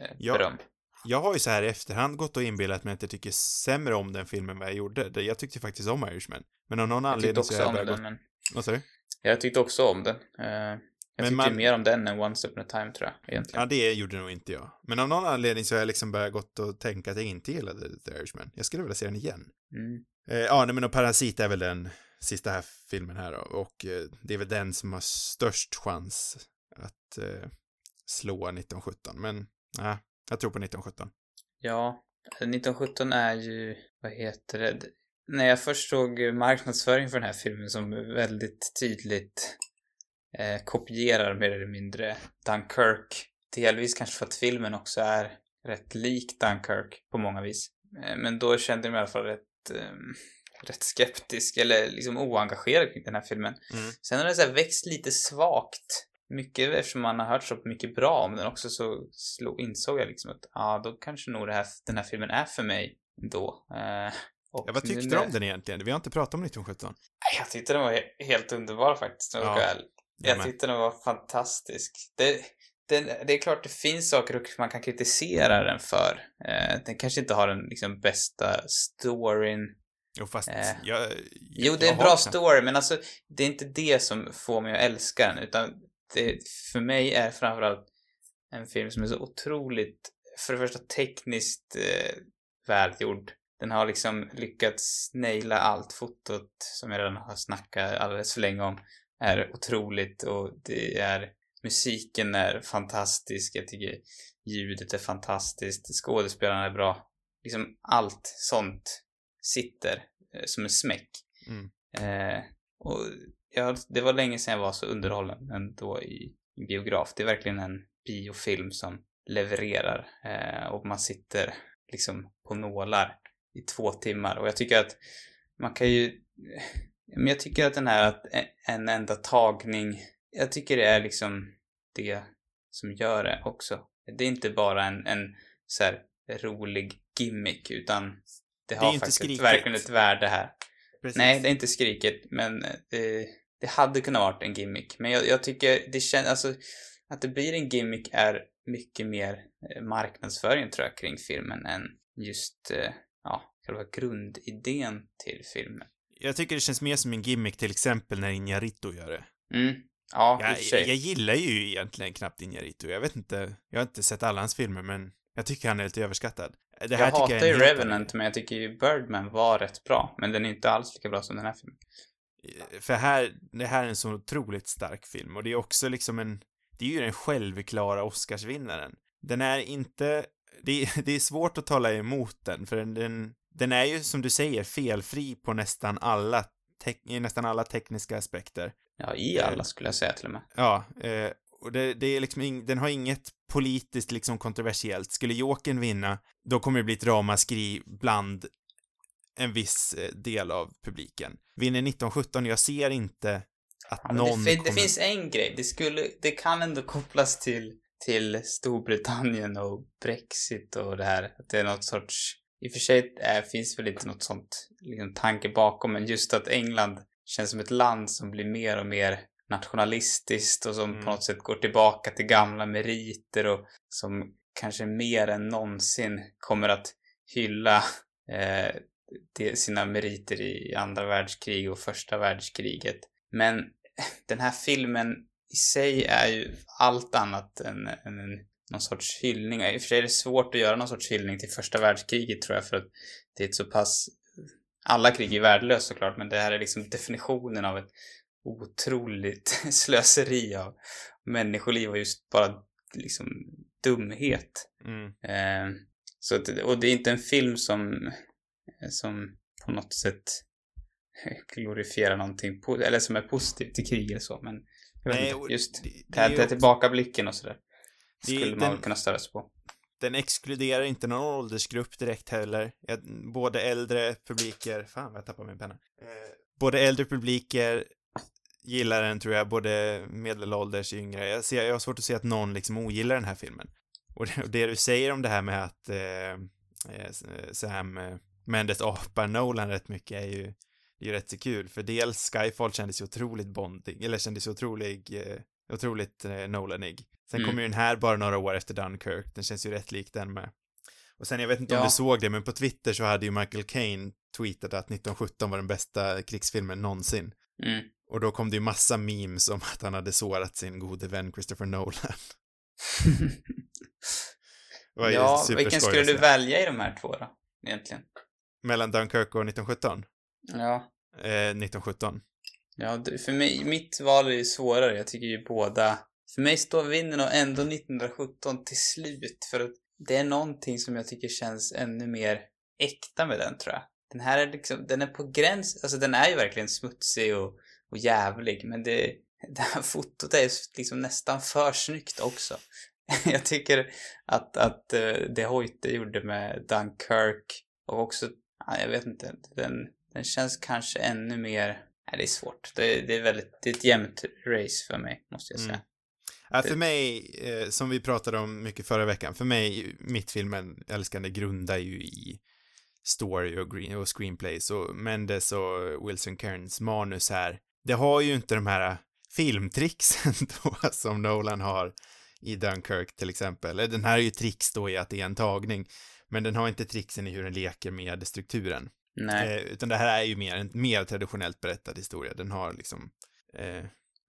eh, Ja. beröm. Jag har ju så här i efterhand gått och inbillat mig att jag tycker sämre om den filmen än vad jag gjorde. Jag tyckte faktiskt om Irishman. Men av någon Jag anledning så har jag om bara den, gått... men Vad sa du? jag tyckte också om den. Eh, jag Men tyckte man- mer om den än Once upon a time tror jag, egentligen. Ja, det gjorde nog inte jag. Men av någon anledning så har jag liksom börjat gått och tänka att jag inte gillade The Irishman. Jag skulle vilja se den igen. Mm. Eh, ja, nej men och Parasit är väl den sista här filmen här då, och eh, det är väl den som har störst chans att eh, slå 1917, men nej, jag tror på 1917. Ja, eh, 1917 är ju, vad heter det? När jag först såg marknadsföring för den här filmen som väldigt tydligt eh, kopierar mer eller mindre Dunkirk. Delvis kanske för att filmen också är rätt lik Dunkirk på många vis. Eh, men då kände jag mig i alla fall rätt, rätt skeptisk eller liksom oengagerad kring den här filmen. Mm. Sen har det så växt lite svagt. Mycket eftersom man har hört så mycket bra om den också så slog, insåg jag liksom att ja, ah, då kanske nog här, den här filmen är för mig då. Eh, ja, vad tyckte du om den egentligen? Vi har inte pratat om 1917. Jag tyckte den var helt underbar faktiskt, ja, väl. Jag tyckte den var fantastisk. Det, den, det är klart det finns saker man kan kritisera den för. Eh, den kanske inte har den liksom bästa storyn. Jo, fast eh, jag, jag, Jo, det är en bra story, men alltså det är inte det som får mig att älska den, utan det, för mig är framförallt en film som är så otroligt, för det första tekniskt eh, välgjord. Den har liksom lyckats naila allt. Fotot, som jag redan har snackat alldeles för länge om, är otroligt och det är musiken är fantastisk. Jag tycker ljudet är fantastiskt. Skådespelarna är bra. Liksom allt sånt sitter eh, som en smäck. Mm. Eh, och ja, det var länge sedan jag var så underhållen ändå i, i biograf. Det är verkligen en biofilm som levererar eh, och man sitter liksom på nålar i två timmar och jag tycker att man kan ju men jag tycker att den här att en enda tagning jag tycker det är liksom det som gör det också. Det är inte bara en, en så här rolig gimmick utan det har det faktiskt skriket. verkligen ett värde här. Precis. Nej, det är inte skriket, men det, det hade kunnat varit en gimmick. Men jag, jag tycker det känns, alltså att det blir en gimmick är mycket mer eh, marknadsföring tror jag kring filmen än just, eh, ja, själva grundidén till filmen. Jag tycker det känns mer som en gimmick till exempel när Inarito gör det. Mm. Ja, jag, jag, jag gillar ju egentligen knappt Inarito. Jag vet inte, jag har inte sett alla hans filmer, men jag tycker han är lite överskattad. Det här jag hatar ju Revenant, men jag tycker ju Birdman var rätt bra. Men den är inte alls lika bra som den här filmen. För här, det här är en så otroligt stark film och det är också liksom en, det är ju den självklara Oscarsvinnaren. Den är inte, det är, det är svårt att tala emot den, för den, den, den är ju som du säger felfri på nästan alla, te, nästan alla tekniska aspekter. Ja, i alla eh, skulle jag säga till och med. Ja, eh, och det, det är liksom in, den har inget politiskt liksom kontroversiellt. Skulle Jokern vinna, då kommer det bli ett ramaskri bland en viss eh, del av publiken. Vinner 1917, jag ser inte att ja, någon det, kommer... det finns en grej, det skulle, det kan ändå kopplas till, till Storbritannien och Brexit och det här, att det är något sorts i och för sig är, finns väl inte något sånt liksom, tanke bakom, men just att England känns som ett land som blir mer och mer nationalistiskt och som mm. på något sätt går tillbaka till gamla meriter och som kanske mer än någonsin kommer att hylla eh, sina meriter i andra världskrig och första världskriget. Men den här filmen i sig är ju allt annat än, än en, någon sorts hyllning. I och för sig är det svårt att göra någon sorts hyllning till första världskriget tror jag för att det är ett så pass alla krig är värdelösa såklart, men det här är liksom definitionen av ett otroligt slöseri av människoliv och just bara liksom dumhet. Mm. Eh, så att, och det är inte en film som, som på något sätt glorifierar någonting, eller som är positivt till krig eller så, men Nej, inte, just det, det, det, det tillbakablicken och sådär. Skulle man den, kunna störa sig på. Den exkluderar inte någon åldersgrupp direkt heller. Både äldre publiker, fan vad jag tappar min penna. Eh, både äldre publiker gillar den tror jag, både medelålders, yngre. Jag, ser, jag har svårt att se att någon liksom ogillar den här filmen. Och det, och det du säger om det här med att eh, eh, eh Sam eh, Mendes apar Nolan rätt mycket är ju, det är ju rätt så kul, för dels Skyfall kändes ju otroligt bondig, eller kändes ju otrolig, eh, otroligt eh, Nolanig. Sen mm. kommer ju den här bara några år efter Dunkirk, den känns ju rätt lik den med. Och sen, jag vet inte ja. om du såg det, men på Twitter så hade ju Michael Caine tweetat att 1917 var den bästa krigsfilmen någonsin. Mm. Och då kom det ju massa memes om att han hade sårat sin gode vän Christopher Nolan. ja, vilken skulle du välja i de här två då, egentligen? Mellan Dunkirk och 1917? Ja. Eh, 1917. Ja, för mig, mitt val är ju svårare. Jag tycker ju båda... För mig står vinden ändå 1917 till slut. För att det är någonting som jag tycker känns ännu mer äkta med den, tror jag. Den här är liksom, den är på gräns, alltså den är ju verkligen smutsig och, och jävlig, men det, det här fotot är liksom nästan för snyggt också. jag tycker att, att eh, det Hoyte gjorde med Dunkirk och också, jag vet inte, den, den känns kanske ännu mer, nej det är svårt. Det, det är väldigt, det är ett jämnt race för mig, måste jag säga. Mm. Ja, för mig, eh, som vi pratade om mycket förra veckan, för mig, mitt filmen älskande grundar ju i story och, green, och screenplays och Mendes och Wilson Cairns manus här. Det har ju inte de här filmtricksen då som Nolan har i Dunkirk till exempel. Den här är ju tricks då i att det är en tagning, men den har inte tricksen i hur den leker med strukturen. Nej. Eh, utan det här är ju mer en mer traditionellt berättad historia. Den har liksom, eh,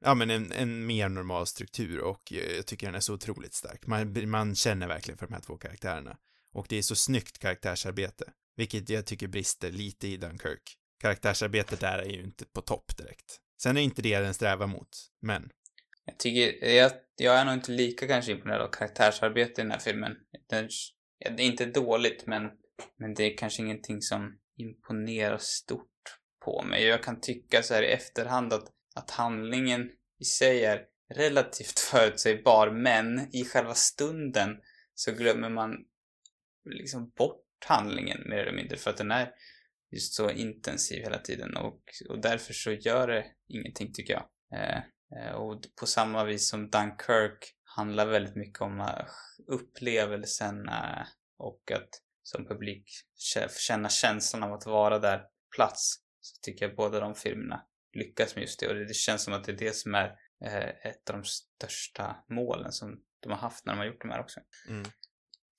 ja men en, en mer normal struktur och eh, jag tycker den är så otroligt stark. Man, man känner verkligen för de här två karaktärerna. Och det är så snyggt karaktärsarbete, vilket jag tycker brister lite i Dunkirk. Karaktärsarbetet där är ju inte på topp direkt. Sen är inte det den strävar mot, men Jag tycker, jag, jag är nog inte lika kanske imponerad av karaktärsarbetet i den här filmen. Den, ja, det är inte dåligt, men, men det är kanske ingenting som imponerar stort på mig. Jag kan tycka så här i efterhand att, att handlingen i sig är relativt förutsägbar, men i själva stunden så glömmer man liksom bort handlingen mer eller mindre för att den är just så intensiv hela tiden och, och därför så gör det ingenting tycker jag. Eh, Eh, Och på samma vis som Dunkirk handlar väldigt mycket om eh, upplevelsen eh, och att som publik känna känslan av att vara där på plats. Så tycker jag båda de filmerna lyckas med just det och det det känns som att det är det som är eh, ett av de största målen som de har haft när de har gjort de här också. Mm.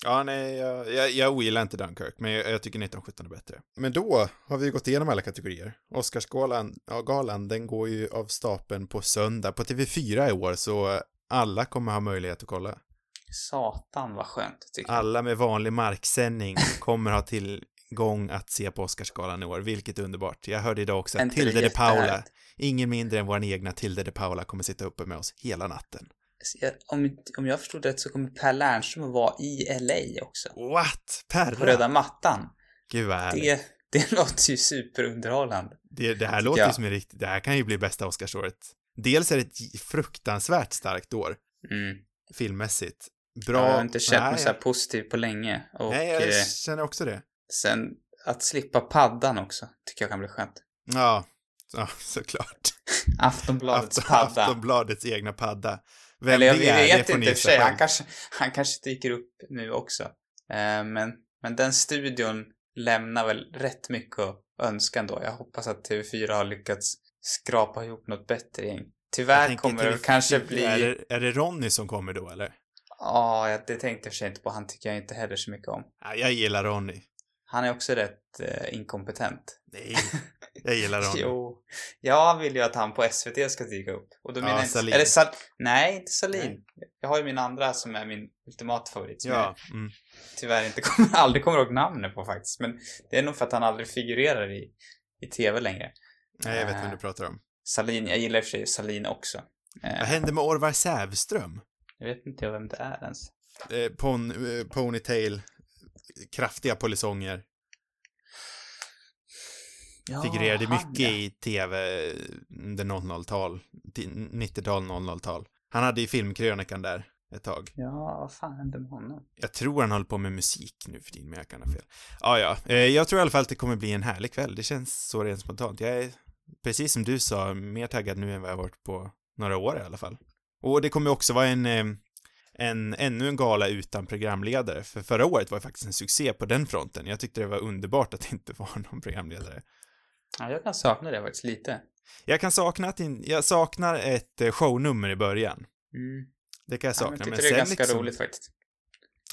Ja, nej, jag, jag, jag ogillar inte Dunkirk, men jag, jag tycker 1917 är bättre. Men då har vi gått igenom alla kategorier. Oscarsgalan, ja, galan, den går ju av stapeln på söndag på TV4 i år, så alla kommer ha möjlighet att kolla. Satan vad skönt tycker jag. Alla med vanlig marksändning kommer ha tillgång att se på Oscarsgalan i år, vilket är underbart. Jag hörde idag också att Tilde de Paula, ingen mindre än vår egna Tilde de Paula, kommer sitta uppe med oss hela natten. Så jag- Om, om jag förstod rätt så kommer Per Lernström att vara i LA också. What? På Perra? röda mattan. Gud vad härligt. Det, det låter ju superunderhållande. Det, det här låter ju som en riktigt, det här kan ju bli bästa Oscarsåret. Dels är det ett fruktansvärt starkt år, Mm. filmmässigt. Bra. Jag har inte känt mig så här positiv på länge. Och Nej, eh, jag känner också det. Sen att slippa paddan också, tycker jag kan bli skönt. Ja, ja såklart. Aftonbladets Afton, padda. Aftonbladets egna padda. Vem Eller jag det är, vet det får inte i och för sig, han kanske, han kanske dyker upp nu också. Eh, men, men den studion lämnar väl rätt mycket att önska ändå. Jag hoppas att TV4 har lyckats skrapa ihop något bättre gäng. Tyvärr kommer det kanske bli... Är det, är det Ronny som kommer då, eller? Ja, det tänkte jag för sig inte på. Han tycker jag inte heller så mycket om. Ja, jag gillar Ronny. Han är också rätt eh, inkompetent. Nej, jag gillar Ronny. Jo. Jag vill ju att han på SVT ska dyka upp. Och då Ja, menar jag inte... Eller Sal... Nej, inte Salin. Nej. Jag har ju min andra som är min ultimata favorit. Som Ja, jag mm. tyvärr inte kommer, aldrig kommer ihåg namnet på faktiskt. Men det är nog för att han aldrig figurerar i, i TV längre. Nej, jag vet vem Eh. du pratar om. Salin, jag gillar i och för sig Salin också. Eh, Vad hände med Orvar Sävström? jag vet inte vem det är ens. Eh, pon, eh, ponytail, kraftiga polisonger. Ja, figurerade mycket ja. i tv under 00-tal, 90-tal, 00-tal. Han hade ju filmkrönikan där ett tag. Ja, vad fan hände med honom? Jag tror han håller på med musik nu för tiden, men jag kan ha fel. Ja, ja. Eh, jag tror i alla fall att det kommer bli en härlig kväll. Det känns så rent spontant. Jag är, precis som du sa, mer taggad nu än vad jag varit på några år i alla fall. Och det kommer också vara en, eh, en, ännu en gala utan programledare. För förra året var faktiskt en succé på den fronten. Jag tyckte det var underbart att det inte var någon programledare. Ja, jag kan sakna det faktiskt lite. Jag kan sakna att in, jag saknar ett eh, shownummer i början. Mm. Det kan jag Ja, sakna. men men jag tyckte det är sen ganska liksom, roligt faktiskt.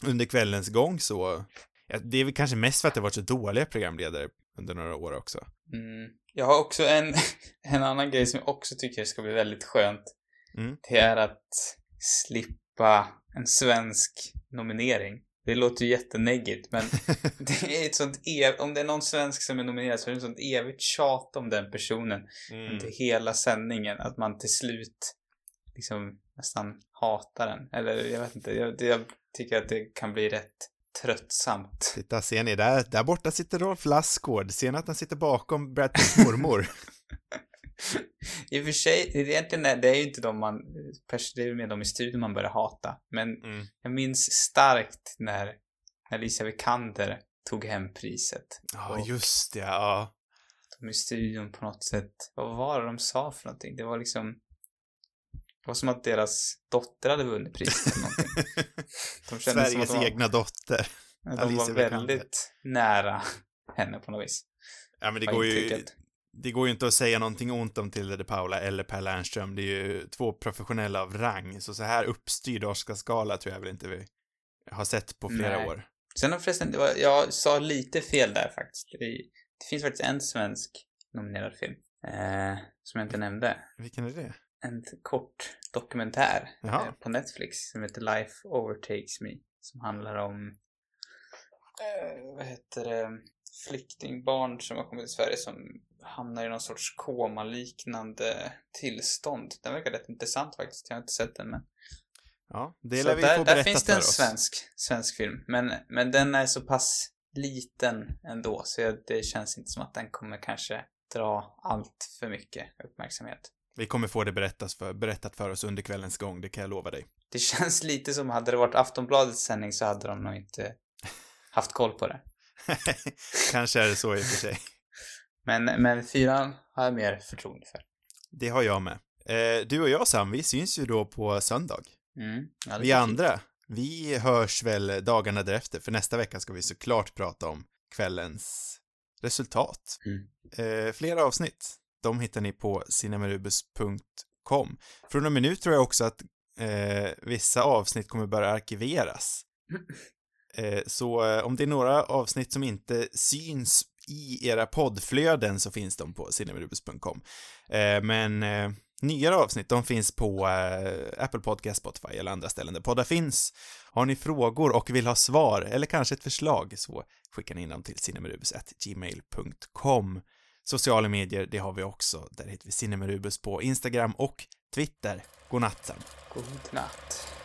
under kvällens gång så, ja, det är väl kanske mest för att det varit så dåliga programledare under några år också. Mm. Jag har också en, en annan grej som jag också tycker ska bli väldigt skönt. Mm. Det är att slippa en svensk nominering. Det låter ju jätteneggigt, men det är ett sånt ev- om det är någon svensk som är nominerad så är det ett sånt evigt tjat om den personen Mm. under hela sändningen att man till slut liksom nästan hatar den. Eller jag vet inte, jag, jag tycker att det kan bli rätt tröttsamt. Titta, ser ni? Där, där borta sitter Rolf Lassgård. Ser ni att han sitter bakom Brad Pitts mormor? I och för sig, egentligen är- det ju inte de man, det är med dem i studion man börjar hata. Men Mm. jag minns starkt när Alicia Vikander tog hem priset. Ja, Och just det. Ja. de i studion på något sätt. Vad var det de sa för någonting? Det var liksom... Det var som att deras dotter hade vunnit priset eller någonting. De Sveriges de, egna dotter. de Alicia var Vikander. väldigt nära henne på något vis. Ja, men det var går ju. Det går ju inte att säga någonting ont om Tilde de Paula eller Per Lernström. Det är ju två professionella av rang, så så här uppstyrd Oscarsgala tror jag väl inte vi har sett på flera Nej. år. Sen har förresten, var, jag sa lite fel där faktiskt. Det, finns faktiskt en svensk nominerad film. Eh, som jag inte nämnde. Vilken är det? En kort dokumentär eh, på Netflix som heter Life Overtakes Me. Som handlar om, eh, vad heter det, flyktingbarn som har kommit till Sverige som hamnar i någon sorts komaliknande tillstånd. Den verkar rätt intressant faktiskt. Jag har inte sett den men. Ja, det lär vi där, få där berättat finns det för en svensk, svensk film. Men, men den är så pass liten ändå så det känns inte som att den kommer kanske dra allt för mycket uppmärksamhet. Vi kommer få det berättas för, berättat för oss under kvällens gång, det kan jag lova dig. Det känns lite som, hade det varit Aftonbladets sändning så hade de nog inte haft koll på det. Kanske är det så i och för sig. Men, men fyran har jag mer förtroende för. Det har jag med. Eh, du och jag Sam, vi syns ju då på söndag. Mm. Ja, Vi andra, vi hörs väl dagarna därefter, för nästa vecka ska vi såklart prata om kvällens resultat. Mm. Eh, flera avsnitt, de hittar ni på cinemarubus.com. Från och med nu tror jag också att eh, vissa avsnitt kommer börja arkiveras. Eh, så eh, om det är några avsnitt som inte syns i era poddflöden så finns de på cinemarubus.com. Eh, men eh, nyare avsnitt, de finns på eh, Apple Podcast, Spotify eller andra ställen där poddar finns. Har ni frågor och vill ha svar eller kanske ett förslag så skickar ni in dem till cinemarubus.gmail.com. Sociala medier, det har vi också. Där heter vi Cinemarubus på Instagram och Twitter. God natt Sam. God natt.